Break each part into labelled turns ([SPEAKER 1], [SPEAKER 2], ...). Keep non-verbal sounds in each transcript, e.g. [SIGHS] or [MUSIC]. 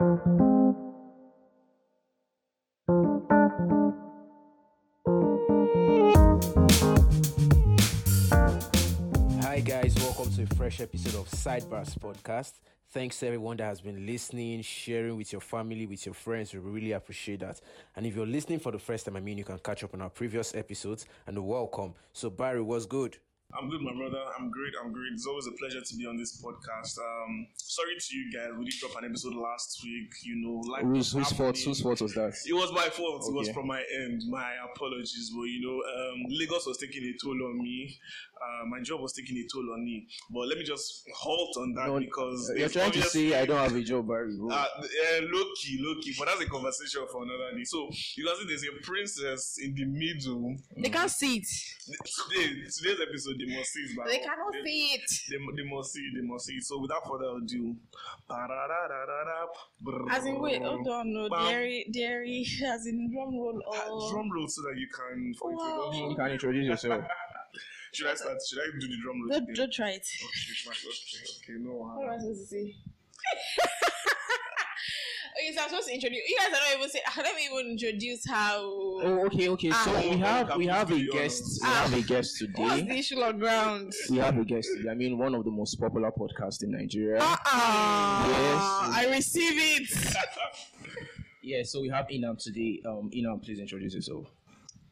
[SPEAKER 1] Hi guys, welcome to a fresh episode of Sidebars Podcast. Thanks everyone that has been listening, sharing with your family, with your friends. We really appreciate that. And if you're listening for the first time, I mean, you can catch up on our previous episodes and welcome. So Barry, what's good?
[SPEAKER 2] I'm good, my brother. I'm great. I'm great. It's always a pleasure to be on this podcast. Um, sorry to you guys. We did drop an episode last week. You know, like
[SPEAKER 3] Whose, whose fault? Whose fault was that?
[SPEAKER 2] It was my fault. It was from my end. My apologies. But you know, um, Lagos was taking a toll on me. Uh, my job was taking a toll on me. But let me just halt on that
[SPEAKER 3] No,
[SPEAKER 2] because
[SPEAKER 3] You're trying to
[SPEAKER 2] obvious-
[SPEAKER 3] say I don't have a job, Barry. bro. [LAUGHS]
[SPEAKER 2] uh, uh, low key, low key, but that's a conversation for another day. So you can see there's a princess in the middle.
[SPEAKER 4] They can't see it.
[SPEAKER 2] Today, today's episode, they must see it. by
[SPEAKER 4] They
[SPEAKER 2] now.
[SPEAKER 4] cannot
[SPEAKER 2] They-
[SPEAKER 4] see it.
[SPEAKER 2] They, they must see, they must see. It. So without further ado,
[SPEAKER 4] As in, wait, hold on, no,
[SPEAKER 2] Bam.
[SPEAKER 4] dairy, dairy, as in drum roll
[SPEAKER 2] Ah,
[SPEAKER 4] or.
[SPEAKER 2] drum roll so that you can for
[SPEAKER 4] Wow.
[SPEAKER 2] introduction.
[SPEAKER 3] you can introduce yourself. [LAUGHS]
[SPEAKER 2] Should I start? Should I do the drum roll?
[SPEAKER 4] Don't, don't try it.
[SPEAKER 2] Okay, fine. Okay, okay, no.
[SPEAKER 4] What am I supposed to say? [LAUGHS] okay, so I'm supposed to introduce. You guys are not even say. Let me even introduce how.
[SPEAKER 3] Oh, okay, okay. So
[SPEAKER 4] Ah.
[SPEAKER 3] we have we have a
[SPEAKER 2] Please do
[SPEAKER 3] guest. We have a guest [LAUGHS] today.
[SPEAKER 4] What's the
[SPEAKER 3] today.
[SPEAKER 4] issue on ground?
[SPEAKER 3] We have a guest. today. I mean, one of the most popular podcasts in Nigeria.
[SPEAKER 4] Uh-uh.
[SPEAKER 3] Yes.
[SPEAKER 4] I receive it. [LAUGHS]
[SPEAKER 3] Yeah. So we have Inam today. Um, Inam, please introduce yourself.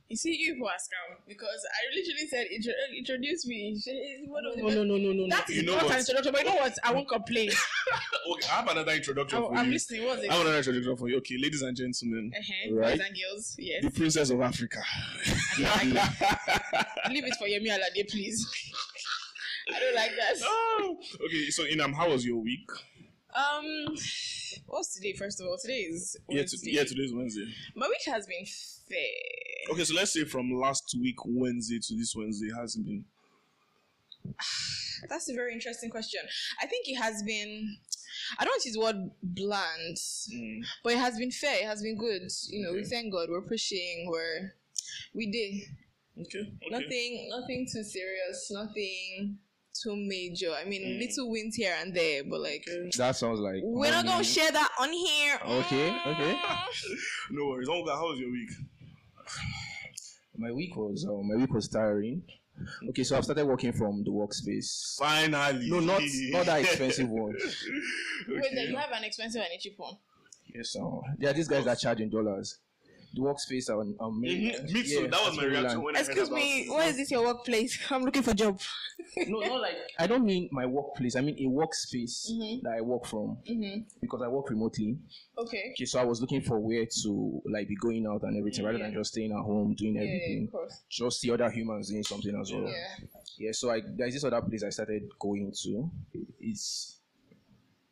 [SPEAKER 4] You see, you people are scam because I literally said intro- introduce me. It's one of the
[SPEAKER 3] No, no, no, no, no. no.
[SPEAKER 4] That is
[SPEAKER 2] You know
[SPEAKER 4] not
[SPEAKER 2] what?
[SPEAKER 4] an introduction, but you know what? I won't complain. [LAUGHS]
[SPEAKER 2] okay, I have another introduction
[SPEAKER 4] I'm,
[SPEAKER 2] for
[SPEAKER 4] I'm
[SPEAKER 2] you.
[SPEAKER 4] listening. What's it?
[SPEAKER 2] I have another introduction for you. Okay, ladies and gentlemen,
[SPEAKER 4] Uh-huh.
[SPEAKER 3] Right.
[SPEAKER 4] Boys and girls, yes.
[SPEAKER 2] the princess of Africa.
[SPEAKER 4] I like Leave it for Yemi Alade, please. [LAUGHS] I don't like that.
[SPEAKER 2] oh, okay. So, Inam, how was your week?
[SPEAKER 4] Um, what's today? First of all, today is
[SPEAKER 2] Yeah,
[SPEAKER 4] Wednesday.
[SPEAKER 2] to, yeah, today's Wednesday.
[SPEAKER 4] My week has been fair.
[SPEAKER 2] Okay, so let's say from last week Wednesday to this Wednesday has it been.
[SPEAKER 4] That's a very interesting question. I think it has been. I don't use the word bland,
[SPEAKER 2] Mm.
[SPEAKER 4] but it has been fair. It has been good. You know, we thank God. We're pushing. We're we did
[SPEAKER 2] Okay. okay.
[SPEAKER 4] nothing. Nothing too serious. Nothing too major. I mean,
[SPEAKER 2] Mm.
[SPEAKER 4] little wins here and there, but like.
[SPEAKER 3] That sounds like.
[SPEAKER 4] We're not gonna share that on here.
[SPEAKER 3] Okay, okay. [LAUGHS]
[SPEAKER 2] No worries. Onga, how was your week?
[SPEAKER 3] My week was uh, my week was tiring. Okay, so I've started working from the workspace.
[SPEAKER 2] Finally.
[SPEAKER 3] No, not not that expensive one. [LAUGHS]
[SPEAKER 4] Wait, then you have an expensive and a cheap one.
[SPEAKER 3] Yes, uh, there are these guys that charge in dollars. The workspace on um,
[SPEAKER 2] Me too. that was my reaction when I
[SPEAKER 4] Excuse
[SPEAKER 2] about
[SPEAKER 4] me,
[SPEAKER 2] it.
[SPEAKER 4] where is this your workplace? [LAUGHS] I'm looking for job.
[SPEAKER 3] No, not [LAUGHS] like I don't mean my workplace. I mean a workspace
[SPEAKER 4] Mhm.
[SPEAKER 3] that I work from
[SPEAKER 4] Mm-hmm.
[SPEAKER 3] because I work remotely.
[SPEAKER 4] Okay.
[SPEAKER 3] Okay, so I was looking for where to like be going out and everything rather than just staying at home doing
[SPEAKER 4] Yeah, yeah,
[SPEAKER 3] everything.
[SPEAKER 4] of course.
[SPEAKER 3] Just see other humans doing something as well.
[SPEAKER 4] Yeah.
[SPEAKER 3] Yeah, so I there's this other place I started going to. It's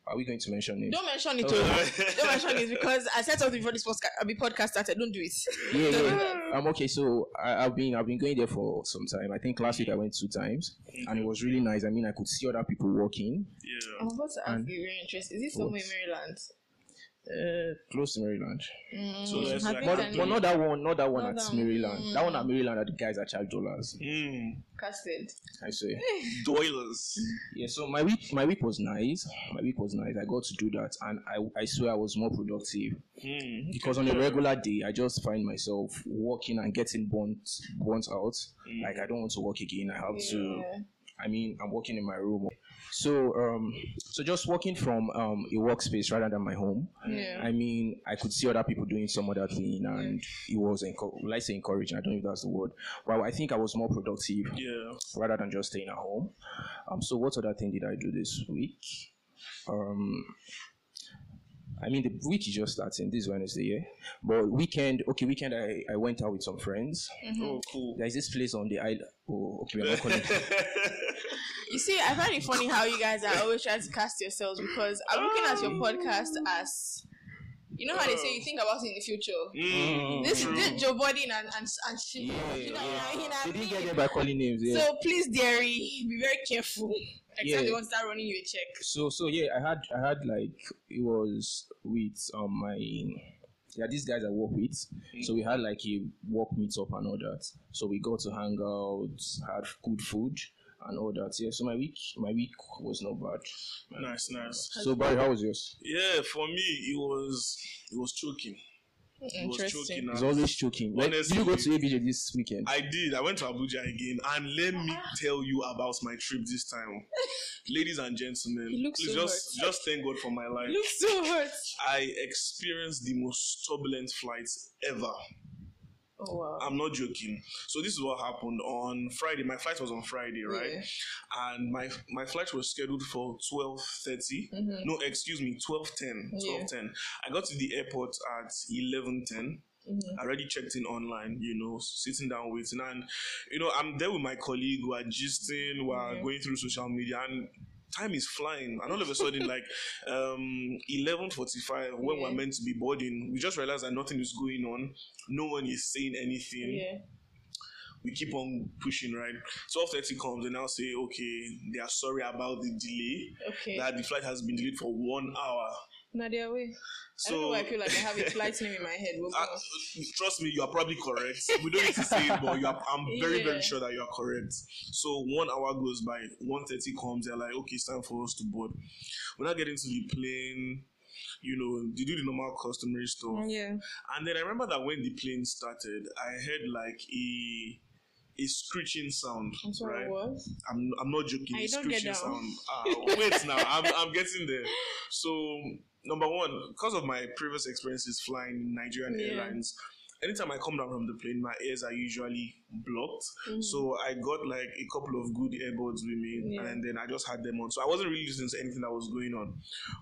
[SPEAKER 3] are we going to mention it?
[SPEAKER 4] Don't mention it.
[SPEAKER 3] Okay.
[SPEAKER 4] oh. [LAUGHS] Don't mention it because I said something before this podcast, uh, podcast started. Don't do it.
[SPEAKER 3] Yeah,
[SPEAKER 4] Don't
[SPEAKER 3] yeah. [LAUGHS]
[SPEAKER 4] that.
[SPEAKER 3] Um, okay, so I, I've been I've been going there for some time. I think last week I went two times, and it was really nice. I mean, I could see other people walking.
[SPEAKER 2] Yeah.
[SPEAKER 4] I'm about to ask
[SPEAKER 3] And-
[SPEAKER 4] you very interesting. Is this somewhere in
[SPEAKER 3] What?
[SPEAKER 4] Maryland?
[SPEAKER 3] Uh, close to Maryland,
[SPEAKER 4] Mm,
[SPEAKER 2] So that's like-
[SPEAKER 3] but, but not that one, not that one
[SPEAKER 4] Not
[SPEAKER 3] at
[SPEAKER 4] that one.
[SPEAKER 3] Maryland. That one
[SPEAKER 4] Mm.
[SPEAKER 3] at Maryland are the guys that charge dollars.
[SPEAKER 2] Mm.
[SPEAKER 4] casted?
[SPEAKER 3] I say. [LAUGHS]
[SPEAKER 2] Doilers.
[SPEAKER 3] Yeah, so my week my week was nice. My week was nice. I got to do that and I, I swear I was more productive.
[SPEAKER 2] Mm.
[SPEAKER 3] Because on a regular day I just find myself working and getting burnt burnt out.
[SPEAKER 2] Mm.
[SPEAKER 3] Like I don't want to work again. I have to I mean I'm working in my room. So um so just working from um a workspace rather than my home.
[SPEAKER 4] Yeah.
[SPEAKER 3] I mean, I could see other people doing some other thing, and it was enco- will I say encouraging. I don't know if that's the word. but I think I was more productive
[SPEAKER 2] Yeah.
[SPEAKER 3] rather than just staying at home. Um, so what other thing did I do this week? Um, I mean, the week is just starting. This Wednesday, yeah. But weekend, okay, weekend. I, I went out with some friends. Mm-hmm.
[SPEAKER 2] Oh, cool.
[SPEAKER 3] There's this place on the island. Oh, okay, we're not calling. [LAUGHS]
[SPEAKER 4] You see, I find it funny how you guys are always trying to cast yourselves because I'm looking at your podcast as you know how they say you think about it in the future.
[SPEAKER 2] Mm, mm, mm
[SPEAKER 4] This
[SPEAKER 2] true.
[SPEAKER 4] this Joe Budden and and and shit.
[SPEAKER 3] Yeah,
[SPEAKER 4] You know,
[SPEAKER 3] yeah.
[SPEAKER 4] you know,
[SPEAKER 3] They
[SPEAKER 4] you
[SPEAKER 3] didn't get there by calling names. Yeah.
[SPEAKER 4] So please, dearie, be very careful. Except
[SPEAKER 3] Yeah.
[SPEAKER 4] they want to start running you a check.
[SPEAKER 3] so so yeah i had i had like it was with um my yeah these guys i work with so we had like a work meetup and all that so we got to hang out had good food and all that. Yeah, so my week, my week was not bad.
[SPEAKER 2] Nice, nice.
[SPEAKER 3] So Barry, how was yours?
[SPEAKER 2] Yeah, for me, it was it was choking. It was
[SPEAKER 4] Interesting.
[SPEAKER 2] choking.
[SPEAKER 3] It's always choking. Like, did you go to ABJ this weekend?
[SPEAKER 2] I did. I went to Abuja again, and let me tell you about my trip this time, [LAUGHS] ladies and gentlemen.
[SPEAKER 4] Looks
[SPEAKER 2] please
[SPEAKER 4] so
[SPEAKER 2] just just thank God for my life.
[SPEAKER 4] Looks so hurt.
[SPEAKER 2] I experienced the most turbulent flights ever.
[SPEAKER 4] Oh wow.
[SPEAKER 2] I'm not joking. So this is what happened on Friday. My flight was on Friday, right?
[SPEAKER 4] Yeah.
[SPEAKER 2] And my my flight was scheduled for 12:30. No, excuse me, 12:10.
[SPEAKER 4] Mm-hmm. Yeah.
[SPEAKER 2] 12:10. I got to the airport at 11:10.
[SPEAKER 4] Mm-hmm.
[SPEAKER 2] I already checked in online, you know, sitting down waiting, and you know, I'm there with my colleague. We're gisting, we're going through social media, and time is flying. And all of a sudden, [LAUGHS] like um 11:45, when we're meant to be boarding, we just realized that nothing is going on. No one is saying anything
[SPEAKER 4] Yeah.
[SPEAKER 2] we keep on pushing, right? 12.30 comes and now say, okay, they are sorry about the delay,
[SPEAKER 4] Okay.
[SPEAKER 2] that the flight has been delayed for one hour.
[SPEAKER 4] Nadia, wait. I don't know
[SPEAKER 2] So,
[SPEAKER 4] why I feel like I have a flight name in my head.
[SPEAKER 2] Uh, trust me, you are probably correct. We don't need to say it, but you are, I'm very, very sure that you are correct. So one hour goes by, 1.30 comes, they're like, okay, it's time for us to board. We're not getting to the plane, you know, they do the normal customary stuff.
[SPEAKER 4] yeah.
[SPEAKER 2] And then I remember that when the plane started, I heard like a a screeching sound.
[SPEAKER 4] I'm sorry,
[SPEAKER 2] right?
[SPEAKER 4] what?
[SPEAKER 2] I'm I'm not joking.
[SPEAKER 4] Ah,
[SPEAKER 2] A
[SPEAKER 4] don't get
[SPEAKER 2] screeching
[SPEAKER 4] down.
[SPEAKER 2] sound. [LAUGHS] Ah, wait now, I'm I'm getting there. So number one, because of my previous experiences flying Nigerian
[SPEAKER 4] Yeah.
[SPEAKER 2] Airlines, anytime I come down from the plane, my ears are usually blocked.
[SPEAKER 4] Mm-hmm.
[SPEAKER 2] So I got like a couple of good earbuds with me,
[SPEAKER 4] Yeah.
[SPEAKER 2] and then I just had them on. So I wasn't really listening to anything that was going on.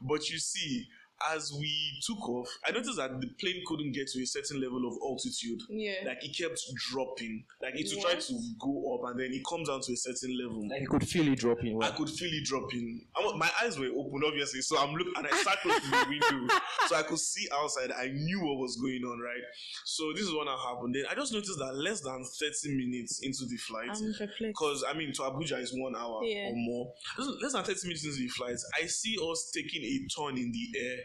[SPEAKER 2] But you see. As we took off, I noticed that the plane couldn't get to a certain level of altitude
[SPEAKER 4] Yeah.
[SPEAKER 2] like it kept dropping. Like it would try to go up and then it comes down to a certain level.
[SPEAKER 3] Like you could feel it dropping.
[SPEAKER 2] I could feel it dropping. I wa- my eyes were open, obviously. So I'm looking and I sat close to the [LAUGHS] window, so I could see outside. I knew what was going on, right? So this is what happened. Then I just noticed that less than 30 minutes into the flight, because I mean to Abuja is one hour
[SPEAKER 4] Yeah.
[SPEAKER 2] or more. Less- Less than 30 minutes into the flight, I see us taking a turn in the air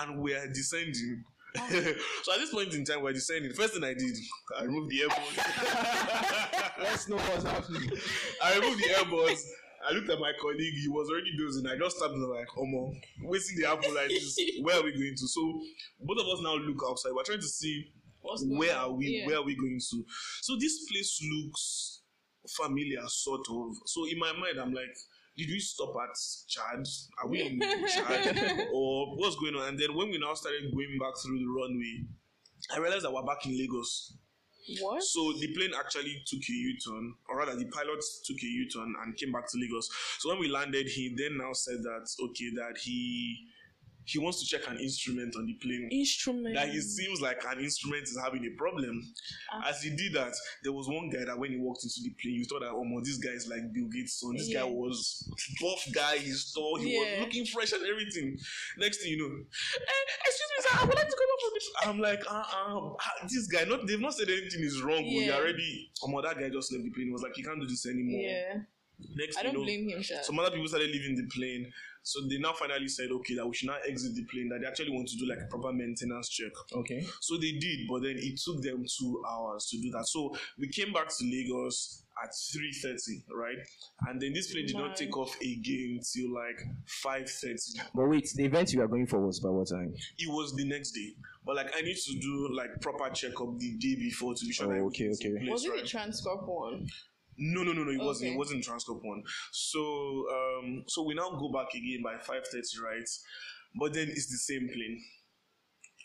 [SPEAKER 2] and we are descending.
[SPEAKER 4] Oh. [LAUGHS]
[SPEAKER 2] so at this point in time, we're descending. The First thing I did, I removed the AirPods. [LAUGHS]
[SPEAKER 3] Let's know what's happening.
[SPEAKER 2] I removed the AirPods. I looked at my colleague, he was already dozing. I just tapped him like, Omo, waiting the apple like this. Where are we going to? So both of us now look outside. We're trying to see
[SPEAKER 4] What's
[SPEAKER 2] where are we?
[SPEAKER 4] Yeah.
[SPEAKER 2] Where are we going to? So this place looks familiar, sort of. So in my mind, I'm like, did we stop at Chad? Are we in [LAUGHS] Chad? or what's going on? And then when we now started going back through the runway, I realized that we're back in Lagos.
[SPEAKER 4] What?
[SPEAKER 2] So the plane actually took a U-turn, or rather, the pilot took a U-turn and came back to Lagos. So when we landed, he then now said that okay, that he he wants to check an instrument on the plane.
[SPEAKER 4] Instrument.
[SPEAKER 2] That it seems like an instrument is having a problem.
[SPEAKER 4] Ah.
[SPEAKER 2] As he did that, there was one guy that when he walked into the plane, you thought that oh my, this guy is like Bill Gates' son. This
[SPEAKER 4] Yeah.
[SPEAKER 2] guy was buff guy, he's tall, he
[SPEAKER 4] Yeah.
[SPEAKER 2] was looking fresh and everything. Next thing you know, eh, excuse me, sir, I would like to come up from this. I'm like, uh, uh, this guy, not they've not said anything is wrong. but He already, oh my, that guy just left the plane. He was like, he can't do this anymore.
[SPEAKER 4] yeah.
[SPEAKER 2] Next
[SPEAKER 4] I don't
[SPEAKER 2] you know,
[SPEAKER 4] blame him, sir.
[SPEAKER 2] some other people started leaving the plane. So they now finally said, okay, that we should now exit the plane. That they actually want to do like a proper maintenance check.
[SPEAKER 3] Okay.
[SPEAKER 2] So they did, but then it took them two hours to do that. So we came back to Lagos at 3.30, right? And then this plane did not take off again till like 5.30.
[SPEAKER 3] But wait, the event you are going for was by what time?
[SPEAKER 2] It was the next day. But like I need to do like proper checkup the day before to be sure
[SPEAKER 3] Oh,
[SPEAKER 2] that
[SPEAKER 3] okay, okay.
[SPEAKER 2] place,
[SPEAKER 4] Was it
[SPEAKER 2] right?
[SPEAKER 4] the Transcorp one?
[SPEAKER 2] No, no, no, no. It wasn't. It wasn't Transcorp one. So, um, so we now go back again by five thirty, right? But then it's the same plane.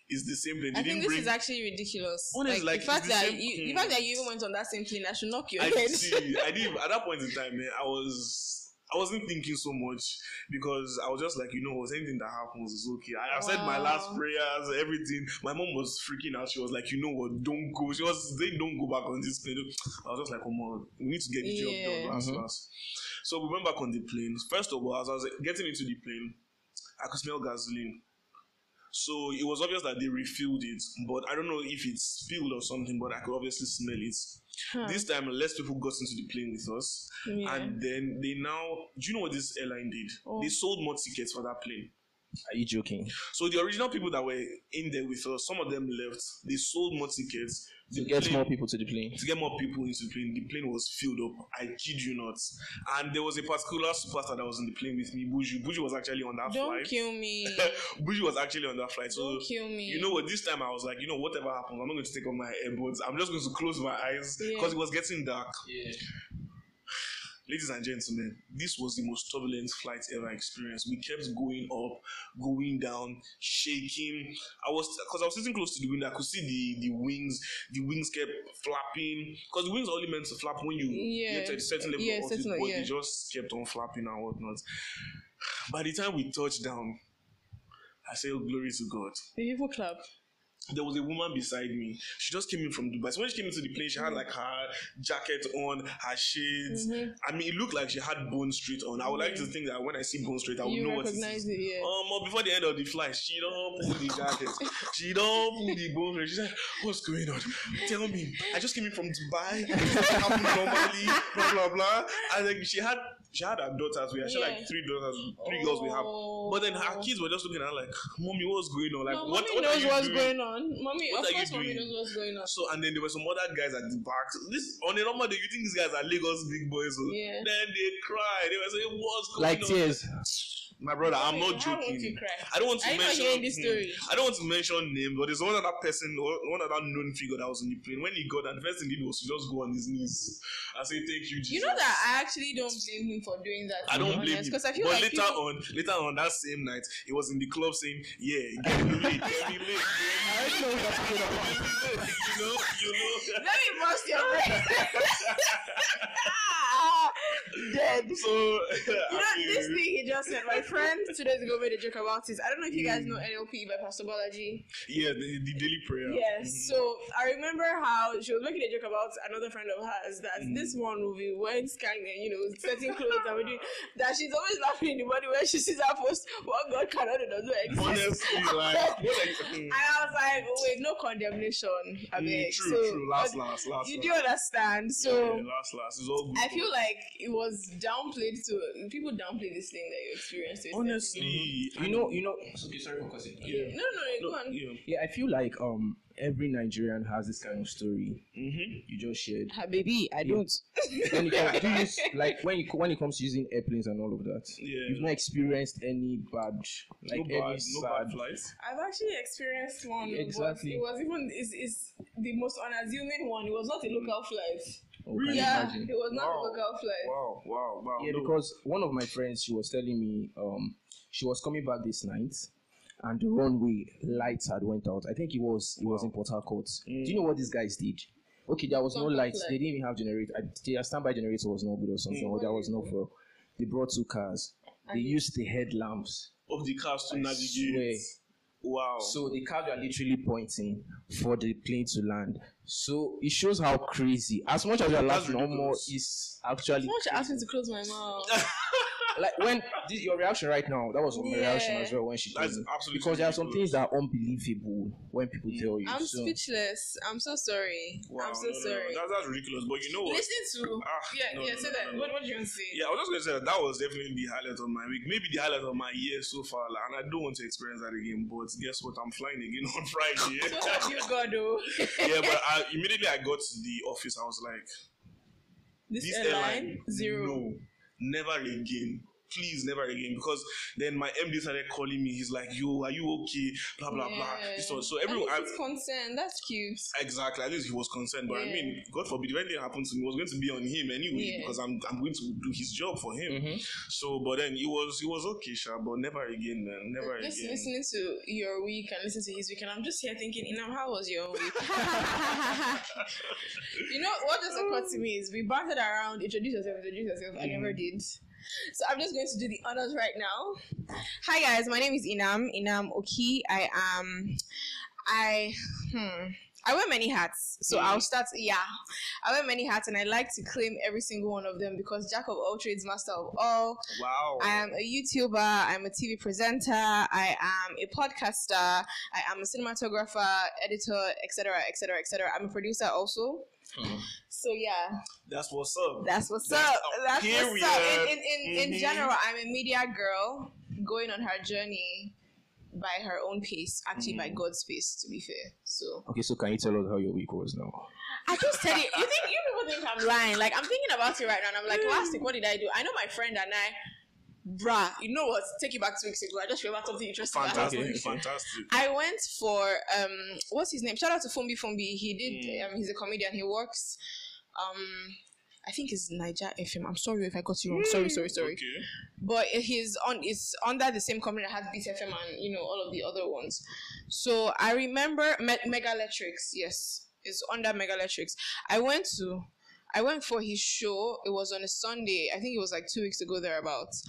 [SPEAKER 2] It's the same plane. They
[SPEAKER 4] I think this
[SPEAKER 2] bring.
[SPEAKER 4] is actually ridiculous.
[SPEAKER 2] Honestly, like,
[SPEAKER 4] the fact
[SPEAKER 2] the
[SPEAKER 4] that
[SPEAKER 2] same-
[SPEAKER 4] you, the fact that you even went on that same plane, I should knock your
[SPEAKER 2] I
[SPEAKER 4] head.
[SPEAKER 2] see. I did [LAUGHS] at that point in time. Man, I was. I wasn't thinking so much because I was just like, you know, was anything that happens is okay. I, I said my last prayers, everything. My mom was freaking out. She was like, you know what, don't go. She was saying, don't go back on this plane. I was just like, come on, we need to get the job
[SPEAKER 4] Yeah.
[SPEAKER 2] done last,
[SPEAKER 3] Mhm.
[SPEAKER 2] last. So we went back on the plane. First of all, as I was getting into the plane, I could smell gasoline. So it was obvious that they refilled it, but I don't know if it's spilled or something, but I could obviously smell it.
[SPEAKER 4] Huh.
[SPEAKER 2] This time, less people got into the plane with us.
[SPEAKER 4] Yeah.
[SPEAKER 2] And then they now, do you know what this airline did?
[SPEAKER 4] Oh.
[SPEAKER 2] They sold more tickets for that plane.
[SPEAKER 3] Are you joking?
[SPEAKER 2] So the original people that were in there with us, some of them left. They sold more tickets
[SPEAKER 3] To
[SPEAKER 2] the
[SPEAKER 3] get
[SPEAKER 2] plane-
[SPEAKER 3] more people to the plane.
[SPEAKER 2] to get more people into the plane. The plane was filled up. I kid you not. And there was a particular superstar that was in the plane with me, Buju. Buju was actually on that
[SPEAKER 4] Don't
[SPEAKER 2] flight.
[SPEAKER 4] kill [LAUGHS] me.
[SPEAKER 2] Buju was actually on that flight. So
[SPEAKER 4] Don't kill me.
[SPEAKER 2] you know what? This time I was like, you know, whatever happens, I'm not going to take off my earbuds. I'm just going to close my eyes
[SPEAKER 4] Yeah.
[SPEAKER 2] because it was getting dark.
[SPEAKER 3] Yeah.
[SPEAKER 2] Ladies and gentlemen, this was the most turbulent flight ever experienced. We kept going up, going down, shaking. I was because I was sitting close to the window. I could see the the wings. The wings kept flapping because the wings are only meant to flap when you
[SPEAKER 4] Yeah.
[SPEAKER 2] get to a certain level
[SPEAKER 4] Yeah,
[SPEAKER 2] of altitude, but
[SPEAKER 4] yeah.
[SPEAKER 2] they just kept on flapping and whatnot. By the time we touched down, I said, oh, "Glory to God."
[SPEAKER 4] The people clap.
[SPEAKER 2] There was a woman beside me. She just came in from Dubai. So when she came into the plane, she had like her jacket on, her shades.
[SPEAKER 4] Mm-hmm.
[SPEAKER 2] I mean, it looked like she had Bone Straight on. I would like to think that when I see Bone Straight, I would
[SPEAKER 4] You
[SPEAKER 2] know what it
[SPEAKER 4] recognize it, yeah.
[SPEAKER 2] Um, before the end of the flight, she don't pull the [LAUGHS] jacket. she don't pull the bone straight. She said, "What's going on? Tell me. I just came in from Dubai. Normally. Blah blah blah." And then she had she had her daughters with her. She had
[SPEAKER 4] Yeah.
[SPEAKER 2] like three daughters, three girls we have. But then her
[SPEAKER 4] Oh.
[SPEAKER 2] kids were just looking at her like, [LAUGHS] "Mommy, what's going on? Like,
[SPEAKER 4] no,
[SPEAKER 2] what,
[SPEAKER 4] mommy
[SPEAKER 2] what are
[SPEAKER 4] knows what's
[SPEAKER 2] doing?"
[SPEAKER 4] going on. Mommy,
[SPEAKER 2] What
[SPEAKER 4] of
[SPEAKER 2] are you
[SPEAKER 4] course, mommy
[SPEAKER 2] doing?
[SPEAKER 4] knows what's going on.
[SPEAKER 2] So and then there were some other guys at the back. This on a normal day, you think these guys are Lagos big boys. So
[SPEAKER 4] Yeah.
[SPEAKER 2] Then they cry. They were saying, "What's going
[SPEAKER 3] Like
[SPEAKER 2] on?"
[SPEAKER 3] tears.
[SPEAKER 2] My brother, I'm not joking. I don't want to
[SPEAKER 4] Are
[SPEAKER 2] mention.
[SPEAKER 4] hearing this
[SPEAKER 2] hmm,
[SPEAKER 4] story?
[SPEAKER 2] I don't want to mention names, but there's one other person, one other known figure that was in the plane. When he got, and the first thing he did was to just go on his knees and say, "Thank you, Jesus."
[SPEAKER 4] You know that I actually don't blame him for doing that.
[SPEAKER 2] I don't blame him.
[SPEAKER 4] because I feel
[SPEAKER 2] but
[SPEAKER 4] like
[SPEAKER 2] later
[SPEAKER 4] people,
[SPEAKER 2] on, later on that same night, he was in the club saying, "Yeah, get me lit, get me lit, get me
[SPEAKER 3] I don't know what that's talking [LAUGHS] about.
[SPEAKER 2] You know, you know. [LAUGHS]
[SPEAKER 4] let me bust your [LAUGHS] brain. Dead.
[SPEAKER 2] So,
[SPEAKER 4] You know, this thing he just said, my friend two days ago made a joke about it. I don't know if you guys know NLP by Pastor Balaji.
[SPEAKER 2] yeah, the, the daily prayer.
[SPEAKER 4] Yes. So I remember how she was making a joke about another friend of hers that
[SPEAKER 2] Mm.
[SPEAKER 4] this one will be wearing scanning, you know, setting clothes and doing that she's always laughing in the body when she sees her post what God cannot do does not exist.
[SPEAKER 2] Honestly, [LAUGHS] like, what are you, mm,
[SPEAKER 4] And I was like, oh, wait, no condemnation. I
[SPEAKER 2] mm,
[SPEAKER 4] mean,
[SPEAKER 2] true,
[SPEAKER 4] so,
[SPEAKER 2] true. Last, last, last.
[SPEAKER 4] you
[SPEAKER 2] last.
[SPEAKER 4] do understand. So
[SPEAKER 2] yeah, last, last. It's all good.
[SPEAKER 4] I feel like it was downplayed to people downplay this thing that you experienced. With
[SPEAKER 2] honestly,
[SPEAKER 3] You know, you know. Okay, sorry for cussing.
[SPEAKER 2] yeah.
[SPEAKER 4] No, no, no, go on.
[SPEAKER 2] Yeah.
[SPEAKER 3] Yeah, I feel like um every Nigerian has this kind of story
[SPEAKER 2] Mm-hmm.
[SPEAKER 3] you just shared.
[SPEAKER 4] Ah, baby, I
[SPEAKER 3] don't. [LAUGHS] When it comes, do you use, [LAUGHS] like when you when it comes to using airplanes and all of that,
[SPEAKER 2] Yeah.
[SPEAKER 3] you've not experienced any bad, like
[SPEAKER 2] no
[SPEAKER 3] any
[SPEAKER 2] bad, no bad flights.
[SPEAKER 4] I've actually experienced one.
[SPEAKER 3] Yeah, exactly.
[SPEAKER 4] It was even it's, it's the most unassuming one. It was not a local flight.
[SPEAKER 3] Can you
[SPEAKER 4] Yeah,
[SPEAKER 3] imagine?
[SPEAKER 4] it was not
[SPEAKER 2] Wow.
[SPEAKER 4] a local flight.
[SPEAKER 2] Wow, wow, wow.
[SPEAKER 3] Yeah,
[SPEAKER 2] no.
[SPEAKER 3] because one of my friends, she was telling me, um, she was coming back this night, and the runway lights had went out. I think it was it was in Port Harcourt. Do you mm. know what these guys did? Okay, there was no lights.
[SPEAKER 4] flight.
[SPEAKER 3] They didn't even have generator. I- Their standby generator was not good or something, mm. or there was no mm. fuel. They brought two cars. They used the headlamps.
[SPEAKER 2] of the cars to
[SPEAKER 3] I
[SPEAKER 2] navigate. Wow.
[SPEAKER 3] So the cars are literally pointing for the plane to land. So it shows how crazy. As much as you're laughing, no more is actually
[SPEAKER 4] Why don't you ask me to close my mouth? [LAUGHS]
[SPEAKER 3] like when this, your reaction right now. That was my reaction as well when she told
[SPEAKER 2] That's
[SPEAKER 3] me.
[SPEAKER 2] absolutely
[SPEAKER 3] because there are some things that are unbelievable when people tell you.
[SPEAKER 4] I'm
[SPEAKER 3] so,
[SPEAKER 4] speechless. I'm so sorry.
[SPEAKER 2] wow,
[SPEAKER 4] I'm so
[SPEAKER 2] no, no, no.
[SPEAKER 4] sorry.
[SPEAKER 2] That's, that's ridiculous. But you know what?
[SPEAKER 4] Listen to
[SPEAKER 2] Ah,
[SPEAKER 4] yeah,
[SPEAKER 2] no,
[SPEAKER 4] yeah.
[SPEAKER 2] no,
[SPEAKER 4] say
[SPEAKER 2] no,
[SPEAKER 4] that.
[SPEAKER 2] no, no.
[SPEAKER 4] What, what do you want to say?
[SPEAKER 2] Yeah, I was just gonna say that, that was definitely the highlight of my week, maybe the highlight of my year so far, like, and I don't want to experience that again. But guess what? I'm flying again [LAUGHS] on Friday. [LAUGHS]
[SPEAKER 4] So what have you got though? [LAUGHS]
[SPEAKER 2] yeah, but I, immediately I got to the office, I was like,
[SPEAKER 4] this,
[SPEAKER 2] this
[SPEAKER 4] airline, zero.
[SPEAKER 2] no, never again. Please, never again. Because then my MD started calling me. He's like, "Yo, are you okay?" Blah blah blah.
[SPEAKER 4] Yeah.
[SPEAKER 2] This one. So everyone,
[SPEAKER 4] least
[SPEAKER 2] I,
[SPEAKER 4] concerned. That's cute.
[SPEAKER 2] Exactly. At least he was concerned. But I mean, God forbid, if anything happens to me, it was going to be on him anyway
[SPEAKER 4] Yeah.
[SPEAKER 2] because I'm I'm going to do his job for him.
[SPEAKER 3] Mhm.
[SPEAKER 2] So, but then it was it was okay, Sha, but never again, man. Never
[SPEAKER 4] Just
[SPEAKER 2] again.
[SPEAKER 4] Just listening to your week and listening to his week, and I'm just here thinking, Inam, how was your week? [LAUGHS] you know what just occurred to me is we batted around, introduce yourself, introduce yourself. I never did. So I'm just going to do the honors right now. Hi guys, my name is Inam. Inam Oki. I am. I hmm. I wear many hats, so
[SPEAKER 2] Mm.
[SPEAKER 4] I'll start. Yeah, I wear many hats, and I like to claim every single one of them because Jack of all trades, master of all.
[SPEAKER 2] Wow.
[SPEAKER 4] I am a YouTuber. I'm a TV presenter. I am a podcaster. I am a cinematographer, editor, etc., etc., etc. I'm a producer also. So yeah,
[SPEAKER 2] That's what's up.
[SPEAKER 4] that's what's
[SPEAKER 2] That's
[SPEAKER 4] up.
[SPEAKER 2] up.
[SPEAKER 4] That's what's up. In in, in, in
[SPEAKER 2] Mhm.
[SPEAKER 4] general, I'm a media girl going on her journey by her own pace, actually by God's pace, to be fair. So
[SPEAKER 3] Okay, so can you tell us how your week was now?
[SPEAKER 4] I just said it. You think you people think I'm lying? Like I'm thinking about it right now, and I'm like, last week, what did I do? I know my friend and I, bruh. You know what? Take you back two weeks ago. I just remembered something interesting. that
[SPEAKER 2] Fantastic,
[SPEAKER 3] Okay, okay.
[SPEAKER 2] fantastic.
[SPEAKER 4] I went for um what's his name? Shout out to Fumbi Fumbi. He did um he's a comedian. He works um I think it's Naija FM. I'm sorry if I got you wrong. Sorry, sorry, mm, sorry.
[SPEAKER 2] Okay.
[SPEAKER 4] But he's on it's under the same company that has Beat FM and you know all of the other ones. So I remember Me- Megalectrics, yes. It's under Megalectrics. I went to I went for his show. It was on a Sunday. I think it was like two weeks ago thereabouts.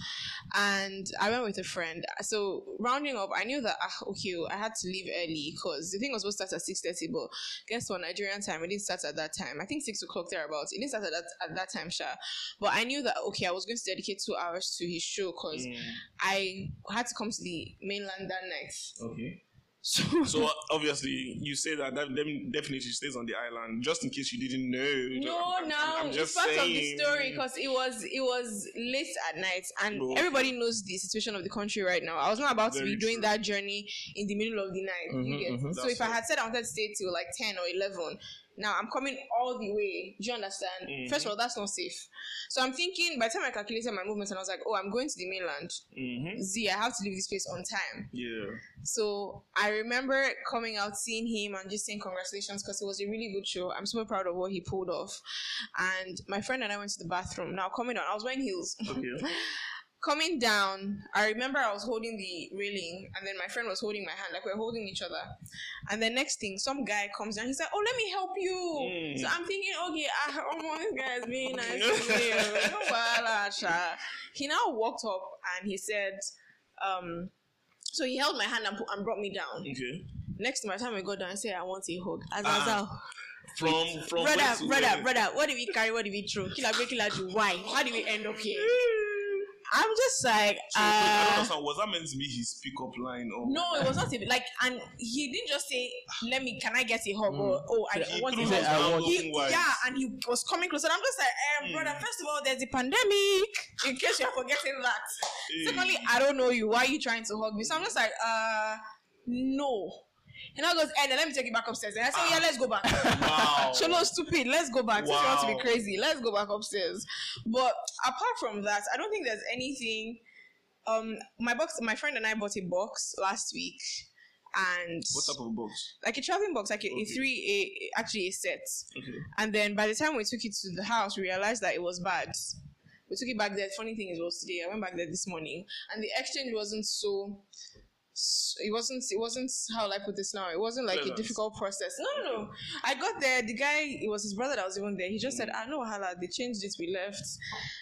[SPEAKER 4] And I went with a friend. So rounding up, I knew that ah, okay, I had to leave early because the thing was supposed to start at six thirty. But guess what? Nigerian time. It didn't start at that time. I think six o'clock thereabouts. It didn't start at that at that time, sure. But I knew that okay, I was going to dedicate two hours to his show because
[SPEAKER 2] Mm.
[SPEAKER 4] I had to come to the mainland that night.
[SPEAKER 3] Okay.
[SPEAKER 4] So, [LAUGHS]
[SPEAKER 2] So [LAUGHS] obviously, you say that that definitely stays on the island, just in case you didn't know.
[SPEAKER 4] no,
[SPEAKER 2] I'm-
[SPEAKER 4] no,
[SPEAKER 2] I'm
[SPEAKER 4] it's
[SPEAKER 2] just
[SPEAKER 4] part of the story because it was it was late at night, and everybody knows the situation of the country right now. I was not about to
[SPEAKER 2] Very
[SPEAKER 4] be doing
[SPEAKER 2] true.
[SPEAKER 4] that journey in the middle of the night. you
[SPEAKER 3] Mhm,
[SPEAKER 4] get?
[SPEAKER 3] mhm.
[SPEAKER 4] So if I had said I wanted to stay till like ten or eleven, now I'm coming all the way. Do you understand?
[SPEAKER 2] Mhm.
[SPEAKER 4] First of all, that's not safe. So I'm thinking by the time I calculated my movements, and I was like, oh, I'm going to the mainland.
[SPEAKER 2] Mhm.
[SPEAKER 4] Z, I have to leave this place on time.
[SPEAKER 2] Yeah.
[SPEAKER 4] So I remember coming out, seeing him, and just saying congratulations because it was a really good show. I'm super proud of what he pulled off. And my friend and I went to the bathroom. Now coming on, I was wearing heels.
[SPEAKER 2] Okay. [LAUGHS]
[SPEAKER 4] coming down, I remember I was holding the railing, and then my friend was holding my hand, like we are holding each other. And the next thing, some guy comes down. He's like, "Oh, let me help you."
[SPEAKER 2] Mm.
[SPEAKER 4] So I'm thinking, okay, ah, oh, this guy is being nice to me. No. He now walked up and he said, um, so he held my hand and, and brought me down.
[SPEAKER 2] Okay.
[SPEAKER 4] Next time we got down, I said, I want a hug. As
[SPEAKER 2] Ah, From from
[SPEAKER 4] brother, brother, brother, what did we carry? What did we throw? Killer, killer, do. Why? How did we end up here? [LAUGHS] I'm just like,
[SPEAKER 2] So, I don't
[SPEAKER 4] uh,
[SPEAKER 2] understand. Was that meant to be his pickup line? Or
[SPEAKER 4] no, it was not [LAUGHS] Even, like, and he didn't just say, "Let me, can I get a hug?" Or, "Oh, I
[SPEAKER 2] He
[SPEAKER 4] want a
[SPEAKER 2] threw
[SPEAKER 4] hug."
[SPEAKER 3] I want-
[SPEAKER 2] open
[SPEAKER 4] He, yeah, and he was coming closer. And I'm just like, um,
[SPEAKER 2] Mm.
[SPEAKER 4] brother. First of all, there's a pandemic. In case you're forgetting that.
[SPEAKER 2] Hey.
[SPEAKER 4] Secondly, I don't know you. Why are you trying to hug me? So I'm just like, uh, no. And I goes, and let me take you back upstairs. And I say, yeah, let's go back.
[SPEAKER 2] Wow. [LAUGHS]
[SPEAKER 4] Cholo, stupid. Let's go back. You want to be crazy, let's go back upstairs. But apart from that, I don't think there's anything. Um, my box, my friend and I bought a box last week, and
[SPEAKER 2] What type of box?
[SPEAKER 4] like a traveling box, like a, a
[SPEAKER 2] Okay.
[SPEAKER 4] three, a actually a set.
[SPEAKER 2] Okay.
[SPEAKER 4] And then by the time we took it to the house, we realized that it was bad. We took it back there. Funny thing is, was today. I went back there this morning, and the exchange wasn't so. S- It wasn't. It wasn't. How will I put this now? It wasn't like a difficult process. No, no, no. I got there. The guy. It was his brother that was even there. He just said, ah, "I know, hala. They changed it. We left.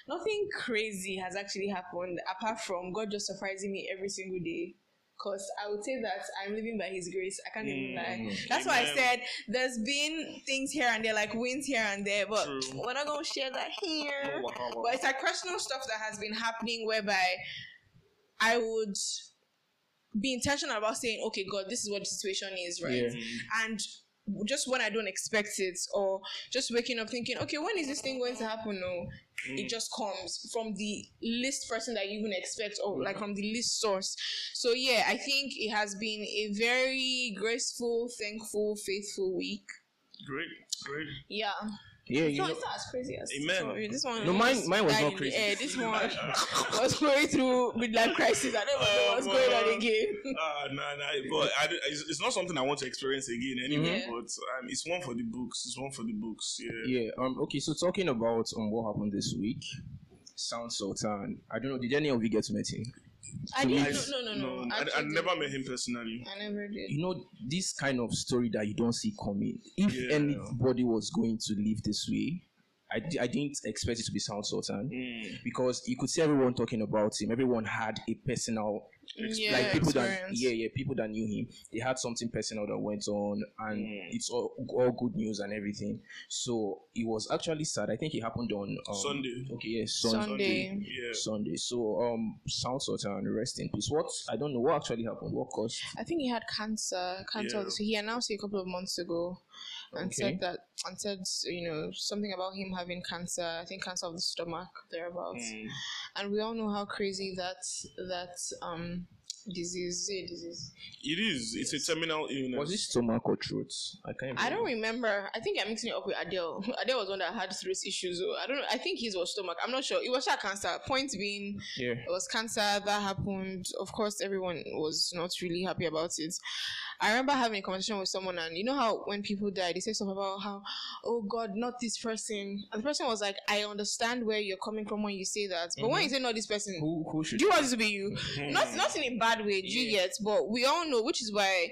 [SPEAKER 4] Nothing crazy has actually happened apart from God just surprising me every single day." Cause I would say that I'm living by His grace. I can't even lie.
[SPEAKER 2] Mm,
[SPEAKER 4] That's why I said there's been things here and there, like wins here and there, but
[SPEAKER 2] True.
[SPEAKER 4] we're not gonna share that here.
[SPEAKER 2] Oh, wow, wow.
[SPEAKER 4] But it's like personal stuff that has been happening whereby I would be intentional about saying, okay, God, this is what the situation is, right?
[SPEAKER 3] Yeah.
[SPEAKER 4] And just when I don't expect it, or just waking up thinking, okay, when is this thing going to happen? No, mm. it just comes from the least person that you even expect, or like from the least source. So yeah, I think it has been a very graceful, thankful, faithful week.
[SPEAKER 2] Great, great.
[SPEAKER 4] Yeah.
[SPEAKER 3] Yeah, you
[SPEAKER 4] no,
[SPEAKER 3] know,
[SPEAKER 4] it's not as crazy as
[SPEAKER 2] Amen.
[SPEAKER 4] sorry, this one.
[SPEAKER 3] No, mine- mine was not crazy.
[SPEAKER 4] The air. This one [LAUGHS] was going through midlife crisis. I don't even know what's going on again.
[SPEAKER 2] Ah, nah, nah. But I, it's, it's not something I want to experience again anyway. But um, it's one for the books. It's one for the books. Yeah.
[SPEAKER 3] yeah. Um. Okay. So talking about um what happened this week, Sound Sultan. I don't know. Did any of you get to meet him?
[SPEAKER 4] I didn't. No, no, no. no.
[SPEAKER 2] I, I never met him personally.
[SPEAKER 4] I never did.
[SPEAKER 3] You know this kind of story that you don't see coming. If
[SPEAKER 2] Yeah.
[SPEAKER 3] anybody was going to live this way, I, I didn't expect it to be Sound Sultan.
[SPEAKER 2] Mm.
[SPEAKER 3] because you could see everyone talking about him. Everyone had a personal,
[SPEAKER 4] Yeah,
[SPEAKER 3] like people that, yeah, yeah, people that knew him. They had something personal that went on, and
[SPEAKER 2] Mm.
[SPEAKER 3] it's all, all good news and everything. So it was actually sad. I think it happened on um,
[SPEAKER 2] Sunday.
[SPEAKER 3] Okay, yes, Sun-
[SPEAKER 4] Sunday.
[SPEAKER 2] Yeah.
[SPEAKER 3] Sunday. So um, Sound Sultan, rest in peace. What I don't know what actually happened. What caused?
[SPEAKER 4] I think he had cancer. Cancer.
[SPEAKER 2] Yeah.
[SPEAKER 4] So he announced it a couple of months ago, and
[SPEAKER 3] Okay.
[SPEAKER 4] said that and said you know something about him having cancer. I think cancer of the stomach thereabouts.
[SPEAKER 2] Mm.
[SPEAKER 4] And we all know how crazy that that um disease. Is it disease?
[SPEAKER 2] It is. It's a terminal illness.
[SPEAKER 3] Was it stomach or throat? I can't.
[SPEAKER 4] I don't remember. I think I'm mixing it up with Adele. [LAUGHS] Adele was one that had throat issues. So I don't know. I think his was stomach. I'm not sure. It was a cancer. Point being,
[SPEAKER 3] Yeah.
[SPEAKER 4] it was cancer that happened. Of course, everyone was not really happy about it. I remember having a conversation with someone, and you know how when people die, they say stuff about how, oh God, not this person. And the person was like, I understand where you're coming from when you say that, but when mm-hmm. you say not this person,
[SPEAKER 3] Who who should?
[SPEAKER 4] do you want it to be you? [LAUGHS] Not not in a bad way, do you get? But we all know, which is why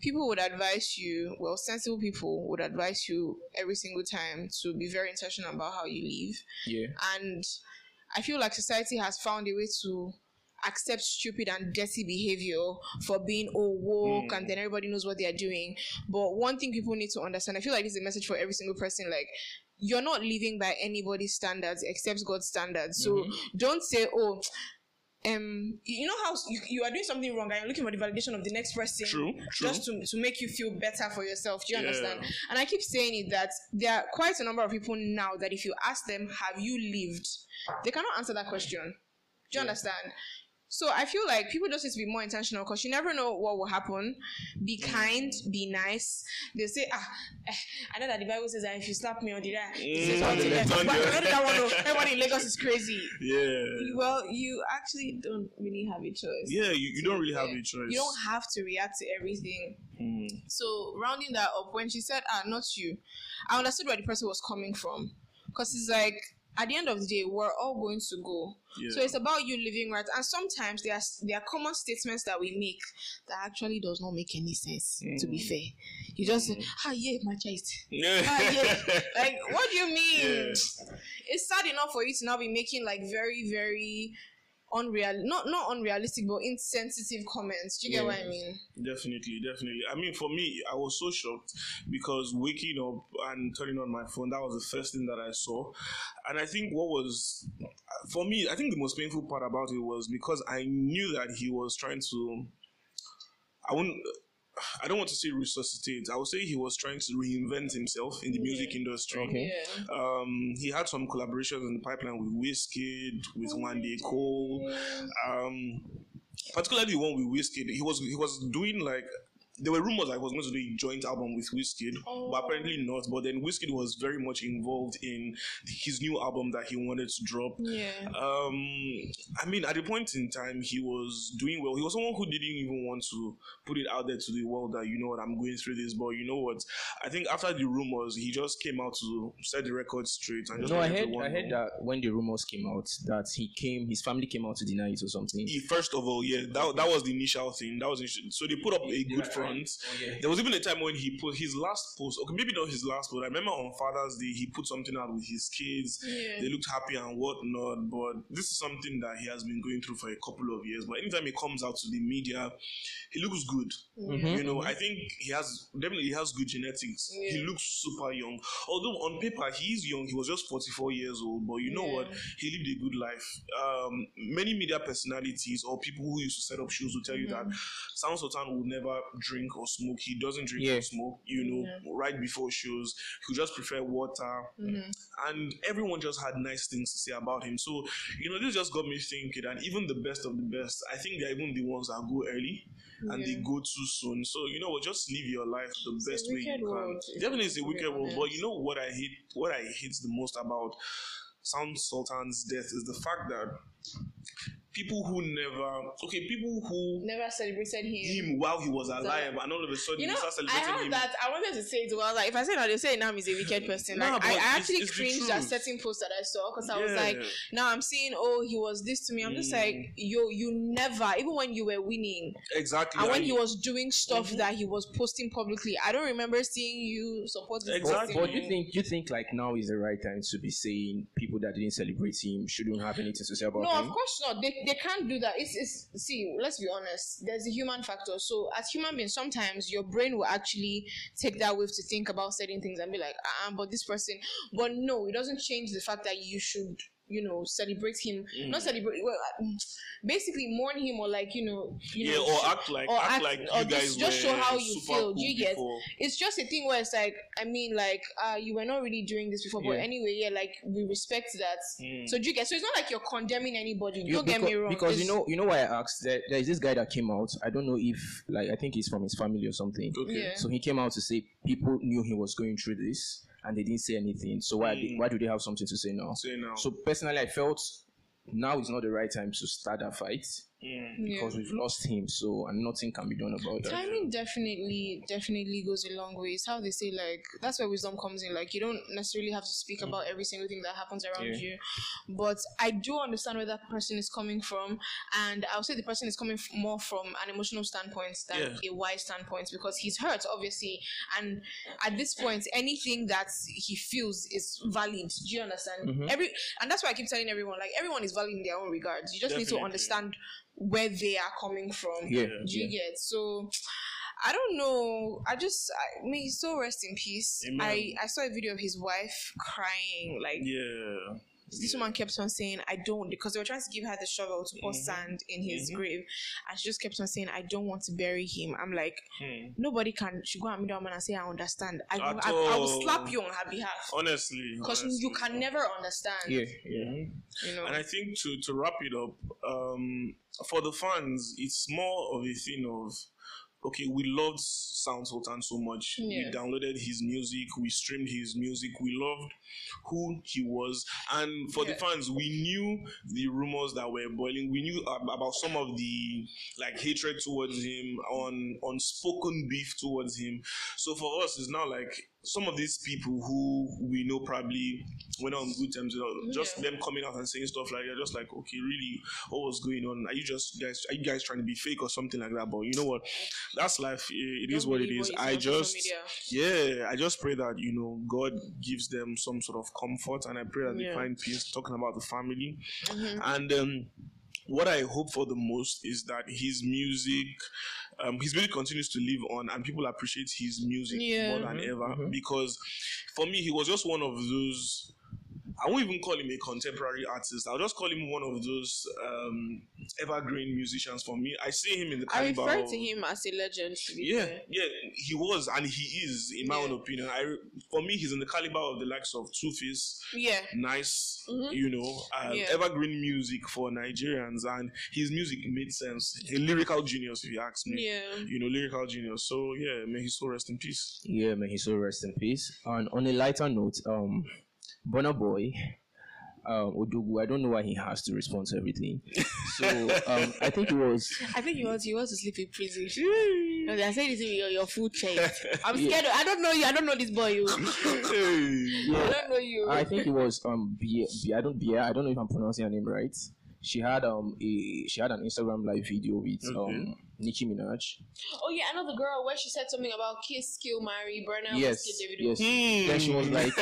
[SPEAKER 4] people would advise you. Well, sensible people would advise you every single time to be very intentional about how you live.
[SPEAKER 3] yeah.
[SPEAKER 4] And I feel like society has found a way to accept stupid and dirty behavior for being oh woke hmm. and then everybody knows what they are doing. But one thing people need to understand, I feel like this is a message for every single person, like you're not living by anybody's standards except God's standards. So mm-hmm. don't say, oh, um, you know how you, you are doing something wrong and you're looking for the validation of the next person
[SPEAKER 2] True, true.
[SPEAKER 4] just to, to make you feel better for yourself. Do you
[SPEAKER 2] Yeah.
[SPEAKER 4] understand? And I keep saying it that there are quite a number of people now that if you ask them, have you lived? They cannot answer that question. Do you understand? So I feel like people just need to be more intentional because you never know what will happen. Be kind, be nice. They say, ah, eh, I know that the Bible says that if you slap me on the eye, it says
[SPEAKER 2] Mm,
[SPEAKER 4] on the But where did that one? Everybody in Lagos is crazy.
[SPEAKER 2] Yeah.
[SPEAKER 4] Well, you actually don't really have a choice.
[SPEAKER 2] Yeah, you, you don't really have a choice.
[SPEAKER 4] You don't have to react to everything.
[SPEAKER 2] Hmm.
[SPEAKER 4] So rounding that up, when she said, "Ah, not you," I understood where the person was coming from, because it's like at the end of the day, we're all going to go.
[SPEAKER 2] Yeah.
[SPEAKER 4] So it's about you living right. And sometimes there are there are common statements that we make that actually does not make any sense. To be fair, you just say, "Ah, yeah, my child." [LAUGHS] Ah, yeah. Like, what do you mean?
[SPEAKER 2] Yeah.
[SPEAKER 4] It's sad enough for you to now be making like very, very unreal, not not unrealistic, but insensitive comments. Do you get what I mean?
[SPEAKER 2] Definitely, definitely. I mean, for me, I was so shocked because waking up and turning on my phone, that was the first thing that I saw. And I think what was, for me, I think the most painful part about it was because I knew that he was trying to, I wouldn't, I don't want to say resuscitate. I would say he was trying to reinvent himself in the music industry.
[SPEAKER 3] Okay.
[SPEAKER 4] Yeah.
[SPEAKER 2] Um, he had some collaborations in the pipeline with Wizkid, with Wande Coal. Um, particularly the one with Wizkid, he was he was doing like there were rumors I was going to do a joint album with Wizkid, but apparently not. But then Wizkid was very much involved in his new album that he wanted to drop.
[SPEAKER 4] Yeah.
[SPEAKER 2] Um, I mean, at the point in time, he was doing well. He was someone who didn't even want to put it out there to the world that you know what I'm going through this. But you know what? I think after the rumors, he just came out to set the record straight and just
[SPEAKER 3] No, I heard. I heard
[SPEAKER 2] know.
[SPEAKER 3] that when the rumors came out, that he came, his family came out to deny it or something.
[SPEAKER 2] He- first of all, yeah, that, that was the initial thing. That was initial, so they put up a good front. There was even a time when he put his last post. Okay, maybe not his last, but I remember on Father's Day he put something out with his kids.
[SPEAKER 4] Yeah.
[SPEAKER 2] They looked happy and whatnot. But this is something that he has been going through for a couple of years. But anytime he comes out to the media, he looks good. Mm-hmm. You know, mm-hmm. I think he has definitely he has good genetics. He looks super young. Although on paper he is young, he was just 44 years old. But you know what? He lived a good life. Um, many media personalities or people who used to set up shows will tell you that Sound Sultan will never drink or smoke. He doesn't drink
[SPEAKER 3] Yeah.
[SPEAKER 2] or smoke. You know, right before shows, he would just prefer water.
[SPEAKER 4] Mm-hmm.
[SPEAKER 2] And everyone just had nice things to say about him. So you know, this just got me thinking. And even the best of the best, I think they're even the ones that go early and they go too soon. So you know what? Just live your life the
[SPEAKER 4] a
[SPEAKER 2] best way you can.
[SPEAKER 4] world, if
[SPEAKER 2] Definitely,
[SPEAKER 4] I'm
[SPEAKER 2] it's a
[SPEAKER 4] to be
[SPEAKER 2] wicked world. But you know what I hate? What I hate the most about Sound Sultan's death is the fact that people who never okay, people who
[SPEAKER 4] Never celebrated him.
[SPEAKER 2] him while he was alive, and all of a sudden
[SPEAKER 4] You know,
[SPEAKER 2] you start
[SPEAKER 4] I
[SPEAKER 2] celebrating
[SPEAKER 4] had
[SPEAKER 2] him.
[SPEAKER 4] that. I wanted to say it. Well, like if I say now, they say now he's a wicked person.
[SPEAKER 2] Nah,
[SPEAKER 4] Like
[SPEAKER 2] but
[SPEAKER 4] I, I
[SPEAKER 2] it's-
[SPEAKER 4] actually
[SPEAKER 2] it's the
[SPEAKER 4] cringed at
[SPEAKER 2] truth.
[SPEAKER 4] certain posts that I saw because I was like, now I'm seeing, oh, he was this to me. I'm just
[SPEAKER 2] Mm.
[SPEAKER 4] like, yo, you never, even when you were winning,
[SPEAKER 2] Exactly.
[SPEAKER 4] and when
[SPEAKER 2] and
[SPEAKER 4] he was doing stuff
[SPEAKER 2] Mm-hmm.
[SPEAKER 4] that he was posting publicly, I don't remember seeing you support this
[SPEAKER 2] Exactly.
[SPEAKER 4] person.
[SPEAKER 3] But you think you think like now is the right time to be saying people that didn't celebrate him shouldn't have anything to say about
[SPEAKER 4] No,
[SPEAKER 3] him?
[SPEAKER 4] No of course not. They, they can't do that. It's, it's see, let's be honest. There's a human factor. So as human beings, sometimes your brain will actually take that wave to think about certain things and be like, ah, but this person. But no, it doesn't change the fact that you should you know, celebrate him,
[SPEAKER 2] Mm.
[SPEAKER 4] not celebrate, well, basically mourn him or like you know, you
[SPEAKER 2] yeah,
[SPEAKER 4] know,
[SPEAKER 2] or act like
[SPEAKER 4] or
[SPEAKER 2] act,
[SPEAKER 4] act-
[SPEAKER 2] like
[SPEAKER 4] or
[SPEAKER 2] guys
[SPEAKER 4] just- just show how you
[SPEAKER 2] super
[SPEAKER 4] feel. Do
[SPEAKER 2] cool
[SPEAKER 4] you get-
[SPEAKER 2] before.
[SPEAKER 4] it's just a thing where it's like I mean like uh you were not really doing this before, but anyway, yeah, like we respect that.
[SPEAKER 2] Mm.
[SPEAKER 4] So do you get so it's not like you're condemning anybody.
[SPEAKER 3] You-
[SPEAKER 4] Don't get me wrong.
[SPEAKER 3] Because you know, you know why I asked. There, there is this guy that came out. I don't know if, like, I think he's from his family or something.
[SPEAKER 2] Okay.
[SPEAKER 4] Yeah.
[SPEAKER 3] So he came out to say people knew he was going through this, and they didn't say anything. So why,
[SPEAKER 2] Mm.
[SPEAKER 3] why do they have something to say now?
[SPEAKER 2] Say now.
[SPEAKER 3] So personally, I felt now is not the right time to start a fight.
[SPEAKER 4] Yeah.
[SPEAKER 3] because we've lost him. So and nothing can be done about that.
[SPEAKER 4] Timing definitely, definitely goes a long way. It's how they say, like, that's where wisdom comes in. Like, you don't necessarily have to speak about every single thing that happens around
[SPEAKER 3] Yeah.
[SPEAKER 4] you. But I do understand where that person is coming from. And I'll say the person is coming f- more from an emotional standpoint than
[SPEAKER 2] Yeah.
[SPEAKER 4] a wise standpoint because he's hurt, obviously. And at this point, anything that he feels is valid. Do you understand?
[SPEAKER 3] Mhm.
[SPEAKER 4] Every And that's why I keep telling everyone, like, everyone is valid in their own regards. You just need to understand where they are coming from.
[SPEAKER 3] Yeah,
[SPEAKER 4] Do you
[SPEAKER 3] yeah.
[SPEAKER 4] get so? I don't know. I just I, may his soul rest in peace.
[SPEAKER 2] Amen.
[SPEAKER 4] I I saw a video of his wife crying. Like
[SPEAKER 2] Yeah.
[SPEAKER 4] This woman kept on saying, "I don't," because they were trying to give her the shovel to pour
[SPEAKER 2] Mhm.
[SPEAKER 4] sand in his
[SPEAKER 2] Mhm.
[SPEAKER 4] grave, and she just kept on saying, "I don't want to bury him." I'm like,
[SPEAKER 2] Hmm.
[SPEAKER 4] nobody can. She go and meet that woman and say, "I understand." I,
[SPEAKER 2] At
[SPEAKER 4] I, I will slap you on her behalf
[SPEAKER 2] Honestly.
[SPEAKER 4] because you can never understand.
[SPEAKER 3] Yeah, yeah.
[SPEAKER 4] You know.
[SPEAKER 2] And I think to to wrap it up, um, for the fans, it's more of a thing of okay, we loved Sound Sultan so much. We downloaded his music, we streamed his music, we loved who he was. And for the fans, we knew the rumors that were boiling. We knew about some of the like hatred towards him, on unspoken beef towards him. So for us, it's now like some of these people who we know probably went on good terms, you know, just
[SPEAKER 4] Yeah.
[SPEAKER 2] them coming out and saying stuff like that, just like, okay, really, what was going on? Are you just guys, are you guys trying to be fake or something like that? But you know what? That's life. It- it is what it is. I just, yeah, I just pray that, you know, God gives them some sort of comfort and I pray that
[SPEAKER 4] Yeah.
[SPEAKER 2] they find peace talking about the family.
[SPEAKER 4] Mhm.
[SPEAKER 2] And um, what I hope for the most is that his music, um, his music continues to live on, and people appreciate his music
[SPEAKER 4] Yeah.
[SPEAKER 2] more than
[SPEAKER 3] Mhm,
[SPEAKER 2] ever.
[SPEAKER 3] mhm.
[SPEAKER 2] Because for me, he was just one of those. I won't even call him a contemporary artist. I'll just call him one of those um, evergreen musicians. For me, I see him in the
[SPEAKER 4] I
[SPEAKER 2] caliber.
[SPEAKER 4] refer
[SPEAKER 2] of-
[SPEAKER 4] to him as a legend.
[SPEAKER 2] Yeah,
[SPEAKER 4] fair.
[SPEAKER 2] yeah, he was, and he is, in my
[SPEAKER 4] Yeah.
[SPEAKER 2] own opinion. I, for me, he's in the caliber of the likes of Two Face,
[SPEAKER 4] yeah.
[SPEAKER 2] nice,
[SPEAKER 4] Mhm.
[SPEAKER 2] you know, um,
[SPEAKER 4] Yeah.
[SPEAKER 2] evergreen music for Nigerians, and his music made sense. A lyrical genius, if you ask me.
[SPEAKER 4] Yeah.
[SPEAKER 2] You know, lyrical genius. So yeah, may his soul rest in peace.
[SPEAKER 3] Yeah, may his soul rest in peace. And on a lighter note, um, Burna Boy, um, Odogwu, I don't know why he has to respond to everything. So um, I think it was
[SPEAKER 4] I think he want he want to sleep in prison. [LAUGHS] No, they are saying this with your, your full chest. I'm
[SPEAKER 3] Yeah.
[SPEAKER 4] scared. Of, I don't know you. I don't know this boy. You.
[SPEAKER 2] hey. [LAUGHS]
[SPEAKER 4] I don't know you.
[SPEAKER 3] I think it was um Bia, Bia, I don't Bia, I don't know if I'm pronouncing her name right. She had um a she had an Instagram live video with
[SPEAKER 2] Okay.
[SPEAKER 3] um Nicki Minaj.
[SPEAKER 4] oh yeah, I know the girl where she said something about kiss, kill, marry, burn out,
[SPEAKER 3] Yes,
[SPEAKER 4] kill Davido.
[SPEAKER 3] yes.
[SPEAKER 2] Hmm.
[SPEAKER 3] Then she was like,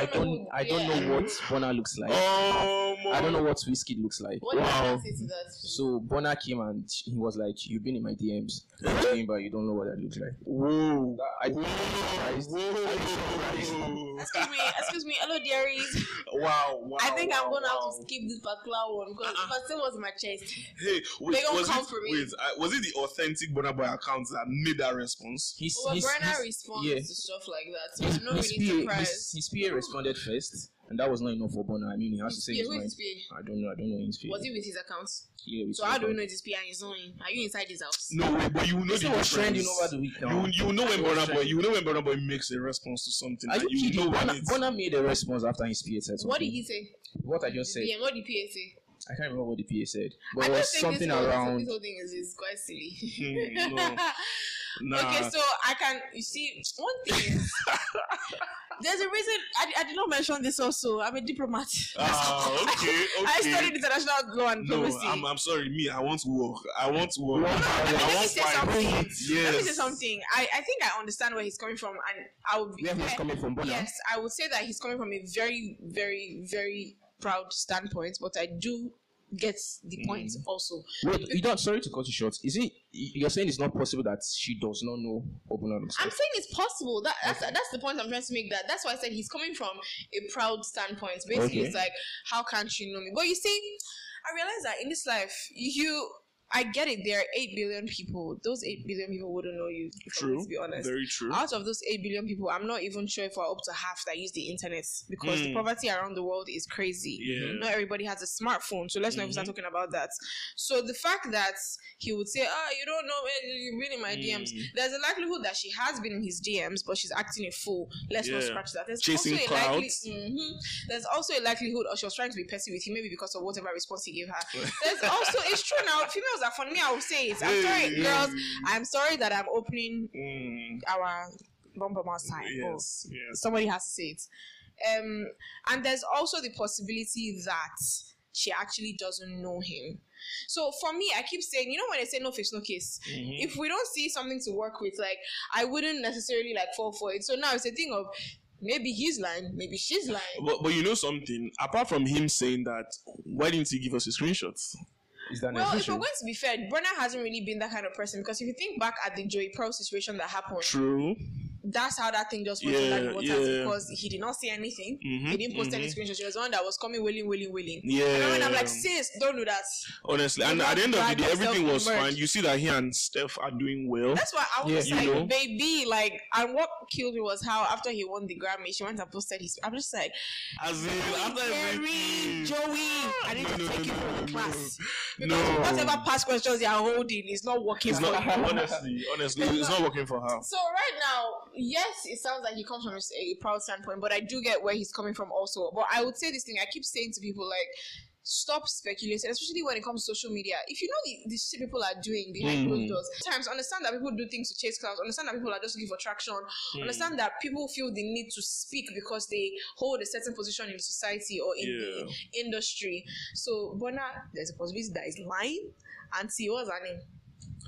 [SPEAKER 3] I
[SPEAKER 4] don't know
[SPEAKER 3] don't
[SPEAKER 4] who-
[SPEAKER 3] I don't
[SPEAKER 4] yeah.
[SPEAKER 3] know what Burna looks like.
[SPEAKER 2] Oh,
[SPEAKER 3] I don't know what Whiskey looks like.
[SPEAKER 4] What did
[SPEAKER 2] Wow.
[SPEAKER 4] I say to that?
[SPEAKER 3] So Burna came and he was like, You've been in my DMs, but you don't know what that looks like.
[SPEAKER 2] Whoa.
[SPEAKER 3] I,
[SPEAKER 2] Whoa.
[SPEAKER 4] Excuse me, excuse me. Hello, dearies.
[SPEAKER 2] Wow, wow.
[SPEAKER 4] I think I'm gonna
[SPEAKER 2] wow.
[SPEAKER 4] have to skip this particular one because
[SPEAKER 2] Uh-uh.
[SPEAKER 4] my thing was in my chest.
[SPEAKER 2] Hey, wait,
[SPEAKER 4] They gonna
[SPEAKER 2] was
[SPEAKER 4] come
[SPEAKER 2] it,
[SPEAKER 4] for me.
[SPEAKER 2] wait, uh, was it the authentic Burna Boy account that made that response?
[SPEAKER 3] He's,
[SPEAKER 4] Well,
[SPEAKER 3] he's,
[SPEAKER 4] Burna
[SPEAKER 3] he's-
[SPEAKER 4] responds
[SPEAKER 3] yeah.
[SPEAKER 4] to stuff like that, so
[SPEAKER 3] his,
[SPEAKER 4] I'm not
[SPEAKER 3] his
[SPEAKER 4] really
[SPEAKER 3] PA,
[SPEAKER 4] surprised.
[SPEAKER 3] his, his PA responded first, and that was not enough for Burna. I mean, he has to say
[SPEAKER 4] Yeah,
[SPEAKER 3] his
[SPEAKER 4] who
[SPEAKER 3] mind.
[SPEAKER 4] is his PA?
[SPEAKER 3] I don't know. I don't know his PA.
[SPEAKER 4] Was it with his account?
[SPEAKER 3] Yeah, with
[SPEAKER 4] So
[SPEAKER 3] his
[SPEAKER 4] how do we know his PA and he's not in? Are you inside his house?
[SPEAKER 2] No way, but you know
[SPEAKER 3] This
[SPEAKER 2] the
[SPEAKER 3] thing was trending over the week now.
[SPEAKER 2] You, you know when
[SPEAKER 3] It was
[SPEAKER 2] Boy, you know when Burna Boy makes a response to something.
[SPEAKER 3] Are
[SPEAKER 2] and
[SPEAKER 3] you
[SPEAKER 2] you
[SPEAKER 3] kidding?
[SPEAKER 2] know when Burna,
[SPEAKER 3] Burna made a response after his PA said something.
[SPEAKER 4] What did he say?
[SPEAKER 3] What I just said.
[SPEAKER 4] PM, what did PA say?
[SPEAKER 3] I can't remember what the PA said, but
[SPEAKER 4] I
[SPEAKER 3] it was
[SPEAKER 4] just think
[SPEAKER 3] something
[SPEAKER 4] this whole,
[SPEAKER 3] around.
[SPEAKER 4] This whole thing is, is quite silly.
[SPEAKER 2] Hmm, no. [LAUGHS] Nah.
[SPEAKER 4] Okay, so I can you see one thing is [LAUGHS] there's a reason I, I did not mention this also. I'm a diplomat.
[SPEAKER 2] Ah, okay, [LAUGHS] okay.
[SPEAKER 4] I studied international law and diplomacy. no.
[SPEAKER 2] I'm, I'm sorry, me. I want to work. I want to work.
[SPEAKER 3] want
[SPEAKER 2] I
[SPEAKER 3] power.
[SPEAKER 4] Let me
[SPEAKER 2] want
[SPEAKER 4] say something.
[SPEAKER 2] Yes.
[SPEAKER 4] Let me say something. I, I think I understand where he's coming from, and I would be
[SPEAKER 3] Where he's coming from, Burna.
[SPEAKER 4] Yes, I would say that he's coming from a very, very, very proud standpoint, but I do get the point
[SPEAKER 2] Mm.
[SPEAKER 4] also.
[SPEAKER 3] Wait, you don't. Sorry to cut you short. Is it y- you're saying it's not possible that she does not know
[SPEAKER 4] I'm saying it's possible. That that's, that's the point I'm trying to make. That that's why I said he's coming from a proud standpoint. Basically,
[SPEAKER 3] Okay.
[SPEAKER 4] it's like, how can't you know me? But you see, I realize that in this life, you. I get it. There are eight billion people. Those eight billion people wouldn't know you.
[SPEAKER 2] True.
[SPEAKER 4] to be honest.
[SPEAKER 2] Very true.
[SPEAKER 4] Out of those 8 billion people, I'm not even sure if we're up to half that use the internet because the
[SPEAKER 2] Mm.
[SPEAKER 4] poverty around the world is crazy.
[SPEAKER 2] Yeah.
[SPEAKER 4] Not everybody has a smartphone, so let's not even start
[SPEAKER 2] Mhm.
[SPEAKER 4] talking about that. So the fact that he would say, Ah, you don't know, you've been in my DMs,
[SPEAKER 2] Mm.
[SPEAKER 4] there's a likelihood that she has been in his DMs, but she's acting a fool. Let's not scratch that. There's
[SPEAKER 2] Chasing
[SPEAKER 4] also a likely. Mhm. There's also a likelihood, or she was trying to be petty with him, maybe because of whatever response he gave her. [LAUGHS] There's also, it's true now, females are funny. Me, I will say it. I'm sorry,
[SPEAKER 2] Hey.
[SPEAKER 4] girls. I'm sorry that I'm opening
[SPEAKER 2] Mm,
[SPEAKER 4] our bumper mouse time.
[SPEAKER 2] yes, yes.
[SPEAKER 4] Somebody has to say it. Um, and there's also the possibility that she actually doesn't know him. So for me, I keep saying, you know, when I say no face, no case,
[SPEAKER 2] Mhm.
[SPEAKER 4] if we don't see something to work with, like I wouldn't necessarily like fall for it. So now it's a thing of maybe he's lying, maybe she's lying.
[SPEAKER 2] But, but you know something? Apart from him saying that, why didn't he give us his screenshots?
[SPEAKER 3] Is that
[SPEAKER 4] Well, if we're going to be fair, Burna hasn't really been that kind of person because if you think back at the Joey Pearl situation that happened,
[SPEAKER 2] True.
[SPEAKER 4] That's how that thing just went
[SPEAKER 2] Yeah,
[SPEAKER 4] under the water
[SPEAKER 2] yeah.
[SPEAKER 4] because he did not see anything.
[SPEAKER 2] Mhm,
[SPEAKER 4] He didn't post any
[SPEAKER 2] mhm.
[SPEAKER 4] screenshots. She was the one that was coming willing, willing, willing.
[SPEAKER 2] Yeah.
[SPEAKER 4] And I'm like, sis, don't do that.
[SPEAKER 2] Honestly, and
[SPEAKER 4] Do
[SPEAKER 2] at the end of the day, everything was
[SPEAKER 4] the mud.
[SPEAKER 2] fine. You see that he and Steph are doing well.
[SPEAKER 4] That's why I was
[SPEAKER 3] Yeah.
[SPEAKER 4] just
[SPEAKER 2] You
[SPEAKER 4] like,
[SPEAKER 2] know?
[SPEAKER 4] baby, like, and what killed me was how after he won the Grammy, she went and posted his. I'm just like,
[SPEAKER 2] As in, after
[SPEAKER 4] Jerry. Joey, I need
[SPEAKER 2] No,
[SPEAKER 4] to
[SPEAKER 2] no,
[SPEAKER 4] take
[SPEAKER 2] no,
[SPEAKER 4] you from
[SPEAKER 2] no,
[SPEAKER 4] the class.
[SPEAKER 2] no.
[SPEAKER 4] Because
[SPEAKER 2] No.
[SPEAKER 4] whatever past questions you are holding is not working
[SPEAKER 2] It's
[SPEAKER 4] for
[SPEAKER 2] not,
[SPEAKER 4] you.
[SPEAKER 2] honestly, honestly, it's not working for her.
[SPEAKER 4] So right now, yes, it sounds like he comes from a, proud standpoint, but I do get where he's coming from also. But I would say this thing: I keep saying to people like, stop speculating, especially when it comes to social media. If you know the, the shit people are doing behind
[SPEAKER 2] Mm.
[SPEAKER 4] closed doors, sometimes understand that people do things to chase clouds. Understand that people are just looking for traction.
[SPEAKER 2] Mm.
[SPEAKER 4] Understand that people feel the need to speak because they hold a certain position in society or in the industry. So, Burna, there's a possibility that is lying. Auntie, what's her name?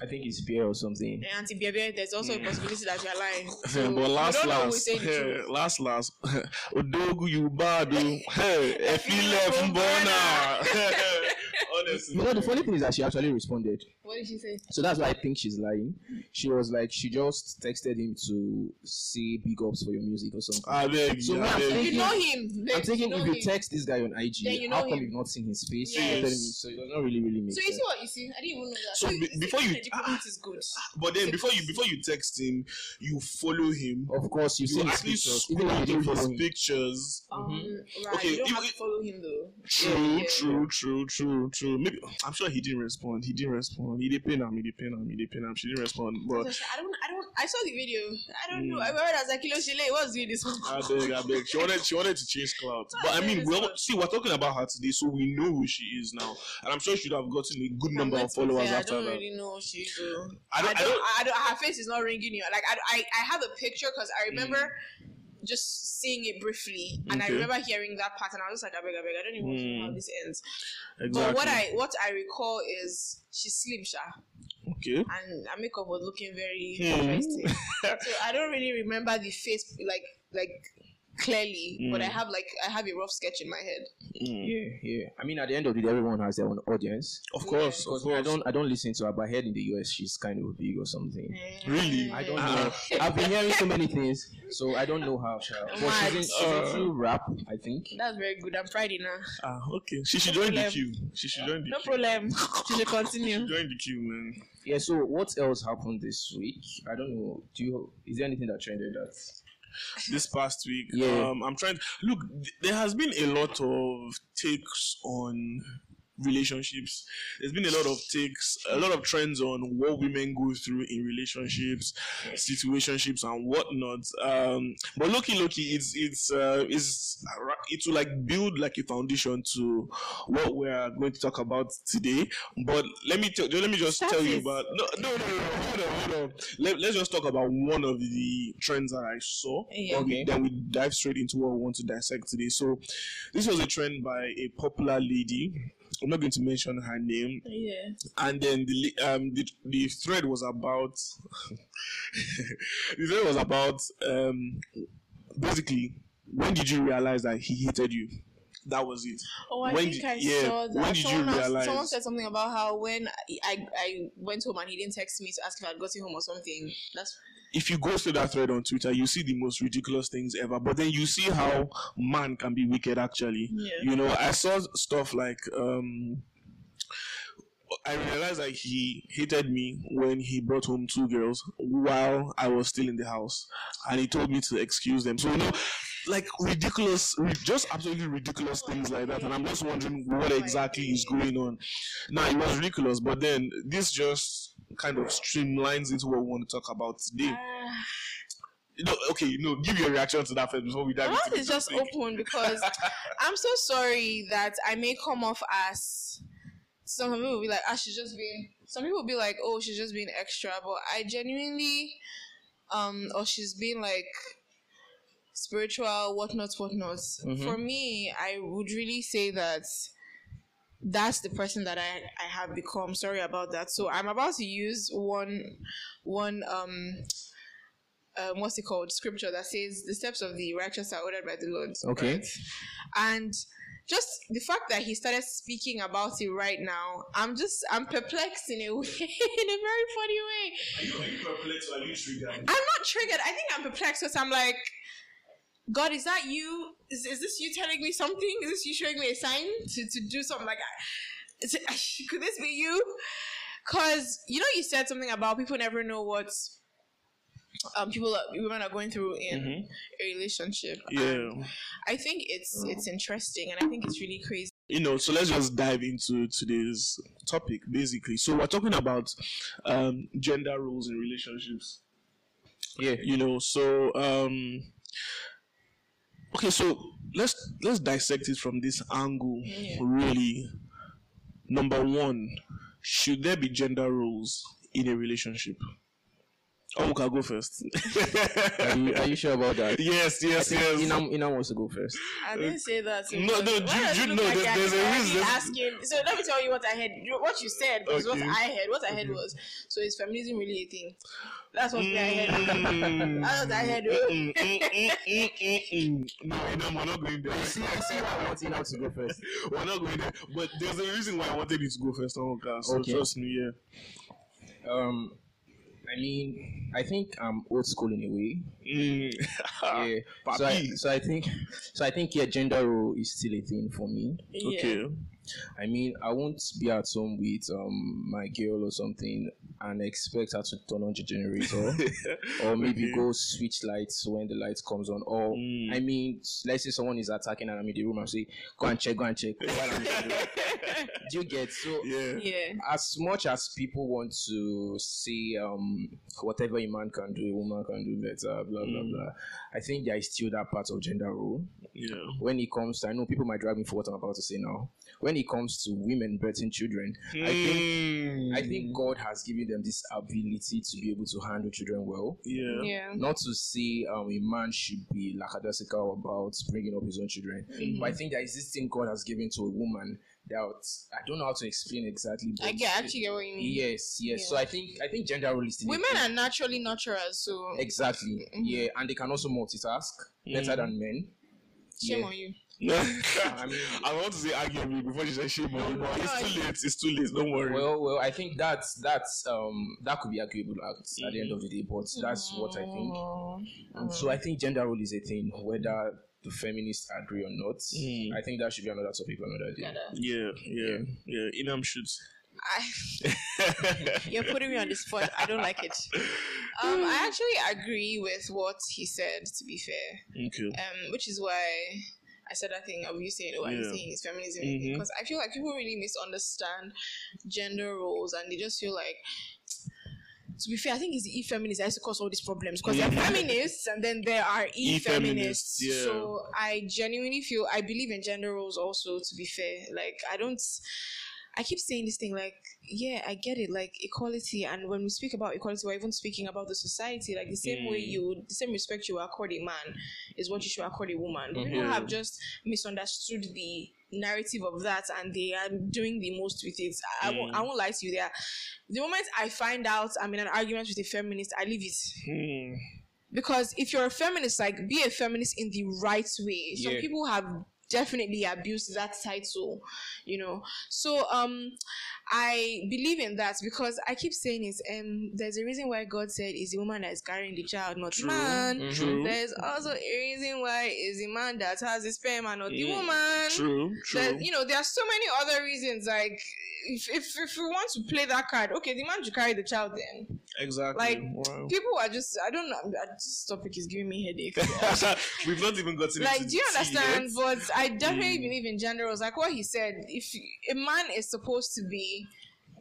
[SPEAKER 3] I think it's beer or something.
[SPEAKER 4] Auntie Bebe, there's also a possibility that you're lying. [LAUGHS] So,
[SPEAKER 2] Mm. but last,
[SPEAKER 4] don't know who's
[SPEAKER 2] last, hey, last, last, [LAUGHS] Odogwu, you bad, oh. [LAUGHS] hey, Efile from Burna. Honestly,
[SPEAKER 3] You know, the funny thing is that she actually responded.
[SPEAKER 4] What did she say?
[SPEAKER 3] So that's why I think she's lying. She was like, she just texted him to say big ups for your music or something.
[SPEAKER 2] I beg
[SPEAKER 3] So
[SPEAKER 2] you,
[SPEAKER 3] now
[SPEAKER 2] I beg
[SPEAKER 3] thinking-
[SPEAKER 4] You know him. babe,
[SPEAKER 3] I'm thinking
[SPEAKER 4] you know
[SPEAKER 3] if you
[SPEAKER 4] him.
[SPEAKER 3] text this guy on IG,
[SPEAKER 4] Then you know
[SPEAKER 3] how come
[SPEAKER 4] him.
[SPEAKER 3] you've not seen his face?
[SPEAKER 4] Yes.
[SPEAKER 3] You're me, so it does not really, really make
[SPEAKER 4] So you
[SPEAKER 3] sense.
[SPEAKER 4] see what you see? I didn't even know that.
[SPEAKER 2] So be- before you-
[SPEAKER 4] the comment is good.
[SPEAKER 2] But then before you before you text him, you follow him.
[SPEAKER 3] Of course, you've
[SPEAKER 2] You
[SPEAKER 3] seen his
[SPEAKER 2] actually
[SPEAKER 3] pictures.
[SPEAKER 2] scroll
[SPEAKER 3] Even if you
[SPEAKER 2] through
[SPEAKER 3] follow
[SPEAKER 2] his
[SPEAKER 3] him.
[SPEAKER 2] pictures.
[SPEAKER 4] Um,
[SPEAKER 3] Mm-hmm.
[SPEAKER 4] right.
[SPEAKER 2] Okay,
[SPEAKER 4] you don't have to follow him though.
[SPEAKER 2] True,
[SPEAKER 4] yeah.
[SPEAKER 2] true, true, true, Maybe I'm sure he didn't respond. He didn't respond. He did pin him. He did pin him. He did pin him. She didn't respond. But
[SPEAKER 4] I don't. I don't. I saw the video. I don't know.
[SPEAKER 2] Mm.
[SPEAKER 4] I remember that Zakilo Shile was doing this one.
[SPEAKER 2] I beg, I beg. She wanted, she wanted to change clouds. But I mean, well, see, we're talking about her today, so we know who she is now, and I'm sure she'd have gotten a good number of
[SPEAKER 4] going to be
[SPEAKER 2] followers
[SPEAKER 4] fair,
[SPEAKER 2] after that.
[SPEAKER 4] I don't
[SPEAKER 2] that.
[SPEAKER 4] really know she do.
[SPEAKER 2] I don't-
[SPEAKER 4] I
[SPEAKER 2] I
[SPEAKER 4] don't.
[SPEAKER 2] don't-
[SPEAKER 4] I don't. Her face is not ringing you. Like I. I, I have a picture because I remember. Just seeing it briefly, and I
[SPEAKER 2] Mm.
[SPEAKER 4] Remember hearing that part, and I was just like, "I beg, I beg, I don't even know how
[SPEAKER 2] Mm.
[SPEAKER 4] this ends."
[SPEAKER 2] Exactly.
[SPEAKER 4] But what I what I recall is she's slim, sha,
[SPEAKER 2] okay.
[SPEAKER 4] and her makeup was looking very
[SPEAKER 2] Hmm.
[SPEAKER 4] interesting. so I don't really remember the face like like clearly, but I
[SPEAKER 2] Mm.
[SPEAKER 4] have like I have a rough sketch in my head.
[SPEAKER 2] Mm.
[SPEAKER 3] Yeah, yeah. I mean, at the end of the day, everyone has their own audience.
[SPEAKER 2] Of course, of
[SPEAKER 3] Because me, I don't, I don't listen to her. But I heard in the US, she's kind of big or something.
[SPEAKER 2] Really?
[SPEAKER 3] I don't know. [LAUGHS] I've been hearing so many things, so I don't know how. Sha. But she's, in, she's
[SPEAKER 2] Mad.
[SPEAKER 3] into rap, I think.
[SPEAKER 4] That's very good. I'm Friday now.
[SPEAKER 2] Ah, okay. She should join the queue. She should join the
[SPEAKER 4] No
[SPEAKER 2] queue.
[SPEAKER 4] problem. [LAUGHS] She should continue.
[SPEAKER 2] Join the queue, man.
[SPEAKER 3] Yeah. So what else happened this week? I don't know. Do you? Is there anything that trended that?
[SPEAKER 2] This past week,
[SPEAKER 3] Yeah.
[SPEAKER 2] um, I'm trying. To, look, there has been a lot of takes on relationships. There's been a lot of takes, a lot of trends on what women go through in relationships, situationships, and whatnot. Um, but lucky, lucky, it's it's uh, it's it will like build like a foundation to what we're going to talk about today. But let me tell, let me just
[SPEAKER 4] Start
[SPEAKER 2] tell you about no no no, no hold on hold on. Let, let's just talk about one of the trends that I saw.
[SPEAKER 4] Yeah.
[SPEAKER 3] Okay.
[SPEAKER 2] Then we dive straight into what we want to dissect today. So, this was a trend by a popular lady. I'm not going to mention her name.
[SPEAKER 4] Yeah.
[SPEAKER 2] And then the um the, the thread was about [LAUGHS] the thread was about um basically when did you realize that he hated you? That was it.
[SPEAKER 4] Oh, I
[SPEAKER 2] When
[SPEAKER 4] think
[SPEAKER 2] did-
[SPEAKER 4] I
[SPEAKER 2] yeah,
[SPEAKER 4] saw that.
[SPEAKER 2] when did you
[SPEAKER 4] someone, else-
[SPEAKER 2] realize?
[SPEAKER 4] someone said something about how when I, I went home and he didn't text me to ask if I'd gotten home or something. That's
[SPEAKER 2] If you go through that thread on Twitter, you see the most ridiculous things ever. But then you see how man can be wicked. Actually,
[SPEAKER 4] Yeah.
[SPEAKER 2] you know, I saw stuff like um. I realized that he hated me when he brought home two girls while I was still in the house, and he told me to excuse them. So you know, like ridiculous, just absolutely ridiculous things like that. And I'm just wondering what exactly is going on. Now it was ridiculous, but then this just kind of streamlines into what we want to talk about today. You know, okay, no, give your reaction to that first before we dive
[SPEAKER 4] My
[SPEAKER 2] into
[SPEAKER 4] mouth
[SPEAKER 2] the
[SPEAKER 4] is just
[SPEAKER 2] topic.
[SPEAKER 4] open because [LAUGHS] I'm so sorry that I may come off as some people will be like, ah, she's just being. Some people will be like, oh, she's just being extra, but I genuinely, um, or she's being like spiritual, whatnot, whatnot. For me, I would really say that that's the person that I, I have become. Sorry about that. So I'm about to use one one um um what's it called scripture that says the steps of the righteous are ordered by the Lord.
[SPEAKER 3] Okay.
[SPEAKER 4] right? And just the fact that he started speaking about it right now, I'm just I'm perplexed in a [LAUGHS] way, in a very funny way.
[SPEAKER 2] Are you, are you perplexed or are you triggered?
[SPEAKER 4] I'm not triggered. I think I'm perplexed because I'm like, God, is that you? Is, is this you telling me something? Is this you showing me a sign to, to do something like that? Is it, [LAUGHS] could this be you? Because, you know, you said something about people never know what um, people, are, women are going through in a relationship. And
[SPEAKER 2] Yeah.
[SPEAKER 4] I think it's it's interesting and I think it's really crazy.
[SPEAKER 2] you know, so let's just dive into today's topic basically. So we're talking about um, gender roles in relationships.
[SPEAKER 3] Yeah.
[SPEAKER 2] You know, so um, okay, so let's let's dissect it from this angle.
[SPEAKER 4] Yeah.
[SPEAKER 2] Really, number one, should there be gender roles in a relationship? Oh, we can go first. [LAUGHS]
[SPEAKER 3] Are you, are you sure about that?
[SPEAKER 2] yes, yes, yes.
[SPEAKER 3] Inam, Inam wants to go first.
[SPEAKER 4] I didn't say that.
[SPEAKER 2] No, no,
[SPEAKER 4] Why
[SPEAKER 2] you- you
[SPEAKER 4] it
[SPEAKER 2] know,
[SPEAKER 4] like
[SPEAKER 2] there-
[SPEAKER 4] you're
[SPEAKER 2] there's a reason.
[SPEAKER 4] Asking, so let me tell you what I heard. What you said was
[SPEAKER 2] Okay.
[SPEAKER 4] what I heard. What I heard was so is feminism really a thing? That's what I heard.
[SPEAKER 2] Mm. [LAUGHS]
[SPEAKER 4] That's what I heard.
[SPEAKER 2] Mm, mm, mm. No, no, we're not going there.
[SPEAKER 3] See, see why I want Inam to go first. [LAUGHS]
[SPEAKER 2] We're not going there. But there's a reason why I wanted you to go first, Onka. So
[SPEAKER 3] Okay.
[SPEAKER 2] trust me, yeah.
[SPEAKER 3] Um, I mean, I think I'm old school in a way.
[SPEAKER 2] Mm. [LAUGHS]
[SPEAKER 3] yeah. So I, so I think, so I think yeah, gender role is still a thing for me.
[SPEAKER 2] Okay.
[SPEAKER 3] I mean, I won't be at home with um my girl or something and expect her to turn on the generator, [LAUGHS] or maybe
[SPEAKER 2] Okay.
[SPEAKER 3] go switch lights when the light comes on. Or
[SPEAKER 2] Mm.
[SPEAKER 3] I mean, let's say someone is attacking and I'm in the room and say, "Go and check, go and check." while I'm in the room. [LAUGHS] Do you get so?
[SPEAKER 2] Yeah.
[SPEAKER 4] Yeah.
[SPEAKER 3] As much as people want to see um whatever a man can do, a woman can do better, blah blah
[SPEAKER 2] Mm.
[SPEAKER 3] blah. I think there is still that part of gender role
[SPEAKER 2] Yeah.
[SPEAKER 3] when it comes to I know people might drag me for what I'm about to say now. When it comes to women birthing children, I think
[SPEAKER 2] Mm.
[SPEAKER 3] I think God has given them this ability to be able to handle children well.
[SPEAKER 2] Yeah.
[SPEAKER 4] Yeah.
[SPEAKER 3] Not to say um, a man should be lackadaisical about bringing up his own children, but I think there is this thing God has given to a woman that I don't know how to explain exactly. But
[SPEAKER 4] I get actually get what you mean.
[SPEAKER 3] Yes, yes. So I think I think gender role is still a
[SPEAKER 4] Women are naturally nurturers, so
[SPEAKER 3] exactly yeah, and they can also multitask better than men.
[SPEAKER 4] shame
[SPEAKER 3] yeah.
[SPEAKER 4] on you. [LAUGHS]
[SPEAKER 3] I mean,
[SPEAKER 2] I want to say arguably before she said shame on you, but
[SPEAKER 4] No,
[SPEAKER 2] it's too late. It's too late. Don't worry.
[SPEAKER 3] Well, well, I think that's that's um that could be arguable at, at the end of the day, but that's what I think. And so I think gender role is a thing, whether the feminists agree or not.
[SPEAKER 2] Mm.
[SPEAKER 3] I think that should be another topic for another day.
[SPEAKER 4] Gotta-
[SPEAKER 2] yeah, yeah, yeah. Inam shoots.
[SPEAKER 4] I, [LAUGHS] you're putting me on the spot. I don't like it. Um, I actually agree with what he said. To be fair,
[SPEAKER 2] Okay.
[SPEAKER 4] um, which is why I said that thing of you saying, "Oh, he's
[SPEAKER 2] Yeah.
[SPEAKER 4] saying it's feminism,"
[SPEAKER 2] Mhm.
[SPEAKER 4] because I feel like people really misunderstand gender roles, and they just feel like. To be fair, I think it's the e-feminists that used to cause all these problems because there are feminists and then there are
[SPEAKER 2] E-feminists,
[SPEAKER 4] e-feminists.
[SPEAKER 2] yeah.
[SPEAKER 4] So I genuinely feel I believe in gender roles also. To be fair, like I don't. I keep saying this thing like, yeah, I get it, like equality. And when we speak about equality, we're even speaking about the society. Like the same way
[SPEAKER 2] Mm.
[SPEAKER 4] you, the same respect you accord a man is what you should accord a woman. But People have just misunderstood the narrative of that, and they are doing the most with it. I, I won't, I won't lie to you. There, the moment I find out I'm in an argument with a feminist, I leave it.
[SPEAKER 2] Hmm.
[SPEAKER 4] Because if you're a feminist, like be a feminist in the right way. Some
[SPEAKER 3] Yeah.
[SPEAKER 4] people have definitely abused that title, you know. So um I believe in that because I keep saying it. Um, there's a reason why God said is the woman that is carrying the child, not the man.
[SPEAKER 3] Mm-hmm.
[SPEAKER 4] There's also a reason why is the man that has the sperm and not the woman.
[SPEAKER 2] True, true.
[SPEAKER 4] you know, there are so many other reasons. Like, if if if we want to play that card, okay, the man should carry the child. Then,
[SPEAKER 2] Exactly.
[SPEAKER 4] like,
[SPEAKER 2] Wow.
[SPEAKER 4] people are just I don't know. I- This topic is giving me headache. [LAUGHS]
[SPEAKER 2] We've not even gotten
[SPEAKER 4] like,
[SPEAKER 2] into
[SPEAKER 4] do you understand?
[SPEAKER 2] yet.
[SPEAKER 4] But I definitely
[SPEAKER 2] Mm.
[SPEAKER 4] believe in gender roles. Like what he said, if a man is supposed to be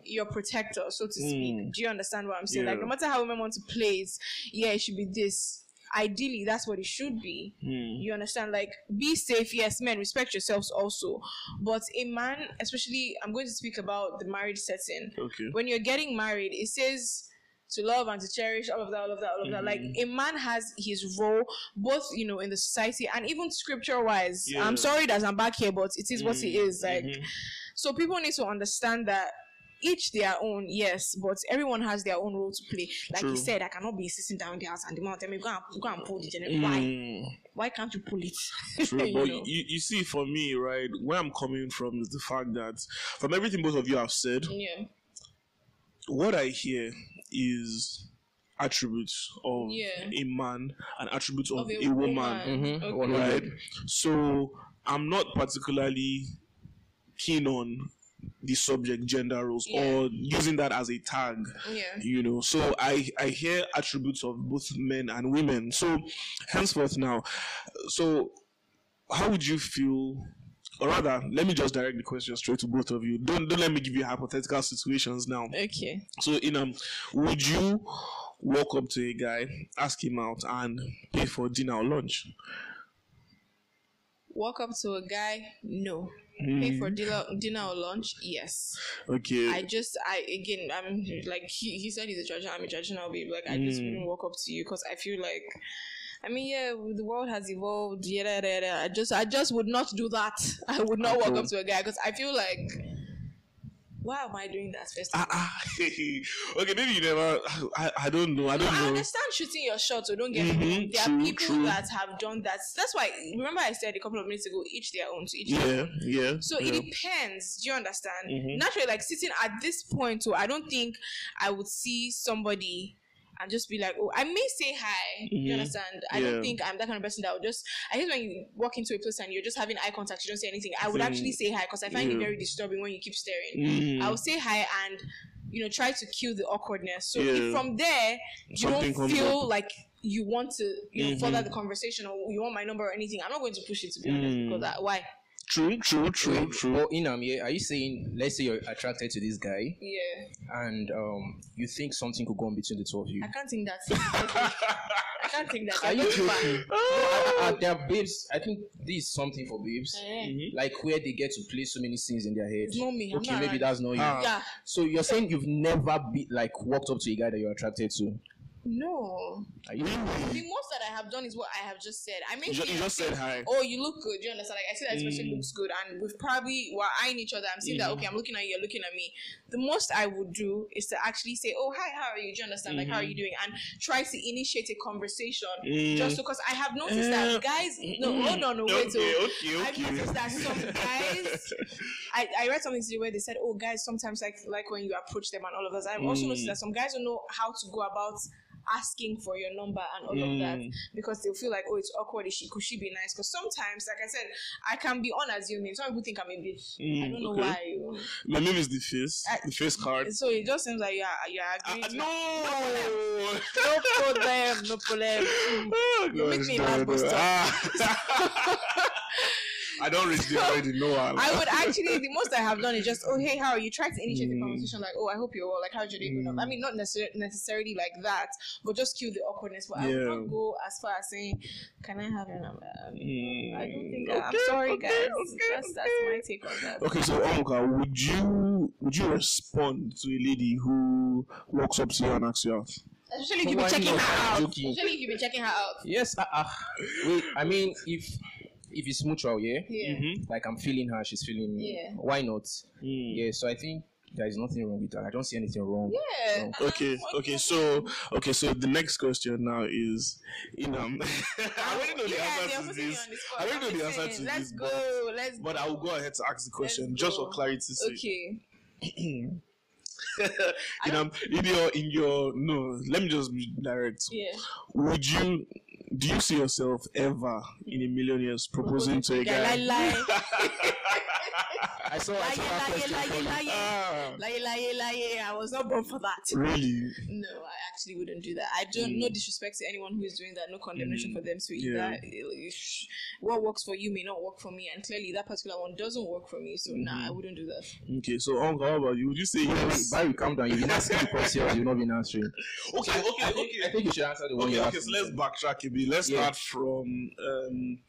[SPEAKER 4] your protector, so to speak.
[SPEAKER 2] Mm.
[SPEAKER 4] Do you understand what I'm saying? Like, no matter how women want to play it, yeah, it should be this. Ideally, that's what it should be.
[SPEAKER 2] Hmm.
[SPEAKER 4] You understand? Like, be safe. Yes, men, respect yourselves also. But a man, especially, I'm going to speak about the married setting.
[SPEAKER 2] Okay.
[SPEAKER 4] When you're getting married, it says to love and to cherish all of that, all of that, all of that. Like,
[SPEAKER 2] Mm-hmm.
[SPEAKER 4] a man has his role, both, you know, in the society and even scripture wise.
[SPEAKER 2] Yeah.
[SPEAKER 4] I'm sorry that I'm back here, but it is what it is. Like,
[SPEAKER 2] Mhm.
[SPEAKER 4] so people need to understand that each their own, yes, but everyone has their own role to play. Like
[SPEAKER 2] True.
[SPEAKER 4] he said, I cannot be sitting down in the house and the man tell me go and go and pull the generator. Why?
[SPEAKER 2] Mm.
[SPEAKER 4] Why can't you pull it?
[SPEAKER 2] True, [LAUGHS]
[SPEAKER 4] You
[SPEAKER 2] but
[SPEAKER 4] know.
[SPEAKER 2] you, you see, for me, right, where I'm coming from is the fact that from everything both of you have said,
[SPEAKER 4] Yeah.
[SPEAKER 2] what I hear is attributes of
[SPEAKER 4] Yeah.
[SPEAKER 2] a man and attributes of,
[SPEAKER 4] Of
[SPEAKER 2] a, woman,
[SPEAKER 3] Mhm.
[SPEAKER 4] Okay.
[SPEAKER 3] One
[SPEAKER 2] right? So I'm not particularly keen on the subject gender roles
[SPEAKER 4] Yeah.
[SPEAKER 2] or using that as a tag
[SPEAKER 4] Yeah.
[SPEAKER 2] you know so i i hear attributes of both men and women so henceforth now so how would you feel or rather let me just direct the question straight to both of you don't don't let me give you hypothetical situations now
[SPEAKER 4] Okay.
[SPEAKER 2] so in um would you walk up to a guy ask him out and pay for dinner or lunch
[SPEAKER 4] Walk up to a guy, no. Pay for dinner, dinner or lunch, yes.
[SPEAKER 2] okay
[SPEAKER 4] I just, I again, I'm like he, he said he's a traditional, I'm a traditional babe. Like I just
[SPEAKER 2] Mm.
[SPEAKER 4] wouldn't walk up to you because I feel like, I mean, yeah, the world has evolved. Yeah, yeah, yeah. I just, I just would not do that. [LAUGHS] I would not walk up to a guy because I feel like, why am I doing that first?
[SPEAKER 2] Ah, ah, [LAUGHS] okay, maybe you never. I, I don't know. I don't
[SPEAKER 4] I
[SPEAKER 2] know.
[SPEAKER 4] understand shooting your shot, so don't get me
[SPEAKER 2] Mhm,
[SPEAKER 4] wrong. There
[SPEAKER 2] true,
[SPEAKER 4] are people
[SPEAKER 2] true.
[SPEAKER 4] that have done that. That's why remember I said a couple of minutes ago, each their own to each their own.
[SPEAKER 2] Yeah, yeah.
[SPEAKER 4] So
[SPEAKER 2] yeah.
[SPEAKER 4] it depends. Do you understand?
[SPEAKER 2] Mhm.
[SPEAKER 4] Naturally, like sitting at this point, too, I don't think I would see somebody and just be like, "Oh, I may say hi." Do you
[SPEAKER 2] mm-hmm.
[SPEAKER 4] understand? I
[SPEAKER 2] Yeah.
[SPEAKER 4] don't think I'm that kind of person that would just. I guess when you walk into a place and you're just having eye contact, you don't say anything. I would actually say hi because I find it very disturbing when you keep staring.
[SPEAKER 2] Mm-hmm.
[SPEAKER 4] I will say hi and you know try to kill the awkwardness. So
[SPEAKER 2] Yeah.
[SPEAKER 4] if from there you
[SPEAKER 2] Something
[SPEAKER 4] don't feel
[SPEAKER 2] up.
[SPEAKER 4] like you want to you know further the mm-hmm. conversation or you want my number or anything, I'm not going to push it to be honest because I, why?
[SPEAKER 2] True, true, true,
[SPEAKER 3] Wait,
[SPEAKER 2] true.
[SPEAKER 3] But Inam, yeah, are you saying, let's say you're attracted to this guy
[SPEAKER 4] Yeah,
[SPEAKER 3] and um, you think something could go on between the two of you?
[SPEAKER 4] I can't think that. [LAUGHS] I can't think that.
[SPEAKER 3] Are you
[SPEAKER 4] That's
[SPEAKER 3] joking?
[SPEAKER 4] fine. [LAUGHS]
[SPEAKER 3] No, there are babes. I think this is something for babes.
[SPEAKER 4] Eh,
[SPEAKER 2] Mhm.
[SPEAKER 3] Like where they get to play so many scenes in their head.
[SPEAKER 4] It's not me. I'm
[SPEAKER 3] Okay,
[SPEAKER 4] not
[SPEAKER 3] maybe
[SPEAKER 4] around.
[SPEAKER 3] that's not you.
[SPEAKER 2] Ah.
[SPEAKER 4] Yeah.
[SPEAKER 3] So you're saying you've never be like walked up to a guy that you're attracted to?
[SPEAKER 4] No.
[SPEAKER 3] Are you?
[SPEAKER 4] The most that I have done is what I have just said. I may
[SPEAKER 2] You, you just said hi.
[SPEAKER 4] Oh, you look good. You understand? Like I see that person
[SPEAKER 2] Mm.
[SPEAKER 4] looks good, and we've probably we're eyeing each other. I'm seeing that
[SPEAKER 2] Mhm.
[SPEAKER 4] okay, I'm looking at you, you're looking at me. The most I would do is to actually say, "Oh, hi, how are you? Do you understand? Like, how are you doing?" And try to initiate a conversation.
[SPEAKER 2] Mm.
[SPEAKER 4] Just because I have noticed
[SPEAKER 2] Uh,
[SPEAKER 4] that guys, no,
[SPEAKER 2] mm.
[SPEAKER 4] hold on, no, wait.
[SPEAKER 2] Okay,
[SPEAKER 4] oh.
[SPEAKER 2] okay,
[SPEAKER 4] I've
[SPEAKER 2] okay.
[SPEAKER 4] noticed that some guys, [LAUGHS] I, I read something today where they said, "Oh, guys, sometimes like like when you approach them and all of us." I've also
[SPEAKER 2] Mm.
[SPEAKER 4] noticed that some guys don't know how to go about asking for your number and all of that
[SPEAKER 2] Mm.
[SPEAKER 4] because they'll feel like, "Oh, it's awkward. Is she could she be nice?" Because sometimes, like I said, I can be unassuming. Some people think I'm a bitch. I
[SPEAKER 2] Mm,
[SPEAKER 4] don't know
[SPEAKER 2] okay.
[SPEAKER 4] why.
[SPEAKER 2] My name is the face.
[SPEAKER 4] I-
[SPEAKER 2] the face card.
[SPEAKER 4] So it just seems like you're you're
[SPEAKER 2] Ah,
[SPEAKER 4] agreeing. to-
[SPEAKER 2] no.
[SPEAKER 4] no problem, no [LAUGHS] problem.
[SPEAKER 2] Oh,
[SPEAKER 4] You make me
[SPEAKER 2] no,
[SPEAKER 4] laugh,
[SPEAKER 2] no. Ah. [LAUGHS] I don't reach there already. No, I'm-
[SPEAKER 4] I would actually the most I have done is just oh hey how are you try to initiate the
[SPEAKER 2] Mm.
[SPEAKER 4] conversation like oh I hope you're well like how's your day going I mean not necessarily necessarily like that but just kill the awkwardness but I would not go as far as saying can I have your number
[SPEAKER 2] Mm.
[SPEAKER 4] I don't think
[SPEAKER 2] Okay,
[SPEAKER 4] I'm sorry
[SPEAKER 2] okay,
[SPEAKER 4] guys
[SPEAKER 2] okay,
[SPEAKER 4] that's that's my take on that
[SPEAKER 2] Okay, so Omuka, would you would you respond to a lady who walks up to you and asks you out?
[SPEAKER 4] especially if you've been checking her out especially if you've been checking her out
[SPEAKER 3] Yes. Uh, uh, wait. I mean, if if it's mutual, yeah.
[SPEAKER 4] yeah
[SPEAKER 2] Mm-hmm.
[SPEAKER 3] Like I'm feeling her, she's feeling me.
[SPEAKER 4] Yeah.
[SPEAKER 3] Why not?
[SPEAKER 2] Mm.
[SPEAKER 3] Yeah. So I think there is nothing wrong with that. I don't see anything wrong.
[SPEAKER 4] Yeah.
[SPEAKER 3] wrong. [LAUGHS]
[SPEAKER 2] Okay, okay, so okay, so the next question now is, you know, [LAUGHS] I already know the
[SPEAKER 4] Yeah,
[SPEAKER 2] answer to
[SPEAKER 4] putting
[SPEAKER 2] this.
[SPEAKER 4] on the spot.
[SPEAKER 2] I already know
[SPEAKER 4] I'm
[SPEAKER 2] the answer to
[SPEAKER 4] Let's
[SPEAKER 2] this,
[SPEAKER 4] go. Let's
[SPEAKER 2] but I will go ahead to ask the question
[SPEAKER 4] Let's
[SPEAKER 2] just for
[SPEAKER 4] go.
[SPEAKER 2] clarity's sake.
[SPEAKER 4] Okay. [LAUGHS]
[SPEAKER 2] in, um, in your in your no, let me just be direct.
[SPEAKER 4] Yeah.
[SPEAKER 2] Would you do you see yourself ever in a million years proposing to a guy?
[SPEAKER 4] Lie, lie, [LAUGHS]
[SPEAKER 3] I saw, I
[SPEAKER 4] lie,
[SPEAKER 3] saw that
[SPEAKER 4] lie,
[SPEAKER 3] question
[SPEAKER 4] lie,
[SPEAKER 3] coming.
[SPEAKER 4] lie,
[SPEAKER 2] Ah,
[SPEAKER 4] lie, lie, lie. I was not born for that.
[SPEAKER 2] really?
[SPEAKER 4] No, I actually wouldn't do that. I don't. No mm. disrespect to anyone who is doing that. No condemnation mm. for them to eat
[SPEAKER 2] Yeah.
[SPEAKER 4] that. What works for you may not work for me, and clearly that particular one doesn't work for me. So nah, I mm-hmm. wouldn't do that.
[SPEAKER 2] Okay, so Uncle, how about you? Would you say yes?
[SPEAKER 3] you calm down. You've been asking the questions, you've not been answering. [LAUGHS]
[SPEAKER 2] Okay, okay,
[SPEAKER 3] I think, I
[SPEAKER 2] okay.
[SPEAKER 3] think you should answer the one
[SPEAKER 2] Okay,
[SPEAKER 3] you're
[SPEAKER 2] okay, so
[SPEAKER 3] asking.
[SPEAKER 2] let's backtrack a bit. Let's
[SPEAKER 3] Yeah.
[SPEAKER 2] start from um,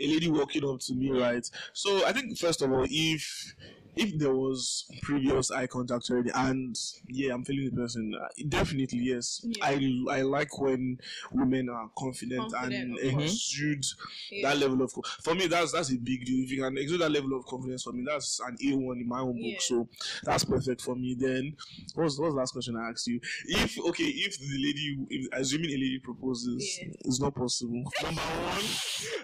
[SPEAKER 2] a lady walking up to me, right? So I think first of all, if if there was previous eye contact already, and yeah, I'm feeling the person, uh, definitely yes.
[SPEAKER 4] Yeah.
[SPEAKER 2] I I like when women are confident,
[SPEAKER 4] Confident,
[SPEAKER 2] and exude
[SPEAKER 4] Yeah.
[SPEAKER 2] that level of for me that's that's a big deal if you can exude that level of confidence for me that's an a1 in my own book
[SPEAKER 4] Yeah.
[SPEAKER 2] so that's perfect for me then what's what's the last question i asked you if okay if the lady if, assuming a lady proposes
[SPEAKER 4] Yeah.
[SPEAKER 2] it's not possible number one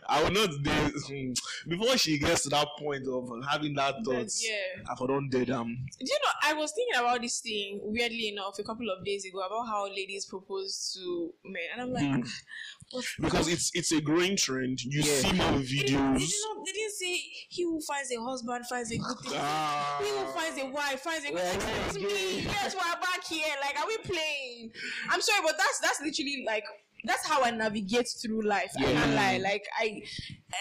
[SPEAKER 2] i will not hmm, before she gets to that point of having that thought
[SPEAKER 4] But, yeah.
[SPEAKER 2] i for don't dare them
[SPEAKER 4] Do you know? I was thinking about this thing weirdly enough a couple of days ago about how ladies propose to men, and I'm like, [SIGHS] ah,
[SPEAKER 2] because it's it's a growing trend you
[SPEAKER 3] Yeah.
[SPEAKER 2] see more
[SPEAKER 4] They didn't, they,
[SPEAKER 2] videos
[SPEAKER 4] did not, they didn't say he who finds a husband finds a good thing.
[SPEAKER 2] Ah.
[SPEAKER 4] he who finds a wife finds a good thing. It's
[SPEAKER 3] yeah.
[SPEAKER 4] me. Yes, we're back here. Like, are we playing? I'm sorry, but that's that's literally like that's how I navigate through life. I can't lie. Like I,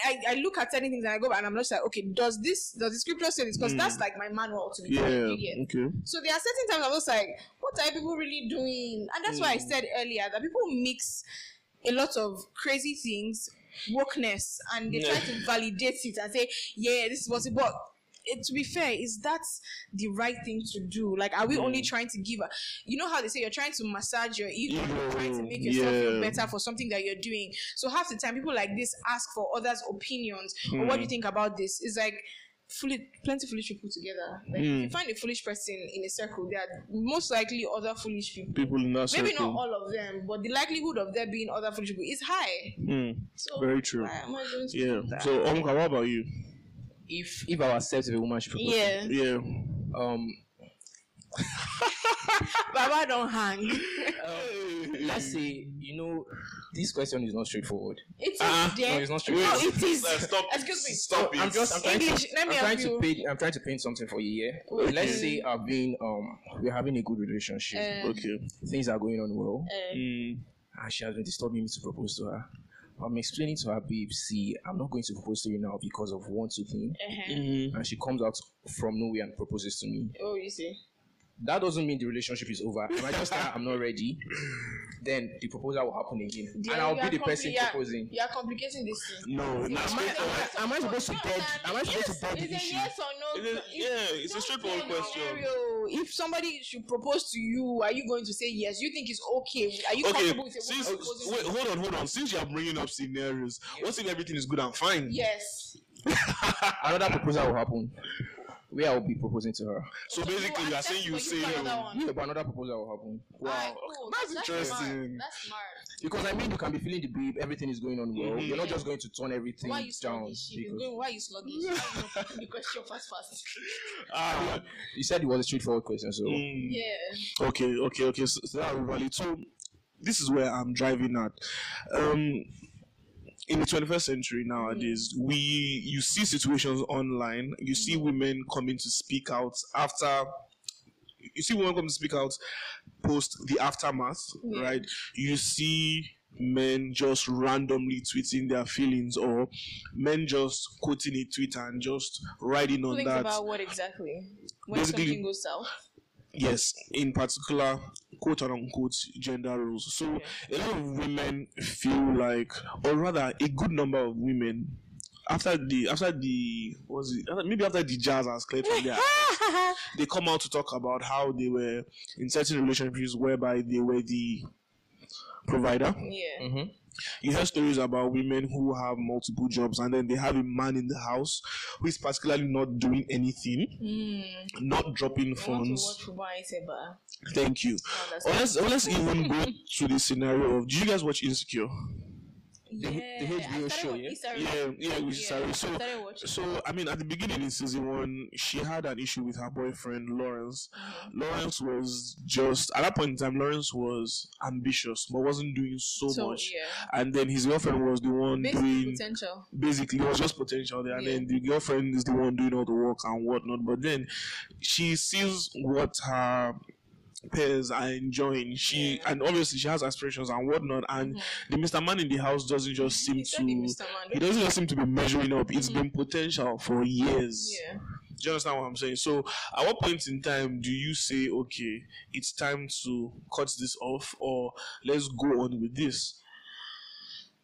[SPEAKER 4] I, I look at certain things and I go and I'm not like, okay, does this does the scripture say this? Because that's mm. like my manual to be.
[SPEAKER 2] yeah okay
[SPEAKER 4] So there are certain times I'm just like, what are people really doing? And that's why I mm. said earlier that people mix a lot of crazy things, wokeness, and they try to validate it and say, yeah, this is it. But it, to be fair, is that the right thing to do? Like, are we only mm. trying to give a, you know how they say you're trying to massage your ego, you're trying to make yourself feel better for something that you're doing. So half the time, people like this ask for others' opinions or what do you mm. think about this? It's like, Fully, plenty foolish people together. Like if you mm. find a foolish person in a circle, there are most likely other foolish people.
[SPEAKER 2] people in that circle,
[SPEAKER 4] Maybe
[SPEAKER 2] circle
[SPEAKER 4] not all of them, but the likelihood of there being other foolish people is high.
[SPEAKER 2] Hmm.
[SPEAKER 4] So
[SPEAKER 2] Very true.
[SPEAKER 4] why am I going to
[SPEAKER 2] Yeah. So, Omka, what about you?
[SPEAKER 3] If if I accept if a woman should propose,
[SPEAKER 4] yeah,
[SPEAKER 2] Yeah.
[SPEAKER 3] um, [LAUGHS]
[SPEAKER 4] Baba don't hang.
[SPEAKER 3] let's say you know this question is not straightforward.
[SPEAKER 4] It is there.
[SPEAKER 3] No, it's not
[SPEAKER 4] No,
[SPEAKER 3] straightforward.
[SPEAKER 4] it is.
[SPEAKER 2] Uh, stop.
[SPEAKER 4] Excuse me.
[SPEAKER 2] Stop it.
[SPEAKER 3] I'm just I'm trying
[SPEAKER 4] English,
[SPEAKER 3] to
[SPEAKER 4] let me
[SPEAKER 3] I'm trying
[SPEAKER 4] help
[SPEAKER 3] to paint I'm trying to paint something for you. Yeah.
[SPEAKER 4] Okay.
[SPEAKER 3] Let's say I've been um we're having a good relationship.
[SPEAKER 4] Uh,
[SPEAKER 2] Okay.
[SPEAKER 3] Things are going on well.
[SPEAKER 4] uh,
[SPEAKER 2] Mm.
[SPEAKER 3] and she has been disturbing me to propose to her. I'm explaining to her, babe, see, I'm not going to propose to you now because of one, two things.
[SPEAKER 4] uh-huh.
[SPEAKER 2] Mm.
[SPEAKER 3] And she comes out from nowhere and proposes to me.
[SPEAKER 4] Oh, you see.
[SPEAKER 3] That doesn't mean the relationship is over. If I just tell her I'm not ready, then the proposal will happen again.
[SPEAKER 4] Yeah,
[SPEAKER 3] and I'll be the
[SPEAKER 4] compli-
[SPEAKER 3] person
[SPEAKER 4] you are-
[SPEAKER 3] proposing.
[SPEAKER 4] You are complicating this thing.
[SPEAKER 2] No,
[SPEAKER 4] See,
[SPEAKER 2] that's
[SPEAKER 4] am I- am I-
[SPEAKER 3] Am I supposed to
[SPEAKER 4] No,
[SPEAKER 3] dead- am I supposed to
[SPEAKER 4] yes,
[SPEAKER 3] dead the
[SPEAKER 4] Is a
[SPEAKER 3] issue?
[SPEAKER 4] yes or no?
[SPEAKER 2] It is- yeah, it's a straightforward question.
[SPEAKER 4] scenario. If somebody should propose to you, are you going to say yes? You think it's okay? Are you
[SPEAKER 2] Okay,
[SPEAKER 4] comfortable with a
[SPEAKER 2] since
[SPEAKER 4] woman proposing
[SPEAKER 2] wait, hold on, hold on. Since you are bringing up scenarios, what if everything is good and fine?
[SPEAKER 4] Yes. [LAUGHS]
[SPEAKER 3] Another proposal will happen where I'll be proposing to her.
[SPEAKER 2] So
[SPEAKER 4] So
[SPEAKER 2] basically, you are saying you
[SPEAKER 4] for
[SPEAKER 2] say
[SPEAKER 4] you for another
[SPEAKER 2] no.
[SPEAKER 4] one.
[SPEAKER 3] Yeah, but another proposal will happen.
[SPEAKER 4] Alright, cool.
[SPEAKER 2] That's
[SPEAKER 4] Smart.
[SPEAKER 2] interesting.
[SPEAKER 4] That's smart.
[SPEAKER 3] Because I mean, you can be feeling the babe, everything is going on well.
[SPEAKER 2] Mhm.
[SPEAKER 3] You're not just going to turn everything
[SPEAKER 4] Why you
[SPEAKER 3] down.
[SPEAKER 4] sluggish? You're
[SPEAKER 3] because-
[SPEAKER 4] going, why are you sluggish? [LAUGHS] Why are you the question fast, fast?
[SPEAKER 2] Ah,
[SPEAKER 3] You said it was a straightforward question, so
[SPEAKER 2] mm.
[SPEAKER 4] Yeah.
[SPEAKER 2] Okay, okay, okay. So, so that valid. So this is where I'm driving at. Um, in the 21st century nowadays, mm-hmm. we you see situations online. You see mm-hmm. women coming to speak out after. You see women come to speak out post the aftermath,
[SPEAKER 4] Yeah.
[SPEAKER 2] right? You see men just randomly tweeting their feelings or men just quoting a tweet and just writing on that
[SPEAKER 4] about what exactly when
[SPEAKER 2] Basically-
[SPEAKER 4] something goes south.
[SPEAKER 2] Yes, in particular, quote unquote gender roles. So a lot of women feel like, or rather, a good number of women. After the after the what was it maybe after the jazz has cleared from there, [LAUGHS] they come out to talk about how they were in certain relationships whereby they were the provider.
[SPEAKER 4] Yeah.
[SPEAKER 3] Mm-hmm.
[SPEAKER 2] You hear stories about women who have multiple jobs and then they have a man in the house who is particularly not doing anything,
[SPEAKER 4] Mm.
[SPEAKER 2] not dropping
[SPEAKER 4] I want to
[SPEAKER 2] funds.
[SPEAKER 4] watch football. But
[SPEAKER 2] Thank you.
[SPEAKER 4] oh, that's
[SPEAKER 2] Or let's, or let's even go to the scenario of. Do you guys watch Insecure?
[SPEAKER 4] Yeah.
[SPEAKER 3] the HBO show, yeah?
[SPEAKER 2] Yeah, yeah,
[SPEAKER 4] yeah. I
[SPEAKER 2] So, so I mean, at the beginning in season one, she had an issue with her boyfriend Lawrence. Lawrence was just at that point in time. Lawrence was ambitious, but wasn't doing so,
[SPEAKER 4] So
[SPEAKER 2] much.
[SPEAKER 4] yeah,
[SPEAKER 2] And then his girlfriend was the one
[SPEAKER 4] basically
[SPEAKER 2] doing
[SPEAKER 4] potential.
[SPEAKER 2] basically it was just potential there and
[SPEAKER 4] Yeah.
[SPEAKER 2] then the girlfriend is the one doing all the work and whatnot but then she sees what her peers are enjoying she
[SPEAKER 4] Yeah.
[SPEAKER 2] and obviously she has aspirations and whatnot and the mr man in the house doesn't just seem
[SPEAKER 4] He
[SPEAKER 2] to
[SPEAKER 4] he Mr. Man.
[SPEAKER 2] he doesn't just seem to be measuring up It's been potential for years
[SPEAKER 4] Yeah.
[SPEAKER 2] do you understand what i'm saying so at what point in time do you say okay it's time to cut this off or let's go on with this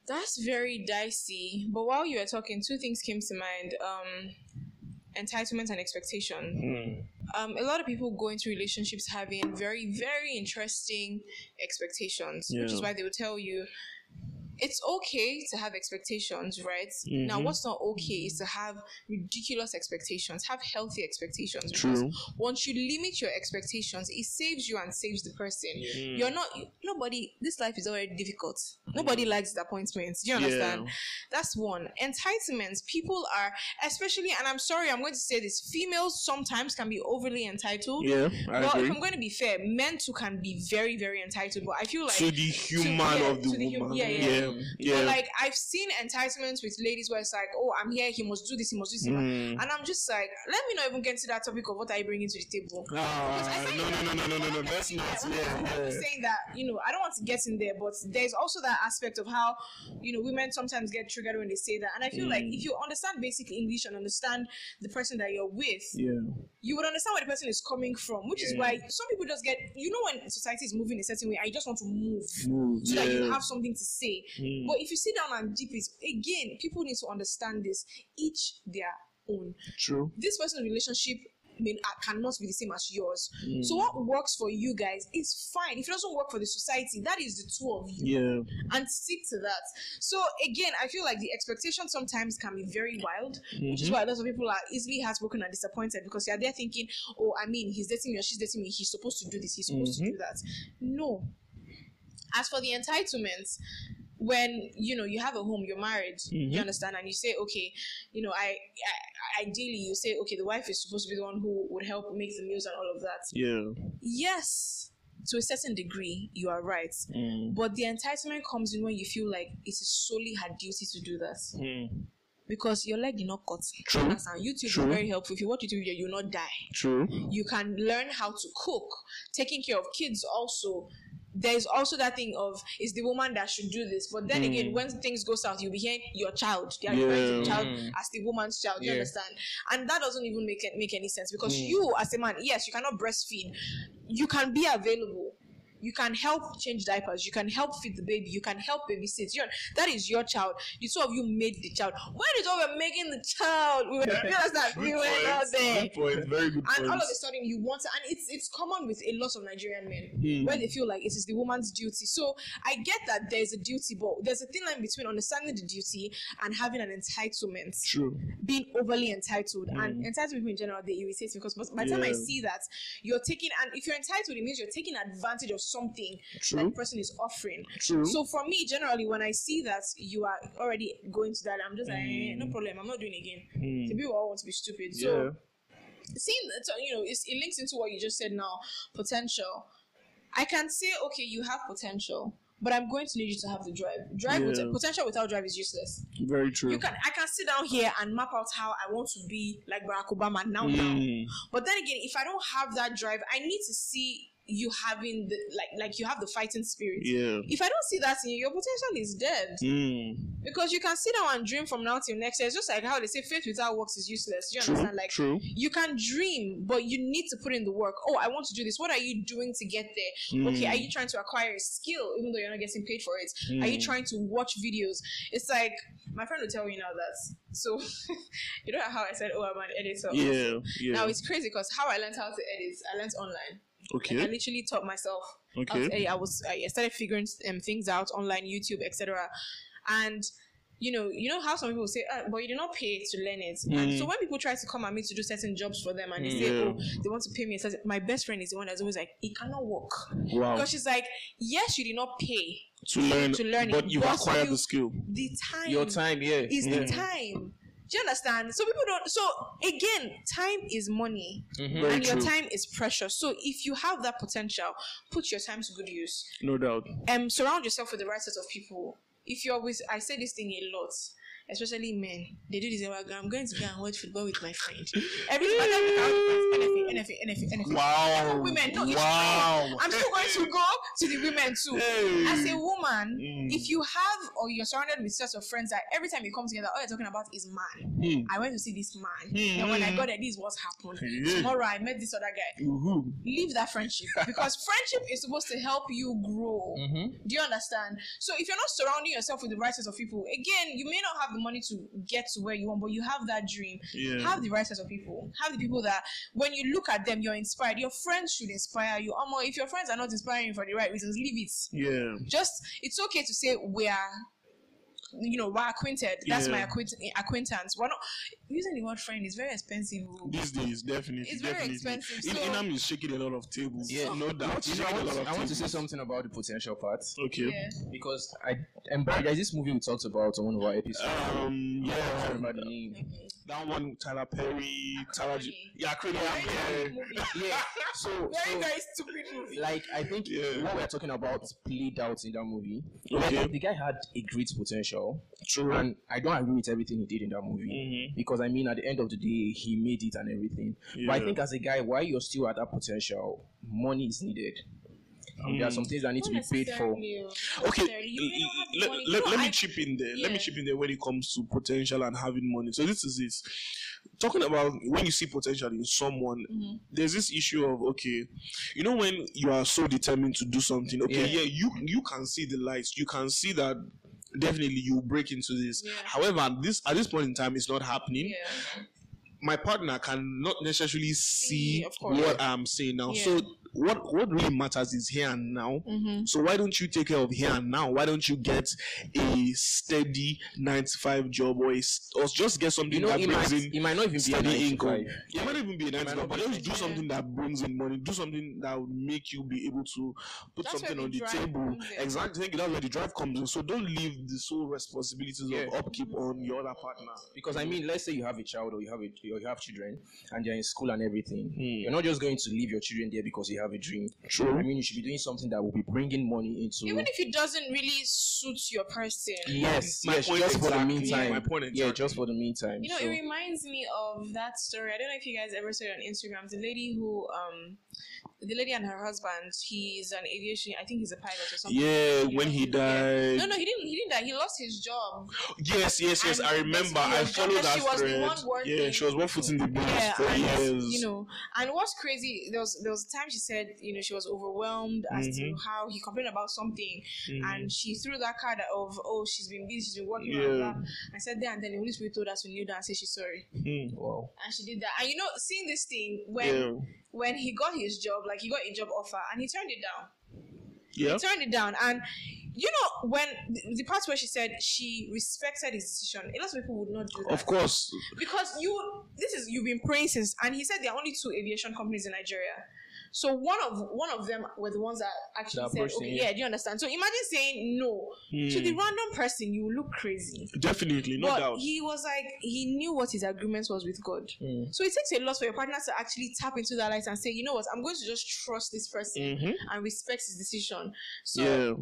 [SPEAKER 4] That's very dicey. But while you were talking, two things came to mind. Um entitlement and expectation. Um, a lot of people go into relationships having very, very interesting expectations, which is why they will tell you it's okay to have expectations, right? Now,
[SPEAKER 2] Mhm.
[SPEAKER 4] what's not okay is to have ridiculous expectations, have healthy expectations.
[SPEAKER 2] True.
[SPEAKER 4] Once you limit your expectations, it saves you and saves the person.
[SPEAKER 2] Mm.
[SPEAKER 4] You're not, nobody, this life is already difficult. Nobody likes disappointments. Do you understand?
[SPEAKER 2] Yeah.
[SPEAKER 4] That's one. Entitlements. People are, especially, and I'm sorry, I'm going to say this females sometimes can be overly entitled.
[SPEAKER 2] yeah i
[SPEAKER 4] Well,
[SPEAKER 2] agree
[SPEAKER 4] if I'm going to be fair, men too can be very, very entitled. But I feel like
[SPEAKER 2] to the human
[SPEAKER 4] yeah,
[SPEAKER 2] of the
[SPEAKER 4] to the hum-
[SPEAKER 2] woman.
[SPEAKER 4] yeah,
[SPEAKER 2] yeah,
[SPEAKER 4] yeah.
[SPEAKER 2] yeah.
[SPEAKER 4] But like I've seen entitlements with ladies where it's like, oh, I'm here, he must do this, he must do this,
[SPEAKER 2] Mm.
[SPEAKER 4] and I'm just like, let me not even get to that topic of what I bring into the table.
[SPEAKER 2] Ah, no, no, no, no, no, no, no, that's [LAUGHS] not.
[SPEAKER 4] I'm
[SPEAKER 2] Yeah, yeah.
[SPEAKER 4] saying that you know I don't want to get in there, but there's also that aspect of how you know women sometimes get triggered when they say that, and I feel like
[SPEAKER 2] Mm.
[SPEAKER 4] if you understand basic English and understand the person that you're with,
[SPEAKER 2] Yeah.
[SPEAKER 4] you would understand where the person is coming from, which is why some people just get you know when society is moving a certain way, I just want to move
[SPEAKER 2] Move.
[SPEAKER 4] so that you have something to say.
[SPEAKER 2] Mm.
[SPEAKER 4] But if you sit down and deep it again, people need to understand this each their own.
[SPEAKER 2] True.
[SPEAKER 4] This person's relationship may, uh, cannot be the same as yours.
[SPEAKER 2] Mm.
[SPEAKER 4] So what works for you guys is fine. If it doesn't work for the society, that is the two of you,
[SPEAKER 2] Yeah.
[SPEAKER 4] and stick to that. So again, I feel like the expectation sometimes can be very wild, which is
[SPEAKER 2] Mhm.
[SPEAKER 4] why lots of people are easily heartbroken and disappointed because you're there thinking, "Oh, I mean, he's dating me or she's dating me. He's supposed to do this. He's supposed to do that." No. As for the entitlements, when you know you have a home, you're married, you
[SPEAKER 2] Mhm.
[SPEAKER 4] understand, and you say, okay, you know, I, I ideally you say, okay, the wife is supposed to be the one who would help make the meals and all of that.
[SPEAKER 2] Yeah.
[SPEAKER 4] Yes, to a certain degree, you are right.
[SPEAKER 2] Mm.
[SPEAKER 4] But the entitlement comes in when you feel like it is solely her duty to do that.
[SPEAKER 2] Mm.
[SPEAKER 4] Because your leg did not cut.
[SPEAKER 2] True.
[SPEAKER 4] Understand? YouTube
[SPEAKER 2] True.
[SPEAKER 4] is very helpful. If you watch YouTube video, you'll not die.
[SPEAKER 2] True.
[SPEAKER 4] You can learn how to cook. Taking care of kids also. There's also that thing of it's the woman that should do this. But then again, when things go south, you'll be hearing your child. They are referring to the
[SPEAKER 2] Yeah.
[SPEAKER 4] child as the woman's child. You
[SPEAKER 3] Yeah.
[SPEAKER 4] understand? And that doesn't even make make any sense because
[SPEAKER 2] Mm.
[SPEAKER 4] you, as a man, yes, you cannot breastfeed. You can be available. You can help change diapers. You can help feed the baby. You can help babysit. You that is your child. You two of you made the child. When is all we're making the child? We were, you understand? We
[SPEAKER 2] Good
[SPEAKER 4] were not
[SPEAKER 2] point.
[SPEAKER 4] there.
[SPEAKER 2] Good point. Very good
[SPEAKER 4] And all of a sudden, you want to, and it's it's common with a lot of Nigerian men
[SPEAKER 2] Hmm.
[SPEAKER 4] where they feel like it is the woman's duty. So I get that there's a duty, but there's a thin line between understanding the duty and having an entitlement,
[SPEAKER 2] True.
[SPEAKER 4] being overly entitled. And entitled people in general, they irritate me because by the time I see that you're taking, and if you're entitled, it means you're taking advantage of something that the person is offering.
[SPEAKER 2] True.
[SPEAKER 4] So for me, generally, when I see that you are already going to that, I'm just like, eh, no problem, I'm not doing it again.
[SPEAKER 2] Mm.
[SPEAKER 4] The people all want to be stupid.
[SPEAKER 2] Yeah.
[SPEAKER 4] So seeing that, you know, it's, it links into what you just said now potential. I can say, okay, you have potential, but I'm going to need you to have the drive. Drive with, potential without drive is useless.
[SPEAKER 2] Very true.
[SPEAKER 4] You can I can sit down here and map out how I want to be like Barack Obama now now.
[SPEAKER 2] Mm.
[SPEAKER 4] But then again, if I don't have that drive, I need to see you having the like like you have the fighting spirit.
[SPEAKER 2] Yeah.
[SPEAKER 4] If I don't see that in you, your potential is dead.
[SPEAKER 2] Mm.
[SPEAKER 4] Because you can sit down and dream from now till next year. It's just like how they say faith without works is useless. Do you
[SPEAKER 2] True.
[SPEAKER 4] understand? Like
[SPEAKER 2] True.
[SPEAKER 4] you can dream, but you need to put in the work. Oh, I want to do this. What are you doing to get there? Okay,
[SPEAKER 2] Mm.
[SPEAKER 4] are you trying to acquire a skill even though you're not getting paid for it? Are you
[SPEAKER 2] Mm.
[SPEAKER 4] trying to watch videos? It's like my friend will tell you now that. So [LAUGHS] you know how I said, Oh, I'm an editor.
[SPEAKER 2] Yeah. Yeah.
[SPEAKER 4] Now it's crazy because how I learned how to edit, I learned online. I literally taught myself. I was, I was I started figuring um, things out online, YouTube, etc. And you know, you know how some people say, uh, "But you did not pay to learn it." And so when people try to come at me to do certain jobs for them, and they say,
[SPEAKER 2] Mm. Yeah.
[SPEAKER 4] "Oh, they want to pay me," certain- my best friend is the one that's always like, "It cannot work,"
[SPEAKER 2] Wow.
[SPEAKER 4] because she's like, "Yes, you did not pay
[SPEAKER 2] To learn,
[SPEAKER 4] to learn it,
[SPEAKER 2] but you've
[SPEAKER 4] but
[SPEAKER 2] acquired
[SPEAKER 4] you-
[SPEAKER 2] the skill.
[SPEAKER 4] the time.
[SPEAKER 3] Your time, yeah.
[SPEAKER 4] is
[SPEAKER 2] Yeah.
[SPEAKER 4] the time." Do you understand? So people don't. So again, time is money,
[SPEAKER 2] Very
[SPEAKER 4] and your time is precious. So if you have that potential, put your time to good use
[SPEAKER 2] No doubt.
[SPEAKER 4] um surround yourself with the right set of people. If you're with I say this thing a lot, especially men, they do this. like, I'm going to go and watch football with my friend. Every time, anything, anything, anything, anything.
[SPEAKER 2] Wow.
[SPEAKER 4] Women, no,
[SPEAKER 2] wow.
[SPEAKER 4] I'm still going to go to the women too.
[SPEAKER 2] Hey.
[SPEAKER 4] As a woman,
[SPEAKER 2] Mm.
[SPEAKER 4] if you have or you're surrounded with sets of friends that every time you come together, all you're talking about is man.
[SPEAKER 2] Hmm.
[SPEAKER 4] I went to see this man.
[SPEAKER 2] Hmm.
[SPEAKER 4] And when I got there, this is what happened.
[SPEAKER 2] Yeah.
[SPEAKER 4] Tomorrow I met this other guy
[SPEAKER 2] Woohoo.
[SPEAKER 4] leave that friendship [LAUGHS] because friendship is supposed to help you grow. Do you understand? So if you're not surrounding yourself with the right set of people, again, you may not have the money to get to where you want, but you have that dream.
[SPEAKER 2] Yeah.
[SPEAKER 4] Have the right set of people. Have the people that when you look at them, you're inspired. Your friends should inspire you. Amo, if your friends are not inspiring you for the right reasons, leave it.
[SPEAKER 2] Yeah.
[SPEAKER 4] Just it's okay to say we are you know, we're acquainted. That's my
[SPEAKER 2] Yeah.
[SPEAKER 4] acquaint- acquaintance. We're not using the word friend is very expensive. oh.
[SPEAKER 2] These days, definitely.
[SPEAKER 4] It's very
[SPEAKER 2] definitely.
[SPEAKER 4] expensive,
[SPEAKER 2] In-
[SPEAKER 4] so-
[SPEAKER 2] Inam is shaking a lot of tables.
[SPEAKER 3] Yeah.
[SPEAKER 2] no doubt. He's
[SPEAKER 3] You know, I,
[SPEAKER 2] shaking a
[SPEAKER 3] want,
[SPEAKER 2] lot of
[SPEAKER 3] I want to say something about the potential part
[SPEAKER 2] Okay.
[SPEAKER 4] Yeah.
[SPEAKER 3] because I and there's this movie we talked about on one of our episodes.
[SPEAKER 2] Um.
[SPEAKER 3] I
[SPEAKER 2] Yeah.
[SPEAKER 3] can't remember the name.
[SPEAKER 2] That one, Tyler Perry, Tyler. J- Yeah, Crony.
[SPEAKER 4] Very
[SPEAKER 2] Yeah.
[SPEAKER 4] movie.
[SPEAKER 3] Yeah. So, [LAUGHS]
[SPEAKER 4] Very,
[SPEAKER 3] so
[SPEAKER 4] very stupid movie.
[SPEAKER 3] like I think
[SPEAKER 2] Yeah.
[SPEAKER 3] what we're talking about played out in that movie.
[SPEAKER 2] Okay.
[SPEAKER 3] Like, the guy had a great potential,
[SPEAKER 2] True.
[SPEAKER 3] and I don't agree with everything he did in that movie
[SPEAKER 2] Mhm.
[SPEAKER 3] because I mean, at the end of the day, he made it and everything. But I think as a guy, while you're still at that potential, money is needed. Um, There are some things that need to be paid for.
[SPEAKER 2] Okay, let, let, let, let me chip in there. Let me chip in there when it comes to potential and having money. So this is it. Talking about when you see potential in someone,
[SPEAKER 4] Mm-hmm.
[SPEAKER 2] there's this issue of okay, you know when you are so determined to do something. Okay, yeah,
[SPEAKER 3] Yeah.
[SPEAKER 2] you you can see the lights. You can see that definitely you break into this.
[SPEAKER 4] Yeah.
[SPEAKER 2] However, this at this point in time, it's not happening.
[SPEAKER 4] Yeah.
[SPEAKER 2] My partner cannot necessarily see what I'm saying now. So what what really matters is here and now.
[SPEAKER 4] Mm-hmm.
[SPEAKER 2] So why don't you take care of here and now? Why don't you get a steady nine to five job or a, s- or just get something
[SPEAKER 3] You know,
[SPEAKER 2] that
[SPEAKER 3] it
[SPEAKER 2] brings
[SPEAKER 3] might,
[SPEAKER 2] in
[SPEAKER 3] it might not even be a
[SPEAKER 2] steady
[SPEAKER 3] nine to
[SPEAKER 2] income?
[SPEAKER 3] five.
[SPEAKER 2] It might not even be a nine to five, but just do
[SPEAKER 4] nine to
[SPEAKER 2] something that brings in money. Do something that would make you be able to put
[SPEAKER 4] That's
[SPEAKER 2] something on the table. Exactly. Thank you. That's where the drive comes in. So don't leave the sole responsibilities of
[SPEAKER 3] Yeah.
[SPEAKER 2] upkeep on your other partner.
[SPEAKER 3] Because I mean, let's say you have a child or you have a or you have children and they're in school and everything.
[SPEAKER 2] Hmm.
[SPEAKER 3] You're not just going to leave your children there because you have a dream.
[SPEAKER 2] True.
[SPEAKER 3] I mean, you should be doing something that will be bringing money into.
[SPEAKER 4] Even if it doesn't really suit your person.
[SPEAKER 3] yes,
[SPEAKER 2] My
[SPEAKER 3] yes,
[SPEAKER 2] point
[SPEAKER 3] just for the
[SPEAKER 2] exactly.
[SPEAKER 3] meantime.
[SPEAKER 2] My point
[SPEAKER 3] Yeah, just for the meantime.
[SPEAKER 4] You know,
[SPEAKER 3] so.
[SPEAKER 4] it reminds me of that story. I don't know if you guys ever saw it on Instagram. The lady who, um, the lady and her husband. He's an aviation. I think he's a pilot or something.
[SPEAKER 2] Yeah, when he
[SPEAKER 4] Yeah.
[SPEAKER 2] died.
[SPEAKER 4] No, no, he didn't. He didn't die. He lost his job.
[SPEAKER 2] Yes, yes, yes.
[SPEAKER 4] And
[SPEAKER 2] I remember. I followed
[SPEAKER 4] jobless.
[SPEAKER 2] that
[SPEAKER 4] She was the
[SPEAKER 2] thread.
[SPEAKER 4] one working.
[SPEAKER 2] Yeah, she was one foot in the business
[SPEAKER 4] Yeah,
[SPEAKER 2] for
[SPEAKER 4] and
[SPEAKER 2] years.
[SPEAKER 4] you know, and what's crazy? There was there was a time she said, you know, she was overwhelmed as to
[SPEAKER 2] Mhm.
[SPEAKER 4] how he complained about something,
[SPEAKER 2] Mhm.
[SPEAKER 4] and she threw that card of, oh, she's been busy, she's been working
[SPEAKER 2] Yeah.
[SPEAKER 4] on that. I said there, and then the Holy Spirit told us to kneel down and say she's sorry,
[SPEAKER 2] Hmm.
[SPEAKER 3] wow.
[SPEAKER 4] and she did that. And you know, seeing this thing when
[SPEAKER 2] Yeah.
[SPEAKER 4] when he got his job, like he got a job offer, and he turned it down.
[SPEAKER 2] Yeah.
[SPEAKER 4] He turned it down, and you know when the, the part where she said she respected his decision, a lot of people would not do that
[SPEAKER 2] Of course.
[SPEAKER 4] because you this is you've been praying since and he said there are only two aviation companies in Nigeria. So one of one of them were the ones that actually
[SPEAKER 3] That
[SPEAKER 4] said, okay, yeah. do you understand? So imagine saying no to the
[SPEAKER 2] Hmm.
[SPEAKER 4] random person, you look crazy.
[SPEAKER 2] Definitely, no
[SPEAKER 4] but
[SPEAKER 2] doubt.
[SPEAKER 4] he was like, he knew what his agreement was with God.
[SPEAKER 3] Mm.
[SPEAKER 4] So it takes a lot for your partner to actually tap into that light and say, you know what, I'm going to just trust this person
[SPEAKER 2] Mhm.
[SPEAKER 4] and respect his decision. So
[SPEAKER 2] Yeah.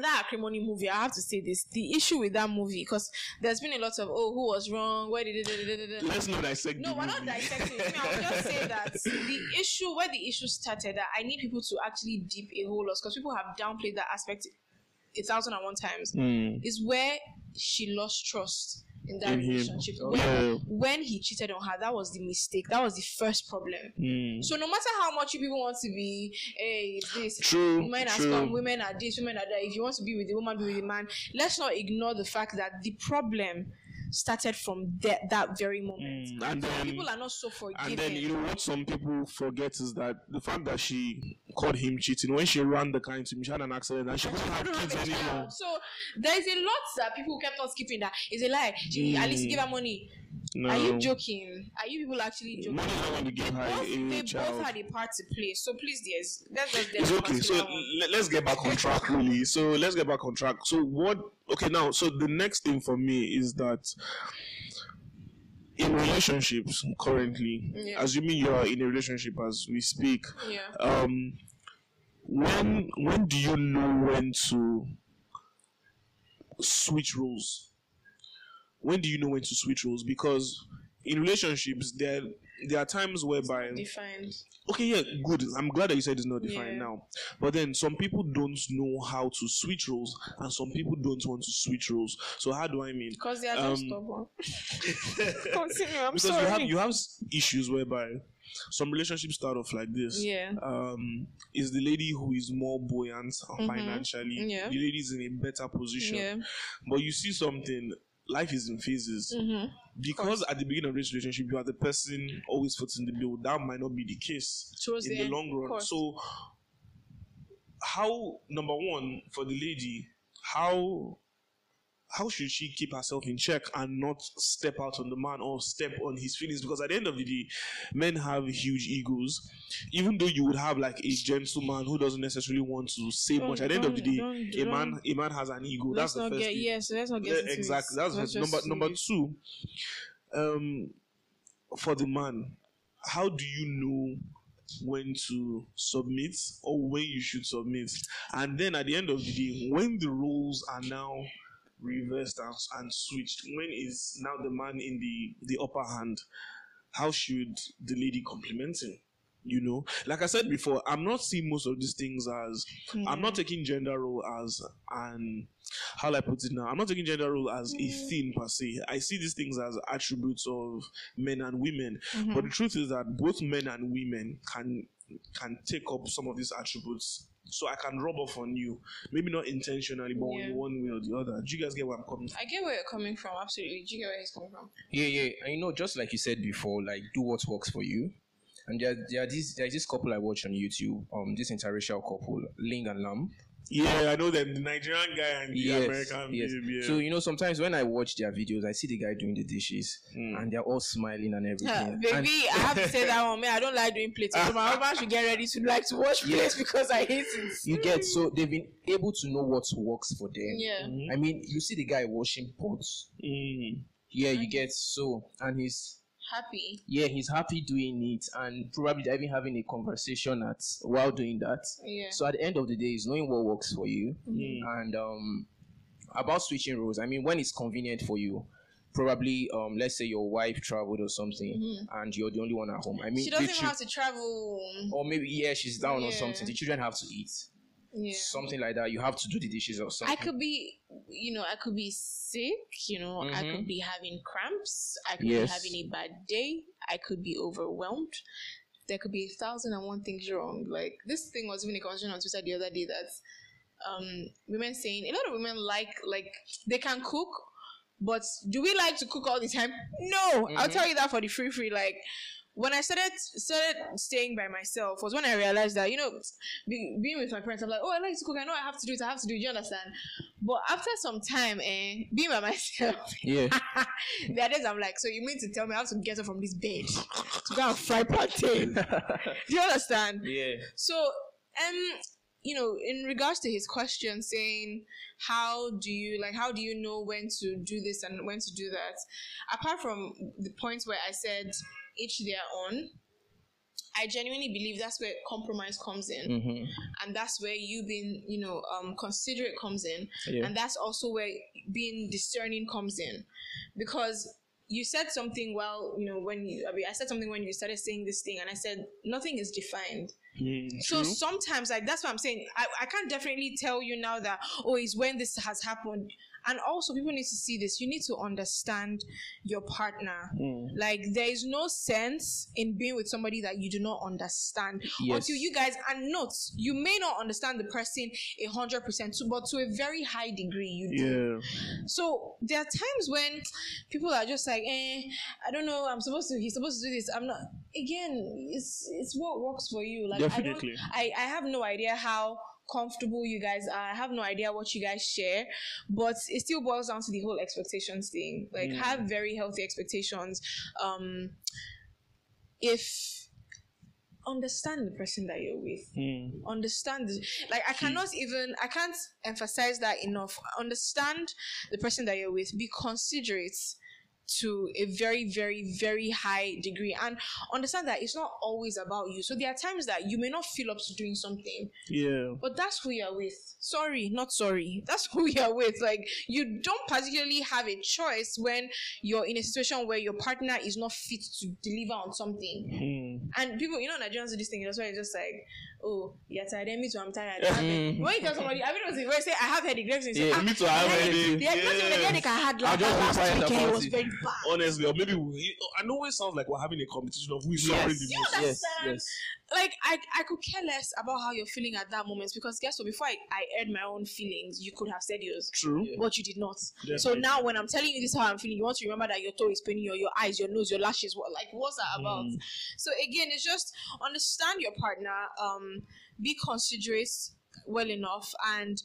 [SPEAKER 4] That acrimony movie, I have to say this: the issue with that movie, because there's been a lot of oh, who was wrong? Where did it?
[SPEAKER 2] Let's not dissect
[SPEAKER 4] No, we're not dissecting it. I will just say that the issue, where the issue started, that I need people to actually deep a whole lot because people have downplayed that aspect a thousand and one times.
[SPEAKER 2] Hmm.
[SPEAKER 4] Is where she lost trust in that
[SPEAKER 2] In
[SPEAKER 4] relationship.
[SPEAKER 3] Oh,
[SPEAKER 4] When,
[SPEAKER 2] Yeah.
[SPEAKER 4] when he cheated on her, that was the mistake. That was the first problem.
[SPEAKER 2] Hmm.
[SPEAKER 4] So no matter how much you people want to be, hey, this.
[SPEAKER 2] True.
[SPEAKER 4] Women are scum, women are this, women are that. If you want to be with the woman, be with the man. Let's not ignore the fact that the problem started from that that very moment.
[SPEAKER 2] Mm, and then
[SPEAKER 4] People are not so forgiving.
[SPEAKER 2] and then you know what some people forget is that the fact that she caught him cheating when she ran the car into him, she had an accident and she couldn't have kids anymore.
[SPEAKER 4] So there's a lot that people kept on skipping. That is a lie. She, At least give her money.
[SPEAKER 2] No.
[SPEAKER 4] Are you joking? Are you people actually joking?
[SPEAKER 2] Money is not going to give her
[SPEAKER 4] both,
[SPEAKER 2] a
[SPEAKER 4] they
[SPEAKER 2] child.
[SPEAKER 4] both had a part to play. So please, dears, let's just
[SPEAKER 2] It's okay. So let, us get back on track, really. So let's get back on track. So what? Okay, now, so the next thing for me is that in relationships currently,
[SPEAKER 4] Yeah.
[SPEAKER 2] assuming you are in a relationship as we speak,
[SPEAKER 4] yeah.
[SPEAKER 2] um, when when do you know when to switch roles? When do you know when to switch roles? Because in relationships, there there are times whereby
[SPEAKER 4] Defined.
[SPEAKER 2] okay, yeah, good. I'm glad that you said it's not defined
[SPEAKER 4] Yeah.
[SPEAKER 2] now. But then some people don't know how to switch roles, and some people don't want to switch roles. So how do I mean?
[SPEAKER 4] Because they are
[SPEAKER 2] Um,
[SPEAKER 4] stubborn. [LAUGHS] Continue. I'm
[SPEAKER 2] because
[SPEAKER 4] sorry.
[SPEAKER 2] you have you have issues whereby some relationships start off like this.
[SPEAKER 4] Yeah.
[SPEAKER 2] Um, is the lady who is more buoyant financially?
[SPEAKER 4] Mm-hmm. Yeah.
[SPEAKER 2] The lady is in a better position.
[SPEAKER 4] Yeah.
[SPEAKER 2] But you see something. Life is in phases.
[SPEAKER 4] Mm-hmm.
[SPEAKER 2] Because at the beginning of this relationship, you are the person always footing the bill. That might not be the case
[SPEAKER 4] Towards
[SPEAKER 2] in
[SPEAKER 4] the
[SPEAKER 2] the
[SPEAKER 4] end,
[SPEAKER 2] long run. So, how number one for the lady, how how should she keep herself in check and not step out on the man or step on his feelings? Because at the end of the day, men have huge egos. Even though you would have like a gentleman who doesn't necessarily want to say
[SPEAKER 4] Don't-
[SPEAKER 2] much, at the end of the day, a man a man has an ego. That's the first
[SPEAKER 4] get
[SPEAKER 2] thing.
[SPEAKER 4] yes. Let's not get
[SPEAKER 2] Yeah,
[SPEAKER 4] into
[SPEAKER 2] exactly. That's first. number number two. Um, for the man, how do you know when to submit or when you should submit? And then at the end of the day, when the roles are now reversed and, and switched, when is now the man in the the upper hand? How should the lady compliment him? You know, like I said before, I'm not seeing most of these things as I'm not mm. taking gender role as an how I put it now? I'm not taking gender role as a mm. thing per se. I see these things as attributes of men and women. But mm-hmm. the truth is that both men and women can can take up some of these attributes. So I can rub off on you, maybe not intentionally, but
[SPEAKER 4] Yeah.
[SPEAKER 2] in one way or the other. Do you guys get where I'm coming from?
[SPEAKER 4] I get where you're coming from. Absolutely. Do you get where he's coming from?
[SPEAKER 3] Yeah, yeah. And you know, just like you said before, like do what works for you. And there, there are these, there's this couple I watch on YouTube. Um, this interracial couple, Ling and Lam.
[SPEAKER 2] Yeah, I know them. The Nigerian guy and the
[SPEAKER 3] Yes,
[SPEAKER 2] American
[SPEAKER 3] yes.
[SPEAKER 2] babe, yeah.
[SPEAKER 3] So you know, sometimes when I watch their videos, I see the guy doing the dishes, hmm. and they're all smiling and ah, everything.
[SPEAKER 4] Yeah,
[SPEAKER 3] And-
[SPEAKER 4] baby, I have to say that one. Man, I don't like doing plates. So my husband should get ready to like to wash
[SPEAKER 3] Yeah.
[SPEAKER 4] plates because I hate it.
[SPEAKER 3] you get so they've been able to know what works for them.
[SPEAKER 4] Yeah. Mm-hmm.
[SPEAKER 3] I mean, you see the guy washing pots.
[SPEAKER 2] Mm.
[SPEAKER 3] Yeah, you get so, and he's
[SPEAKER 4] Happy.
[SPEAKER 3] yeah, he's happy doing it, and probably even having a conversation at while doing that.
[SPEAKER 4] Yeah.
[SPEAKER 3] So at the end of the day, it's knowing what works for you, and um, about switching roles. I mean, when it's convenient for you, probably um, let's say your wife traveled or something, and you're the only one at home. I mean,
[SPEAKER 4] She doesn't even
[SPEAKER 3] chil-
[SPEAKER 4] have to travel.
[SPEAKER 3] or maybe yeah, she's down or something. The children have to eat
[SPEAKER 4] Yeah.
[SPEAKER 3] something like that. You have to do the dishes or something.
[SPEAKER 4] I could be, you know, I could be sick, you know, I
[SPEAKER 3] Mhm.
[SPEAKER 4] could be having cramps, I could
[SPEAKER 3] Yes.
[SPEAKER 4] be having a bad day, I could be overwhelmed. There could be a thousand and one things wrong. Like this thing was even a conversation on Twitter the other day that um women saying a lot of women like like they can cook, but do we like to cook all the time? No, I'll
[SPEAKER 3] Mhm.
[SPEAKER 4] tell you that for the free free. Like when I started started staying by myself was when I realized that you know be, being with my parents, I'm like, oh, I like to cook. I know I have to do it. I have to do it. Do you understand? But after some time, eh, being by [LAUGHS] myself,
[SPEAKER 3] yeah, [LAUGHS]
[SPEAKER 4] the others I'm like, so you mean to tell me I have to get up from this bed to go and fry [LAUGHS] plantain? do you understand?
[SPEAKER 3] yeah.
[SPEAKER 4] So, um, you know, in regards to his question saying, how do you like, how do you know when to do this and when to do that? Apart from the points where I said each their own, I genuinely believe that's where compromise comes in,
[SPEAKER 3] Mm-hmm.
[SPEAKER 4] and that's where you being, you know, um, considerate comes in,
[SPEAKER 3] Yeah.
[SPEAKER 4] and that's also where being discerning comes in, because you said something well, you know, when you, I mean, I said something when you started saying this thing, and I said nothing is defined.
[SPEAKER 2] Mm,
[SPEAKER 4] So sometimes, like that's what I'm saying. I, I can't definitely tell you now that oh, it's when this has happened. And also people need to see this you need to understand your partner
[SPEAKER 3] Hmm.
[SPEAKER 4] like there is no sense in being with somebody that you do not understand
[SPEAKER 3] Yes.
[SPEAKER 4] until you guys and note you may not understand the person a hundred percent but to a very high degree you do
[SPEAKER 2] Yeah.
[SPEAKER 4] so there are times when people are just like, eh, I don't know, I'm supposed to, he's supposed to do this. I'm not. Again, it's it's what works for you. Like
[SPEAKER 2] Definitely.
[SPEAKER 4] I I I have no idea how comfortable you guys are. I have no idea what you guys share, but it still boils down to the whole expectations thing. Like have very healthy expectations. Um, if understand the person that you're with
[SPEAKER 2] Hmm.
[SPEAKER 4] understand like i cannot even i can't emphasize that enough understand the person that you're with be considerate to a very very very high degree. And understand that it's not always about you. So there are times that you may not feel up to doing something.
[SPEAKER 2] Yeah.
[SPEAKER 4] but that's who you're with. Sorry not sorry. [LAUGHS] That's who you're with. Like you don't particularly have a choice when you're in a situation where your partner is not fit to deliver on something.
[SPEAKER 2] Hmm.
[SPEAKER 4] and people, you know, Nigerians do this thing. That's why it's just like, oh, you're tired. Me too. I'm tired. Have. When you tell somebody, I mean, it? Where you say I have headache, next thing
[SPEAKER 3] Yeah,
[SPEAKER 4] ah,
[SPEAKER 2] me too, I have
[SPEAKER 4] headache-
[SPEAKER 2] headache.
[SPEAKER 4] Not even the headache I had last,
[SPEAKER 3] just
[SPEAKER 4] last weekend. It was very bad.
[SPEAKER 2] Honestly, or maybe we, I know it sounds like we're having a competition of who is
[SPEAKER 3] Yes.
[SPEAKER 2] suffering the most.
[SPEAKER 3] Yes, yes.
[SPEAKER 4] Like I, I could care less about how you're feeling at that moment because guess what? Before I, I aired my own feelings, you could have said yours.
[SPEAKER 2] True.
[SPEAKER 4] But you did not. So now when I'm telling you this how I'm feeling, you want to remember that your toe is paining you, or your eyes, your nose, your lashes. What like what's that about?
[SPEAKER 2] Mm.
[SPEAKER 4] So again, it's just understand your partner, um, be considerate well enough, and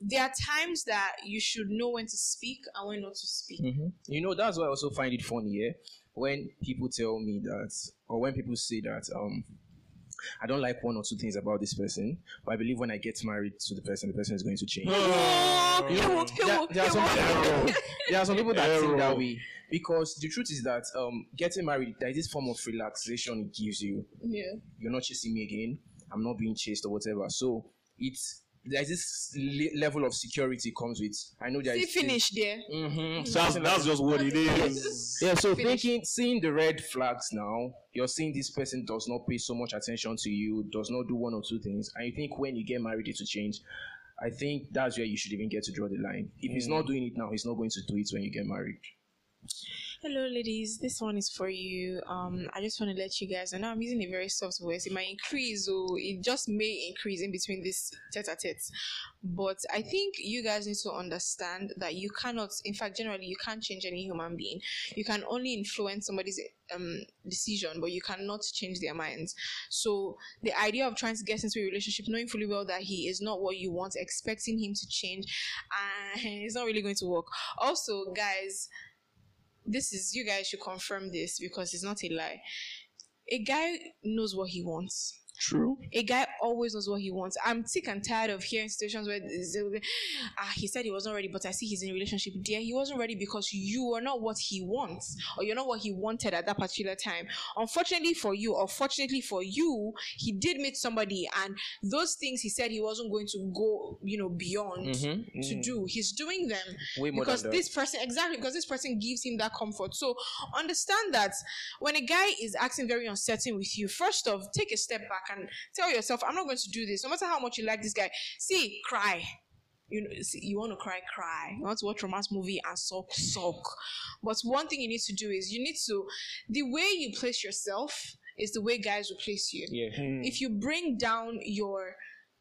[SPEAKER 4] there are times that you should know when to speak and when not to speak.
[SPEAKER 3] Mhm. You know, that's why I also find it funny, yeah, when people tell me that, or when people say that, um, I don't like one or two things about this person, but I believe when I get married to the person, the person is going to change.
[SPEAKER 4] Oh,
[SPEAKER 3] You
[SPEAKER 4] he
[SPEAKER 3] know,
[SPEAKER 4] won't, he
[SPEAKER 3] there, there are some,
[SPEAKER 4] won't. [LAUGHS]
[SPEAKER 3] there are some people that think that way because the truth is that um, getting married, there is this form of relaxation it gives you.
[SPEAKER 4] Yeah.
[SPEAKER 3] You're not chasing me again. I'm not being chased or whatever. So it's there's this le- level of security comes with. I know there
[SPEAKER 4] See,
[SPEAKER 3] is
[SPEAKER 4] finish there.
[SPEAKER 3] Mm-hmm.
[SPEAKER 2] That's, that's just what it is.
[SPEAKER 3] Yeah, so
[SPEAKER 4] Finish.
[SPEAKER 3] thinking, seeing the red flags now, you're seeing this person does not pay so much attention to you, does not do one or two things, and you think when you get married it will change. I think that's where you should even get to draw the line. If he's not doing it now, he's not going to do it when you get married.
[SPEAKER 4] Hello, ladies. This one is for you. Um, I just want to let you guys. Know I'm using a very soft voice. It might increase, or it just may increase in between this tete-a-tete. But I think you guys need to understand that you cannot. In fact, generally, you can't change any human being. You can only influence somebody's um decision, but you cannot change their minds. So the idea of trying to get into a relationship, knowing fully well that he is not what you want, expecting him to change, and [LAUGHS] it's not really going to work. Also, guys this is you guys should confirm this because it's not a lie. A guy knows what he wants.
[SPEAKER 2] True.
[SPEAKER 4] A guy always knows what he wants. I'm sick and tired of hearing situations where ah he said he wasn't ready, but I see he's in a relationship. Dear, he wasn't ready because you are not what he wants, or you're not what he wanted at that particular time. Unfortunately for you, or fortunately for you, he did meet somebody, and those things he said he wasn't going to go, you know, beyond to do, he's doing them
[SPEAKER 3] Way
[SPEAKER 4] because this person exactly because this person gives him that comfort so understand that when a guy is acting very uncertain with you first off take a step back and tell yourself i'm not going to do this. No matter how much you like this guy. See cry. You know, see, you want to cry, cry. You want to watch romance movie and sulk, sulk. But one thing you need to do is you need to, the way you place yourself is the way guys will place you.
[SPEAKER 3] Yeah. Hmm.
[SPEAKER 4] if you bring down your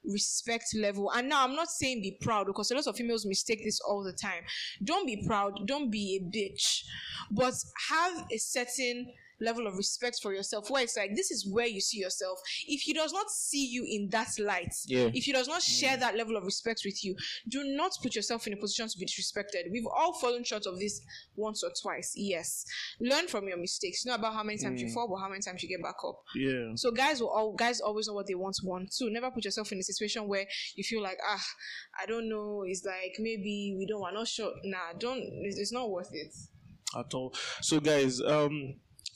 [SPEAKER 4] respect level and now i'm not saying be proud because a lot of females mistake this all the time. Don't be proud. Don't be a bitch. But have a certain level of respect for yourself where it's like this is where you see yourself if he does not see you in that light
[SPEAKER 3] Yeah.
[SPEAKER 4] if he does not share that level of respect with you do not put yourself in a position to be disrespected we've all fallen short of this once or twice yes learn from your mistakes not about how many times you fall but how many times you get back up
[SPEAKER 2] Yeah.
[SPEAKER 4] so guys will all guys always know what they want want too. Never put yourself in a situation where you feel like ah, I don't know. It's like maybe we don't. We're not sure. Nah, don't. It's, it's not worth it.
[SPEAKER 2] at all. So, guys, um,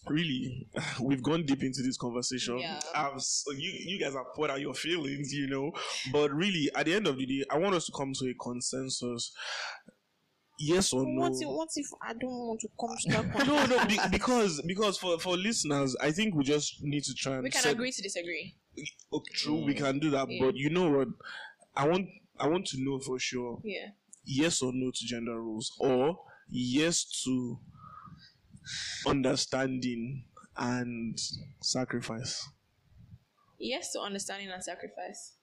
[SPEAKER 2] really, [SIGHS] we've gone deep into this conversation.
[SPEAKER 4] Yeah.
[SPEAKER 2] I've, s- you, you guys have put out your feelings, you know, but really, at the end of the day, I want us to come to a consensus. Yes or no?
[SPEAKER 4] What if, what if I don't want to come to that [LAUGHS]
[SPEAKER 2] no, no, be, because because for for listeners, I think we just need to try and
[SPEAKER 4] We can
[SPEAKER 2] set-
[SPEAKER 4] agree to disagree.
[SPEAKER 2] Oh, true, we mm. can do that,
[SPEAKER 4] Yeah.
[SPEAKER 2] but you know what? I want I want to know for sure.
[SPEAKER 4] Yeah.
[SPEAKER 2] yes or no to gender roles, or yes to understanding and sacrifice.
[SPEAKER 4] Yes to understanding and sacrifice.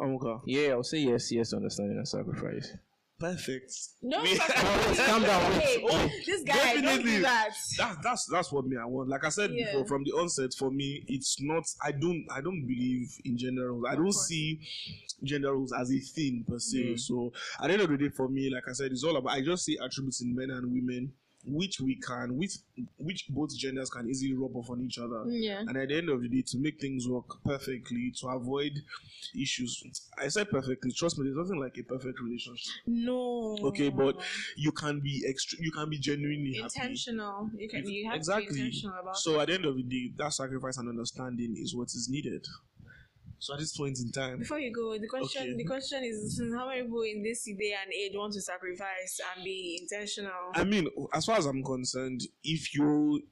[SPEAKER 2] Okay.
[SPEAKER 3] Yeah, I'll say yes, yes, to understanding and sacrifice.
[SPEAKER 2] Perfect.
[SPEAKER 4] No,
[SPEAKER 2] Me- [LAUGHS]
[SPEAKER 3] calm down.
[SPEAKER 4] Hey,
[SPEAKER 2] Oh,
[SPEAKER 4] this guy don't [LAUGHS]
[SPEAKER 2] definitely.
[SPEAKER 4] do that.
[SPEAKER 2] That's that's that's what me I want. Like I said
[SPEAKER 4] Yeah.
[SPEAKER 2] before, from the onset, for me, it's not. I don't. I don't believe in gender roles. I don't see gender roles as a thing per se.
[SPEAKER 3] Mm.
[SPEAKER 2] So at the end of the day, for me, like I said, it's all about. I just see attributes in men and women, which we can, which which both genders can easily rub off on each other.
[SPEAKER 4] Yeah.
[SPEAKER 2] And at the end of the day, to make things work perfectly, to avoid issues. I said perfectly. Trust me, there's nothing like a perfect relationship.
[SPEAKER 4] No.
[SPEAKER 2] Okay, but you can be extra. You can be genuinely happy.
[SPEAKER 4] intentional. You can. You have
[SPEAKER 2] exactly.
[SPEAKER 4] to be intentional about.
[SPEAKER 2] so at the end of the day, that sacrifice and understanding is what is needed. So at this point in time,
[SPEAKER 4] Before you go, the question
[SPEAKER 2] Okay.
[SPEAKER 4] the question is how many people in this day and age want to sacrifice and be intentional?
[SPEAKER 2] I mean, as far as I'm concerned, if you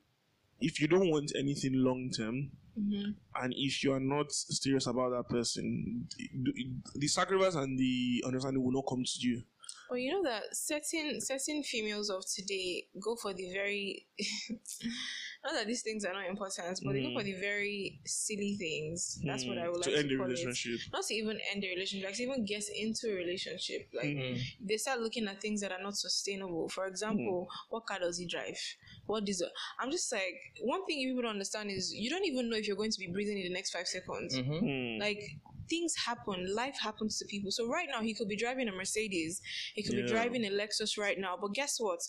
[SPEAKER 2] if you don't want anything long term,
[SPEAKER 4] Mm-hmm.
[SPEAKER 2] and if you are not serious about that person, the, the sacrifice and the understanding will not come to you.
[SPEAKER 4] Well, you know that certain certain females of today go for the very [LAUGHS] not that these things are not important, but they go
[SPEAKER 2] Mm.
[SPEAKER 4] for the very silly things. That's what I would like
[SPEAKER 2] to
[SPEAKER 4] like
[SPEAKER 2] end
[SPEAKER 4] to
[SPEAKER 2] the
[SPEAKER 4] call it.
[SPEAKER 2] relationship.
[SPEAKER 4] Not to even end the relationship, like to even get into a relationship. Like
[SPEAKER 2] Mm-hmm.
[SPEAKER 4] they start looking at things that are not sustainable. For example,
[SPEAKER 2] Mm.
[SPEAKER 4] what car does he drive? What is it? I'm just like one thing you people don't understand is you don't even know if you're going to be breathing in the next five seconds.
[SPEAKER 3] Mm-hmm.
[SPEAKER 2] Mm.
[SPEAKER 4] Like things happen, life happens to people. So right now he could be driving a Mercedes, he could
[SPEAKER 2] Yeah.
[SPEAKER 4] be driving a Lexus right now. But guess what?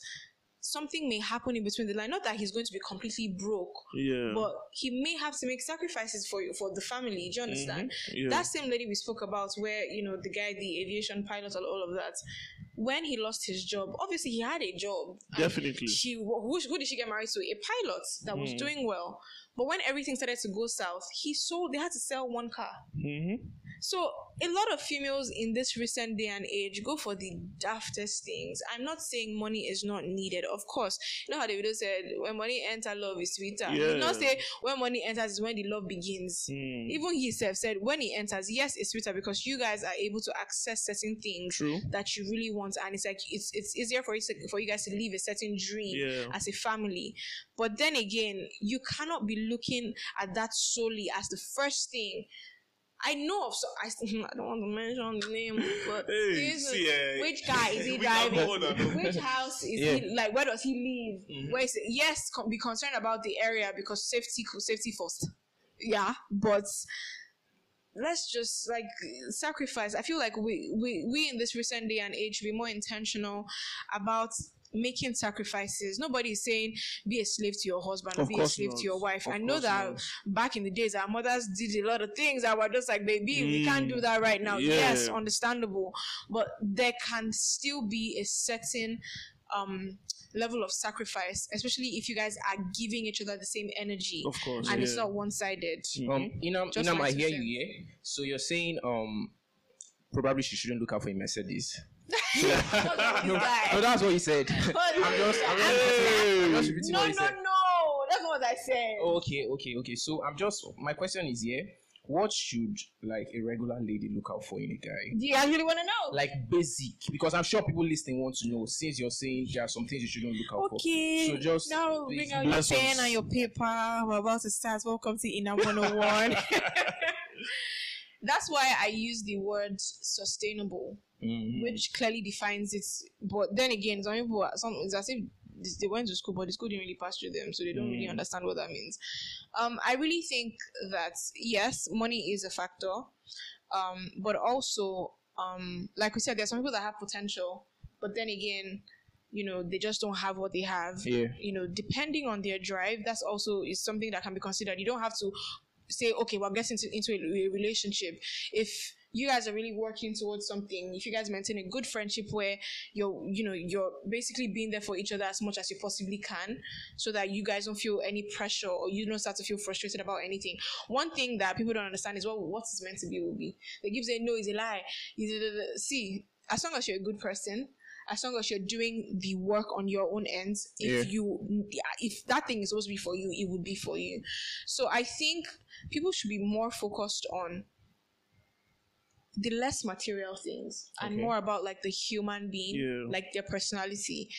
[SPEAKER 4] Something may happen in between the line. Not that he's going to be completely broke,
[SPEAKER 2] yeah.
[SPEAKER 4] but he may have to make sacrifices for you for the family. Do you understand?
[SPEAKER 2] yeah.
[SPEAKER 4] That same lady we spoke about, where you know the guy, the aviation pilot, and all of that. When he lost his job, obviously he had a job.
[SPEAKER 2] Definitely.
[SPEAKER 4] She who, who did she get married to? A pilot that was
[SPEAKER 2] Hmm.
[SPEAKER 4] doing well. But when everything started to go south, he sold. They had to sell one car.
[SPEAKER 2] hmm
[SPEAKER 4] So a lot of females in this recent day and age go for the daftest things. I'm not saying money is not needed. Of course, you know how the video said, "When money enters, love is sweeter." He did not
[SPEAKER 2] Yeah.
[SPEAKER 4] say when money enters is when the love begins.
[SPEAKER 2] Mm.
[SPEAKER 4] Even he himself said when he enters, yes, it's sweeter because you guys are able to access certain things
[SPEAKER 2] True.
[SPEAKER 4] that you really want, and it's like it's it's easier for you to, for you guys to live a certain dream
[SPEAKER 2] Yeah.
[SPEAKER 4] as a family. But then again, you cannot be looking at that solely as the first thing. I know of so I, [LAUGHS] I don't want to mention the name, but
[SPEAKER 2] Hey, see, eh,
[SPEAKER 4] which guy is he driving? Which house is
[SPEAKER 3] Yeah.
[SPEAKER 4] he like? Where does he live?
[SPEAKER 2] Mm-hmm.
[SPEAKER 4] Where is it? Yes, co- be concerned about the area because safety safety first. Yeah, but let's just like sacrifice. I feel like we we we in this recent day and age be more intentional about making sacrifices. Nobody is saying be a slave to your husband or be a slave
[SPEAKER 2] not.
[SPEAKER 4] to your wife.
[SPEAKER 2] Of
[SPEAKER 4] I know that
[SPEAKER 2] not.
[SPEAKER 4] back in the days our mothers did a lot of things that were just like baby we can't do
[SPEAKER 2] Mm.
[SPEAKER 4] that right now. Yes, understandable. But there can still be a certain um level of sacrifice, especially if you guys are giving each other the same energy
[SPEAKER 2] Of course.
[SPEAKER 4] and
[SPEAKER 2] yeah.
[SPEAKER 4] it's not one sided.
[SPEAKER 3] Um, Inam,
[SPEAKER 4] Just
[SPEAKER 3] Inam, I
[SPEAKER 4] two
[SPEAKER 3] hear you, yeah? So you're saying, um, probably she shouldn't look out for a Mercedes.
[SPEAKER 4] No,
[SPEAKER 3] No, that's what he said. I'm just, I'm just, I'm just repeating
[SPEAKER 4] no,
[SPEAKER 3] what
[SPEAKER 4] no,
[SPEAKER 3] said.
[SPEAKER 4] no. That's not what I said.
[SPEAKER 3] Oh, okay, okay, okay. So I'm just, my question is here. What should like a regular lady look out for in a guy?
[SPEAKER 4] Do you actually want to know?
[SPEAKER 3] Like basic, because I'm sure people listening want to know. Since you're saying there are some things you shouldn't look out
[SPEAKER 4] Okay.
[SPEAKER 3] for. So just
[SPEAKER 4] now bring out your pen and your paper. We're about to start. Welcome to Inner 101. [LAUGHS] [LAUGHS] That's why I use the word sustainable,
[SPEAKER 3] Mhm.
[SPEAKER 4] which clearly defines it. But then again, some people, are- some it's as if they went to school, but the school didn't really pass through them, so they don't really understand what that means. Um, I really think that yes, money is a factor, um, but also, um, like we said, there are some people that have potential, but then again, you know, they just don't have what they have
[SPEAKER 3] Yeah.
[SPEAKER 4] you know, depending on their drive, that's also is something that can be considered. You don't have to say, okay, we're getting into, into a, a relationship. If you guys are really working towards something, if you guys maintain a good friendship where you're, you know, you're basically being there for each other as much as you possibly can, so that you guys don't feel any pressure or you don't start to feel frustrated about anything. One thing that people don't understand is what what is meant to be will be. They keep saying no, it's a lie. See, as long as you're a good person, as long as you're doing the work on your own ends, if
[SPEAKER 3] Yeah.
[SPEAKER 4] you if that thing is supposed to be for you, it would be for you. So I think people should be more focused on the less material things and
[SPEAKER 3] Okay.
[SPEAKER 4] more about like the human being,
[SPEAKER 2] Yeah.
[SPEAKER 4] like their personality.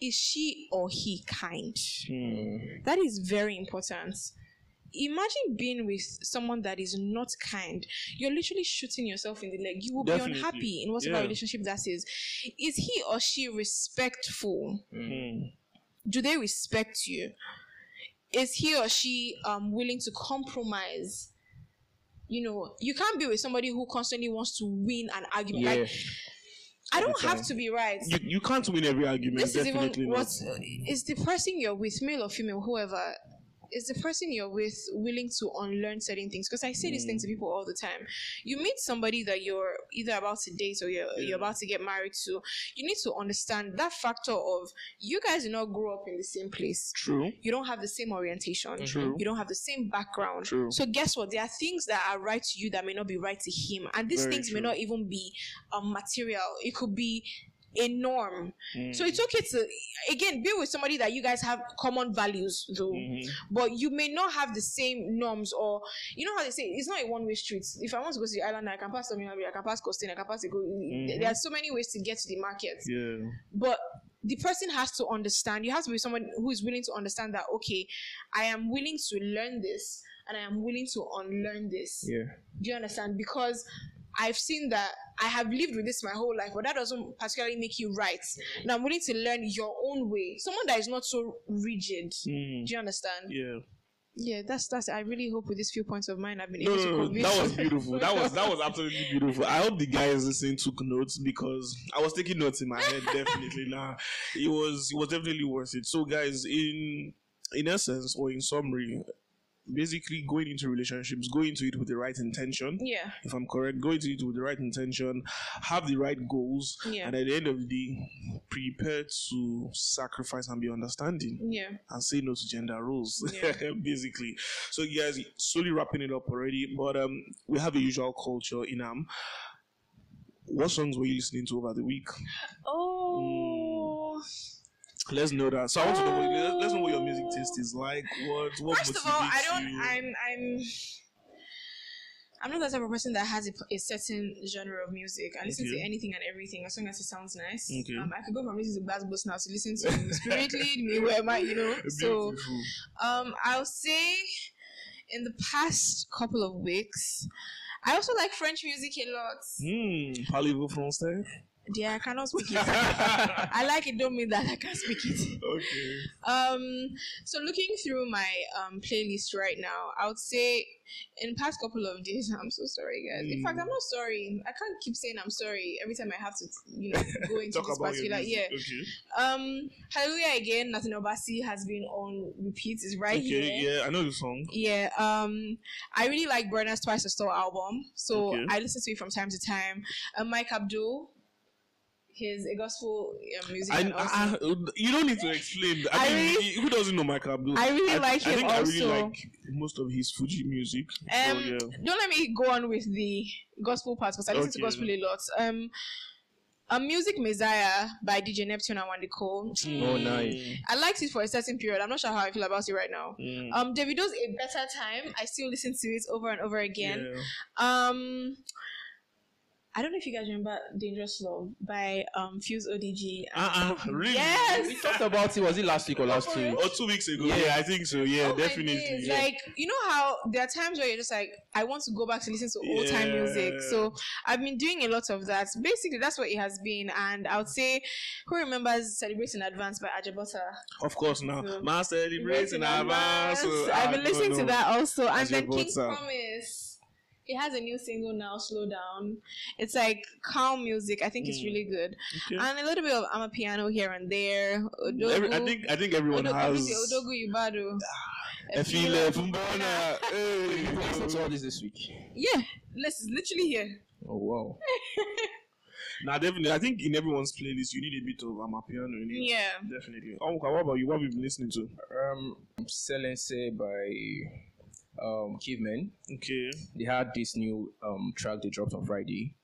[SPEAKER 4] Is she or he kind?
[SPEAKER 2] Hmm.
[SPEAKER 4] That is very important. Imagine being with someone that is not kind. You're literally shooting yourself in the leg. You will
[SPEAKER 2] Definitely.
[SPEAKER 4] be unhappy in whatever
[SPEAKER 2] Yeah.
[SPEAKER 4] relationship that is. Is he or she respectful?
[SPEAKER 2] Hmm.
[SPEAKER 4] Do they respect you? Is he or she um willing to compromise? You know, you can't be with somebody who constantly wants to win an argument.
[SPEAKER 3] Yeah.
[SPEAKER 4] Like, I don't have to be right.
[SPEAKER 2] You, you can't win every argument.
[SPEAKER 4] this is
[SPEAKER 2] definitely
[SPEAKER 4] even what is the person you're with, male or female, whoever. Is the person you're with willing to unlearn certain things? Because I say these things to people all the time. You meet somebody that you're either about to date or you're, you're about to get married to. You need to understand that factor of you guys did not grow up in the same place.
[SPEAKER 2] True.
[SPEAKER 4] You don't have the same orientation.
[SPEAKER 2] True.
[SPEAKER 4] You don't have the same background.
[SPEAKER 2] True.
[SPEAKER 4] So guess what? There are things that are right to you that may not be right to him, and these
[SPEAKER 2] Very
[SPEAKER 4] things may not even be um, material. It could be a norm.
[SPEAKER 2] Hmm.
[SPEAKER 4] So it's okay to again be with somebody that you guys have common values though,
[SPEAKER 2] Mm-hmm.
[SPEAKER 4] but you may not have the same norms or you know how they say it's not a one way street. If I want to go to the island, I can pass B, I can pass Costain, I can pass go. There are so many ways to get to the market
[SPEAKER 2] Mm-hmm. Yeah.
[SPEAKER 4] but the person has to understand you have to be someone who is willing to understand that okay i am willing to learn this and i am willing to unlearn this
[SPEAKER 3] Yeah.
[SPEAKER 4] do you understand because i've seen that i have lived with this my whole life but that doesn't particularly make you right and i'm willing to learn your own way someone that is not so rigid
[SPEAKER 2] Hmm.
[SPEAKER 4] do you understand
[SPEAKER 2] Yeah.
[SPEAKER 4] yeah that's that's i really hope with these few points of mine i've been
[SPEAKER 2] No,
[SPEAKER 4] able to
[SPEAKER 2] no, no,
[SPEAKER 4] convince
[SPEAKER 2] that was beautiful. That was that was absolutely beautiful. I hope the guys listening took notes because I was taking notes in my head. [LAUGHS] Definitely, nah, it was it was definitely worth it. So, guys, in in essence or in summary, basically going into relationships, go into it with the right intention.
[SPEAKER 4] yeah
[SPEAKER 2] If I'm correct, go into it with the right intention, have the right goals,
[SPEAKER 4] Yeah.
[SPEAKER 2] and at the end of the day, prepare to sacrifice and be understanding
[SPEAKER 4] yeah
[SPEAKER 2] and say no to gender roles, [LAUGHS]
[SPEAKER 4] Yeah.
[SPEAKER 2] basically. So, you guys, slowly wrapping it up already, but um, we have a usual culture in um. What songs were you listening to over the week?
[SPEAKER 4] oh
[SPEAKER 2] Let's know that. So I want to know. What, let's- let's know what your music taste is like. What what
[SPEAKER 4] First of all, I don't.
[SPEAKER 2] you?
[SPEAKER 4] I'm. I'm. I'm not the type of person that has a, a certain genre of music. I listen to anything and everything as long as it sounds nice.
[SPEAKER 2] Okay.
[SPEAKER 4] Um, I could go from listening to Bass Bus now to listen to Spirit Lead [LAUGHS] Me, where am I? You know. So, um, I'll say, in the past couple of weeks, I also like French music a lot.
[SPEAKER 2] Hmm. Parlez-vous français?
[SPEAKER 4] Yeah, I cannot [LAUGHS] speak it. I like it. Don't mean that I can't speak it.
[SPEAKER 2] Okay.
[SPEAKER 4] Um, so looking through my um playlist right now, I would say in the past couple of days, [LAUGHS] I'm so sorry, guys. In fact, I'm not sorry. I can't keep saying I'm sorry every time I have to, you know, go [LAUGHS] into this particular. Yeah.
[SPEAKER 2] Okay.
[SPEAKER 4] Um, Hallelujah again. Nathaniel Bassey has been on repeat. Is right
[SPEAKER 2] Okay.
[SPEAKER 4] here.
[SPEAKER 2] Yeah, I know the song.
[SPEAKER 4] Yeah, um, I really like Burna's Twice as Tall album, so
[SPEAKER 2] Okay.
[SPEAKER 4] I listen to it from time to time. Um, Mike Abdul, his a gospel uh, music.
[SPEAKER 2] I, I, you don't need to explain. I,
[SPEAKER 4] I
[SPEAKER 2] mean,
[SPEAKER 4] really-
[SPEAKER 2] who doesn't know Mike Abdul?
[SPEAKER 4] I really like
[SPEAKER 2] I
[SPEAKER 4] him
[SPEAKER 2] think I really like most of his Fuji music.
[SPEAKER 4] Um,
[SPEAKER 2] so, yeah.
[SPEAKER 4] don't let me go on with the gospel part because I listen to gospel a lot. Um, a music Messiah by DJ Neptune and Wande Coal.
[SPEAKER 3] Oh, nice.
[SPEAKER 4] I liked it for a certain period. I'm not sure how I feel about it right now.
[SPEAKER 2] Mm.
[SPEAKER 4] Um, Davido's a better time. I still listen to it over and over again.
[SPEAKER 2] Yeah.
[SPEAKER 4] Um, I don't know if you guys remember Dangerous Love by um Fuse ODG.
[SPEAKER 2] Uh-uh, [LAUGHS] really?
[SPEAKER 4] Yes.
[SPEAKER 3] We talked about it. Was it last week or last
[SPEAKER 4] for
[SPEAKER 3] week?
[SPEAKER 4] real?
[SPEAKER 2] Or two weeks ago. Yeah, I think so. Yeah,
[SPEAKER 4] Oh
[SPEAKER 2] definitely. Yeah.
[SPEAKER 4] Like you know how there are times where you're just like, I want to go back to listen to old time music. So I've been doing a lot of that. Basically, that's what it has been. And I would say, who remembers "Celebrate in Advance" by Ajabota?
[SPEAKER 2] Of course, now.
[SPEAKER 4] So-
[SPEAKER 2] Man celebrates in advance. so,
[SPEAKER 4] I've been
[SPEAKER 2] no,
[SPEAKER 4] listening to that also. And then
[SPEAKER 2] King's
[SPEAKER 4] Promise. It has a new single now, Slow Down. It's like calm music. I think it's
[SPEAKER 2] Mm.
[SPEAKER 4] really good.
[SPEAKER 2] Okay.
[SPEAKER 4] And a little bit of Amapiano here and there. Odogwu,
[SPEAKER 2] Every, I think I think everyone
[SPEAKER 4] Odogwu,
[SPEAKER 2] has.
[SPEAKER 4] Odogwu Ibadu.
[SPEAKER 2] Efile Fumbona. Hey.
[SPEAKER 3] Listen to all this this week.
[SPEAKER 4] Yeah, let's literally here.
[SPEAKER 3] Oh wow. [LAUGHS]
[SPEAKER 2] Nah, definitely. I think in everyone's playlist you need a bit of Amapiano in it.
[SPEAKER 4] Yeah.
[SPEAKER 2] Definitely. Oh, what about you? What have you been listening to?
[SPEAKER 3] Um, Silence by um Cavemen.
[SPEAKER 2] Okay.
[SPEAKER 3] They had this new um track they dropped on Friday.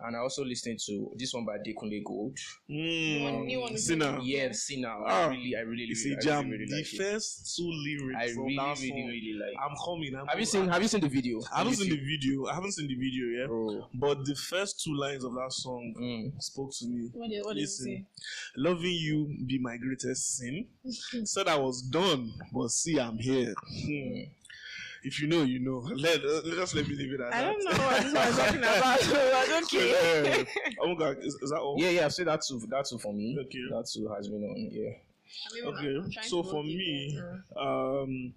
[SPEAKER 3] and I also listened to this one by Adekunle Gold.
[SPEAKER 2] Mm,
[SPEAKER 4] one- new one is
[SPEAKER 2] Sinner.
[SPEAKER 3] Yeah, Sinner.
[SPEAKER 2] Ah,
[SPEAKER 3] I really, I really,
[SPEAKER 2] It's
[SPEAKER 3] really,
[SPEAKER 2] a
[SPEAKER 3] I
[SPEAKER 2] jam.
[SPEAKER 3] really, really
[SPEAKER 2] the
[SPEAKER 3] like it.
[SPEAKER 2] first two lyrics
[SPEAKER 3] I
[SPEAKER 2] of
[SPEAKER 3] really,
[SPEAKER 2] that
[SPEAKER 3] really,
[SPEAKER 2] song.
[SPEAKER 3] really like.
[SPEAKER 2] I'm coming. I'm
[SPEAKER 3] Have you seen? Have you seen the video?
[SPEAKER 2] I haven't seen the video. I haven't seen the video yet.
[SPEAKER 3] Bro.
[SPEAKER 2] But the first two lines of that song
[SPEAKER 3] Mm.
[SPEAKER 2] spoke to me.
[SPEAKER 4] What did, what did you
[SPEAKER 2] Listen,
[SPEAKER 4] say?
[SPEAKER 2] loving you be my greatest sin. [LAUGHS] Said I was done, but see, I'm here. Hmm. If you know, you know. [LAUGHS] Let uh, just let me leave it at
[SPEAKER 4] I
[SPEAKER 2] that.
[SPEAKER 4] I don't know what this one is talking about. so [LAUGHS] [LAUGHS] I don't care.
[SPEAKER 2] Yeah. oh my god, is, is that all?
[SPEAKER 3] Yeah, yeah. I've said that too. That too for me.
[SPEAKER 2] Okay.
[SPEAKER 3] That too has been on. Yeah.
[SPEAKER 4] I mean,
[SPEAKER 2] Okay, so for me, um,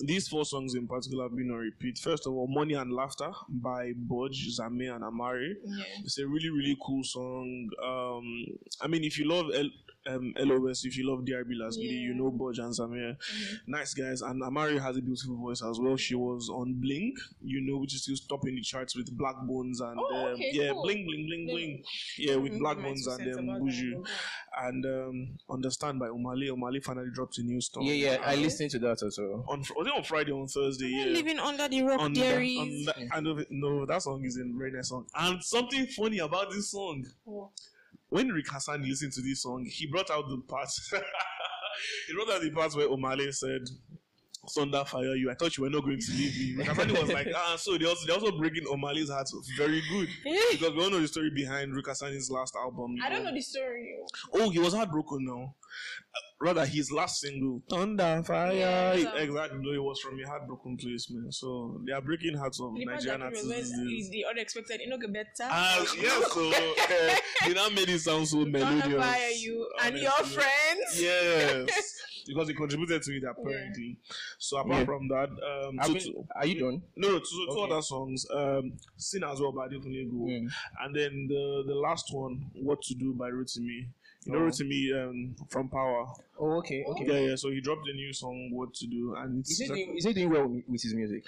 [SPEAKER 2] these four songs in particular have been on repeat. First of all, Money and Laughter by Bodge, Zame, and Amaarae.
[SPEAKER 4] yeah.
[SPEAKER 2] It's a really, really cool song. Um, I mean, if you love L- um, LOS, if you love DRB Lasgidi, you
[SPEAKER 4] Yeah.
[SPEAKER 2] know Bodge and Zamir. Nice guys. And Amaarae has a beautiful voice as well. She was on Bling, you know, which is still topping the charts with Black Bones and
[SPEAKER 4] Oh,
[SPEAKER 2] um,
[SPEAKER 4] okay,
[SPEAKER 2] yeah,
[SPEAKER 4] cool.
[SPEAKER 2] Bling, Bling, Bling,
[SPEAKER 4] Bling.
[SPEAKER 2] Bling. Yeah, with
[SPEAKER 4] Mhm, Blaqbonez
[SPEAKER 2] and
[SPEAKER 4] cents
[SPEAKER 2] um, Buju.
[SPEAKER 4] that.
[SPEAKER 2] And um, Understand by Omah Lay. Umali finally dropped a new song.
[SPEAKER 3] Yeah, yeah. I
[SPEAKER 4] Okay.
[SPEAKER 3] listened to that as well.
[SPEAKER 2] On, was it on Friday or on Thursday? Yeah.
[SPEAKER 4] living under the rock,
[SPEAKER 2] On the-
[SPEAKER 4] dearies.
[SPEAKER 2] on the- I know, no, that song is a very nice song. And something funny about this song,
[SPEAKER 4] Oh.
[SPEAKER 2] When Ric Hassani listened to this song, he brought out the part. [LAUGHS] he brought out the part where Omah Lay said, "Thunder fire you." I thought you were not going to leave me. Ric Hassani was like, "Ah, so they also they also breaking Omah Lay's heart very good [LAUGHS] because we all know the story behind Ric Hassani's last album.
[SPEAKER 4] I don't know the story.
[SPEAKER 2] Oh, he was heartbroken now. Uh, rather, his last single, Thunder Fire.
[SPEAKER 4] Yeah, so-
[SPEAKER 2] exactly. No, it was from a heartbroken place, man. So they are breaking hearts of
[SPEAKER 4] The
[SPEAKER 2] Nigerian artists
[SPEAKER 4] was
[SPEAKER 2] these days.
[SPEAKER 4] is the unexpected. You know, get better.
[SPEAKER 2] Ah, yes, so uh, [LAUGHS] they now made it sound so melodious.
[SPEAKER 4] Gonna fire you and your friends.
[SPEAKER 2] Yes, [LAUGHS] because he contributed to it apparently. So apart
[SPEAKER 3] Yeah.
[SPEAKER 2] from that, um,
[SPEAKER 3] Have
[SPEAKER 2] two,
[SPEAKER 3] you- are you done?
[SPEAKER 2] no, two, two
[SPEAKER 3] Okay.
[SPEAKER 2] other songs, um, "Sin" as well by Adekunle Gold,
[SPEAKER 3] Mm.
[SPEAKER 2] and then the the last one, "What to Do" by Rotimi. You know
[SPEAKER 3] Oh.
[SPEAKER 2] Rotimi um, from Power.
[SPEAKER 3] Oh, okay, okay.
[SPEAKER 2] Yeah, yeah. So he dropped a new song, "What to Do," and it's
[SPEAKER 3] Is he doing? Is he doing well with with his music?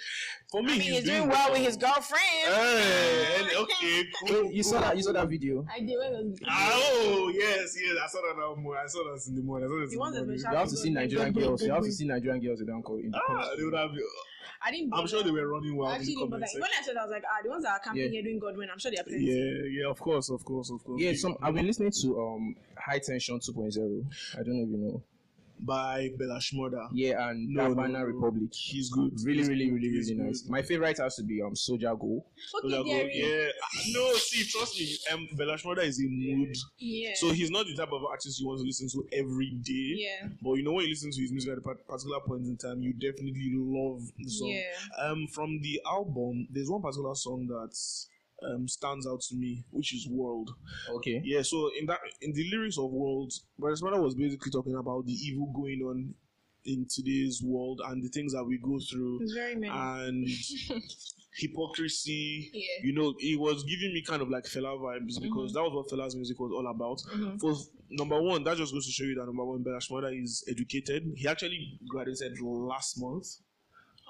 [SPEAKER 2] for me.
[SPEAKER 4] I mean, he's doing well with his girlfriend.
[SPEAKER 2] Hey, and- okay, [LAUGHS] cool.
[SPEAKER 3] You saw that? You saw that video?
[SPEAKER 4] I did. Where
[SPEAKER 2] Oh yes, yes. I saw that now more. I saw that in the morning. I saw that in
[SPEAKER 4] The
[SPEAKER 2] the
[SPEAKER 4] ones that
[SPEAKER 2] morning.
[SPEAKER 3] You have to see Nigerian [LAUGHS] girls. You have to see Nigerian girls in the uncle in the
[SPEAKER 2] Ah, they would have.
[SPEAKER 4] I didn't.
[SPEAKER 2] I'm sure they were running
[SPEAKER 4] I
[SPEAKER 2] wild in
[SPEAKER 4] actually, but like, when I said that, I was like, ah, the ones that are camping
[SPEAKER 3] Yeah.
[SPEAKER 4] here doing Godwin, I'm sure they are plenty.
[SPEAKER 2] Yeah, yeah, of course, of course, of course.
[SPEAKER 3] Yeah, some I've been listening to um High Tension 2.0. I don't know if you know.
[SPEAKER 2] By Bella Shmurda.
[SPEAKER 3] Yeah, and
[SPEAKER 2] No, no,
[SPEAKER 3] Havana
[SPEAKER 2] no.
[SPEAKER 3] Republic.
[SPEAKER 2] He's good.
[SPEAKER 3] Really,
[SPEAKER 2] He's
[SPEAKER 3] really,
[SPEAKER 2] good.
[SPEAKER 3] really,
[SPEAKER 2] He's
[SPEAKER 3] really
[SPEAKER 2] good.
[SPEAKER 3] nice. My favorite has to be um Soldier Go.
[SPEAKER 2] Bella
[SPEAKER 4] Okay,
[SPEAKER 2] Go- Yeah, Ah, no, see, trust me. Um, Bella Shmurda is a mood.
[SPEAKER 4] Yeah.
[SPEAKER 2] So he's not the type of artist you want to listen to every day.
[SPEAKER 4] yeah.
[SPEAKER 2] But you know when you listen to his music at a particular point in time, you definitely love the song.
[SPEAKER 4] Yeah.
[SPEAKER 2] Um, from the album, there's one particular song that um stands out to me, which is "World."
[SPEAKER 3] Okay.
[SPEAKER 2] Yeah, so in that in the lyrics of "World," Brother Mother was basically talking about the evil going on in today's world and the things that we go through
[SPEAKER 4] very many.
[SPEAKER 2] and [LAUGHS] hypocrisy.
[SPEAKER 4] Yeah.
[SPEAKER 2] You know, it was giving me kind of like Fela vibes because that was what Fela's music was all about.
[SPEAKER 4] Mhm.
[SPEAKER 2] For number one, that just goes to show you that number one, Bella Shmurda is educated. He actually graduated last month.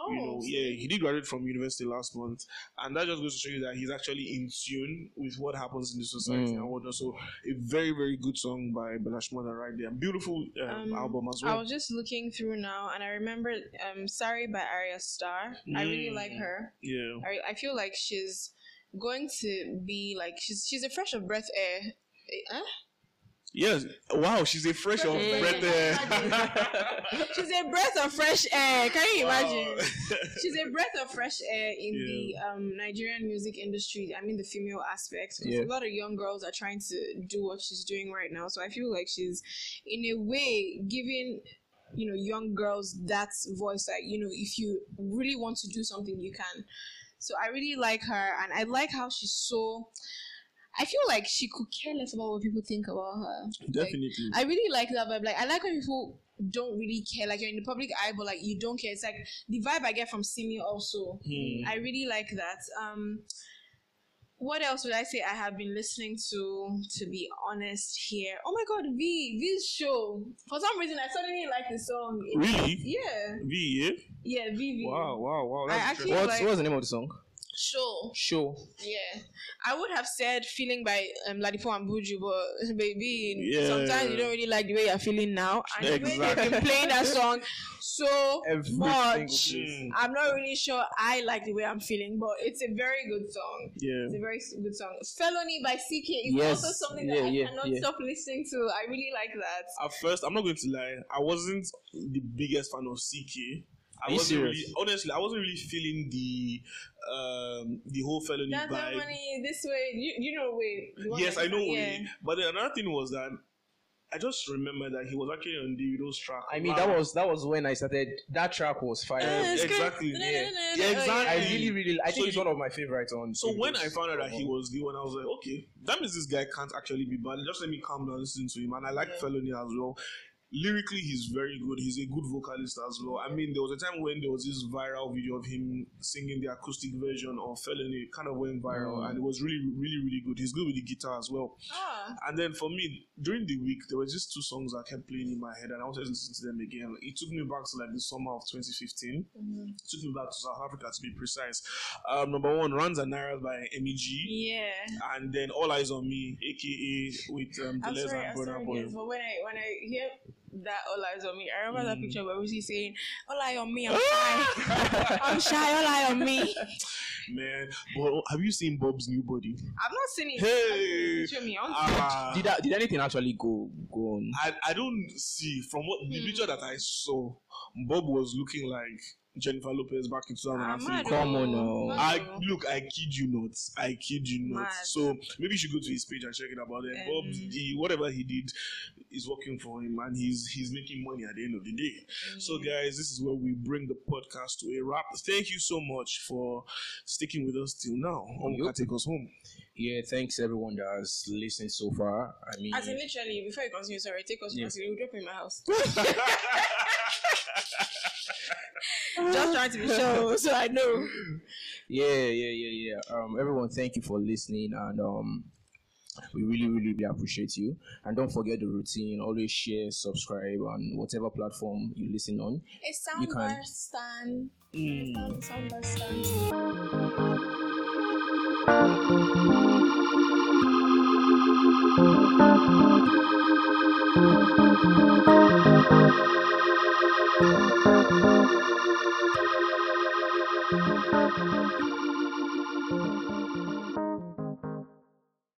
[SPEAKER 4] Oh.
[SPEAKER 2] You know, yeah, he did graduate from university last month, and that just goes to show you that he's actually in tune with what happens in the society
[SPEAKER 3] Mm.
[SPEAKER 2] and whatnot. So, a very, very good song by Bella Shmurda right there. Beautiful um,
[SPEAKER 4] Um,
[SPEAKER 2] album as well.
[SPEAKER 4] I was just looking through now, and I remember um, "Sorry" by Ayra Starr. I really
[SPEAKER 2] Mm.
[SPEAKER 4] like her.
[SPEAKER 2] yeah.
[SPEAKER 4] I, I feel like she's going to be like she's she's a fresh of breath air. Eh?
[SPEAKER 2] Yes. Wow, she's a fresh of breath there. [LAUGHS]
[SPEAKER 4] She's a breath of fresh air. Can you
[SPEAKER 2] Wow.
[SPEAKER 4] imagine? She's a breath of fresh air in the um, Nigerian music industry. I mean, the female aspect. 'cause
[SPEAKER 3] Yeah.
[SPEAKER 4] A lot of young girls are trying to do what she's doing right now. So I feel like she's, in a way, giving you know young girls that voice. Like you know, if you really want to do something, you can. So I really like her, and I like how she's so. I feel like she could care less about what people think about her. Like,
[SPEAKER 2] Definitely.
[SPEAKER 4] I really like that vibe. Like I like when people don't really care. Like you're in the public eye, but like you don't care. It's like the vibe I get from Simi also.
[SPEAKER 2] Hmm.
[SPEAKER 4] I really like that. Um what else would I say I have been listening to to be honest here? Oh my god, V, V's show. For some reason I suddenly like the song. It-
[SPEAKER 2] Really?
[SPEAKER 4] Yeah.
[SPEAKER 2] V, yeah?
[SPEAKER 4] Yeah, V V.
[SPEAKER 2] Wow, wow, wow.
[SPEAKER 4] I
[SPEAKER 2] That's
[SPEAKER 4] actually.
[SPEAKER 3] What's
[SPEAKER 4] like-
[SPEAKER 3] what's the name of the song?
[SPEAKER 4] Show.
[SPEAKER 3] Show.
[SPEAKER 4] Yeah, I would have said feeling by um, Ladipoe and Buju, but baby,
[SPEAKER 2] Yeah.
[SPEAKER 4] sometimes you don't really like the way you're feeling now, and the way they've been playing that song so
[SPEAKER 3] Every
[SPEAKER 4] much.
[SPEAKER 3] single place.
[SPEAKER 2] Mm.
[SPEAKER 4] I'm not really sure I like the way I'm feeling, but it's a very good song.
[SPEAKER 2] Yeah.
[SPEAKER 4] It's a very good song. Felony by CKay is
[SPEAKER 3] Yes.
[SPEAKER 4] also something that
[SPEAKER 3] Yeah,
[SPEAKER 4] I
[SPEAKER 3] yeah,
[SPEAKER 4] cannot
[SPEAKER 3] yeah.
[SPEAKER 4] stop listening to. I really like that.
[SPEAKER 2] At first, I'm not going to lie, I wasn't the biggest fan of CKay. I
[SPEAKER 3] Are you
[SPEAKER 2] wasn't
[SPEAKER 3] serious?
[SPEAKER 2] really honestly I wasn't really feeling the um the whole felony
[SPEAKER 4] That's
[SPEAKER 2] vibe.
[SPEAKER 4] money this way. You, you know, way.
[SPEAKER 2] Yes, I know.
[SPEAKER 4] Yeah.
[SPEAKER 2] But then another thing was that I just remember that he was actually on Davido's track.
[SPEAKER 3] I mean,
[SPEAKER 2] Wow.
[SPEAKER 3] that was that was when I started. That track was fire.
[SPEAKER 4] Uh, it's good.
[SPEAKER 2] exactly,
[SPEAKER 4] No, no,
[SPEAKER 3] yeah.
[SPEAKER 4] no, no,
[SPEAKER 2] Yeah, exactly.
[SPEAKER 3] I really, really, I
[SPEAKER 2] So
[SPEAKER 3] think it's one of my favorites on.
[SPEAKER 2] So when I found out that he was the one, I was like, okay, that means this guy can't actually be bad. Just let me calm down, listen to him. And I like
[SPEAKER 4] Yeah.
[SPEAKER 2] Felony as well. Lyrically, he's very good. He's a good vocalist as well. I mean, there was a time when there was this viral video of him singing the acoustic version of Felony, It kind of went viral,
[SPEAKER 3] Mm.
[SPEAKER 2] and it was really, really, really good. He's good with the guitar as well.
[SPEAKER 4] Ah,
[SPEAKER 2] And then for me, during the week, there were just two songs that kept playing in my head, and I wanted to listen to them again. It took me back to like the summer of 2015.
[SPEAKER 4] mhm.
[SPEAKER 2] It took me back to South Africa to be precise. Um, number one, Runs and Naras by MEG,
[SPEAKER 4] yeah.
[SPEAKER 2] and then All Eyes on Me, aka with um,
[SPEAKER 4] I'm sorry,
[SPEAKER 2] and
[SPEAKER 4] I'm
[SPEAKER 2] Burna
[SPEAKER 4] sorry,
[SPEAKER 2] Boy.
[SPEAKER 4] guys, but when I when I hear that all eyes on me, I remember that
[SPEAKER 2] Mm.
[SPEAKER 4] picture where Lucy saying, "All eye on me, I'm [LAUGHS] shy, I'm shy, all eye on me."
[SPEAKER 2] Man, but have you seen Bob's new body?
[SPEAKER 4] I've not seen it.
[SPEAKER 2] Hey,
[SPEAKER 4] Show me. I want to see it.
[SPEAKER 2] ah,
[SPEAKER 3] did that, did anything actually go go on?
[SPEAKER 2] I, I don't see from what the
[SPEAKER 4] Hmm.
[SPEAKER 2] picture that I saw, Bob was looking like Jennifer Lopez back in
[SPEAKER 4] Ah,
[SPEAKER 2] 2003.
[SPEAKER 3] Come on
[SPEAKER 4] oh,
[SPEAKER 3] now.
[SPEAKER 2] I
[SPEAKER 4] oh.
[SPEAKER 2] look, I kid you not. I kid you not.
[SPEAKER 4] Mad.
[SPEAKER 2] So maybe you should go to his page and check it about it. Bob,
[SPEAKER 4] Um,
[SPEAKER 2] the whatever he did is working for him, and he's he's making money at the end of the day. So,
[SPEAKER 4] Mm.
[SPEAKER 2] guys, this is where we bring the podcast to a wrap. Thank you so much for sticking with us till now. Um,
[SPEAKER 3] Yup.
[SPEAKER 2] can take us home.
[SPEAKER 3] Yeah, thanks everyone that has listened so far. I mean,
[SPEAKER 4] As in, literally, before you continue, sorry, take us to
[SPEAKER 3] Yeah.
[SPEAKER 4] yeah. We'll drop in my house. [LAUGHS] [LAUGHS] Just trying to be sure, [LAUGHS] so I know.
[SPEAKER 3] yeah, yeah, yeah, yeah. Um, everyone, thank you for listening, and um, we really, really, really appreciate you. And don't forget the routine. Always share, subscribe on whatever platform you listen on.
[SPEAKER 4] A
[SPEAKER 3] You can-
[SPEAKER 4] soundbar stand.
[SPEAKER 2] Mm.
[SPEAKER 4] A soundbar stand.
[SPEAKER 3] Thank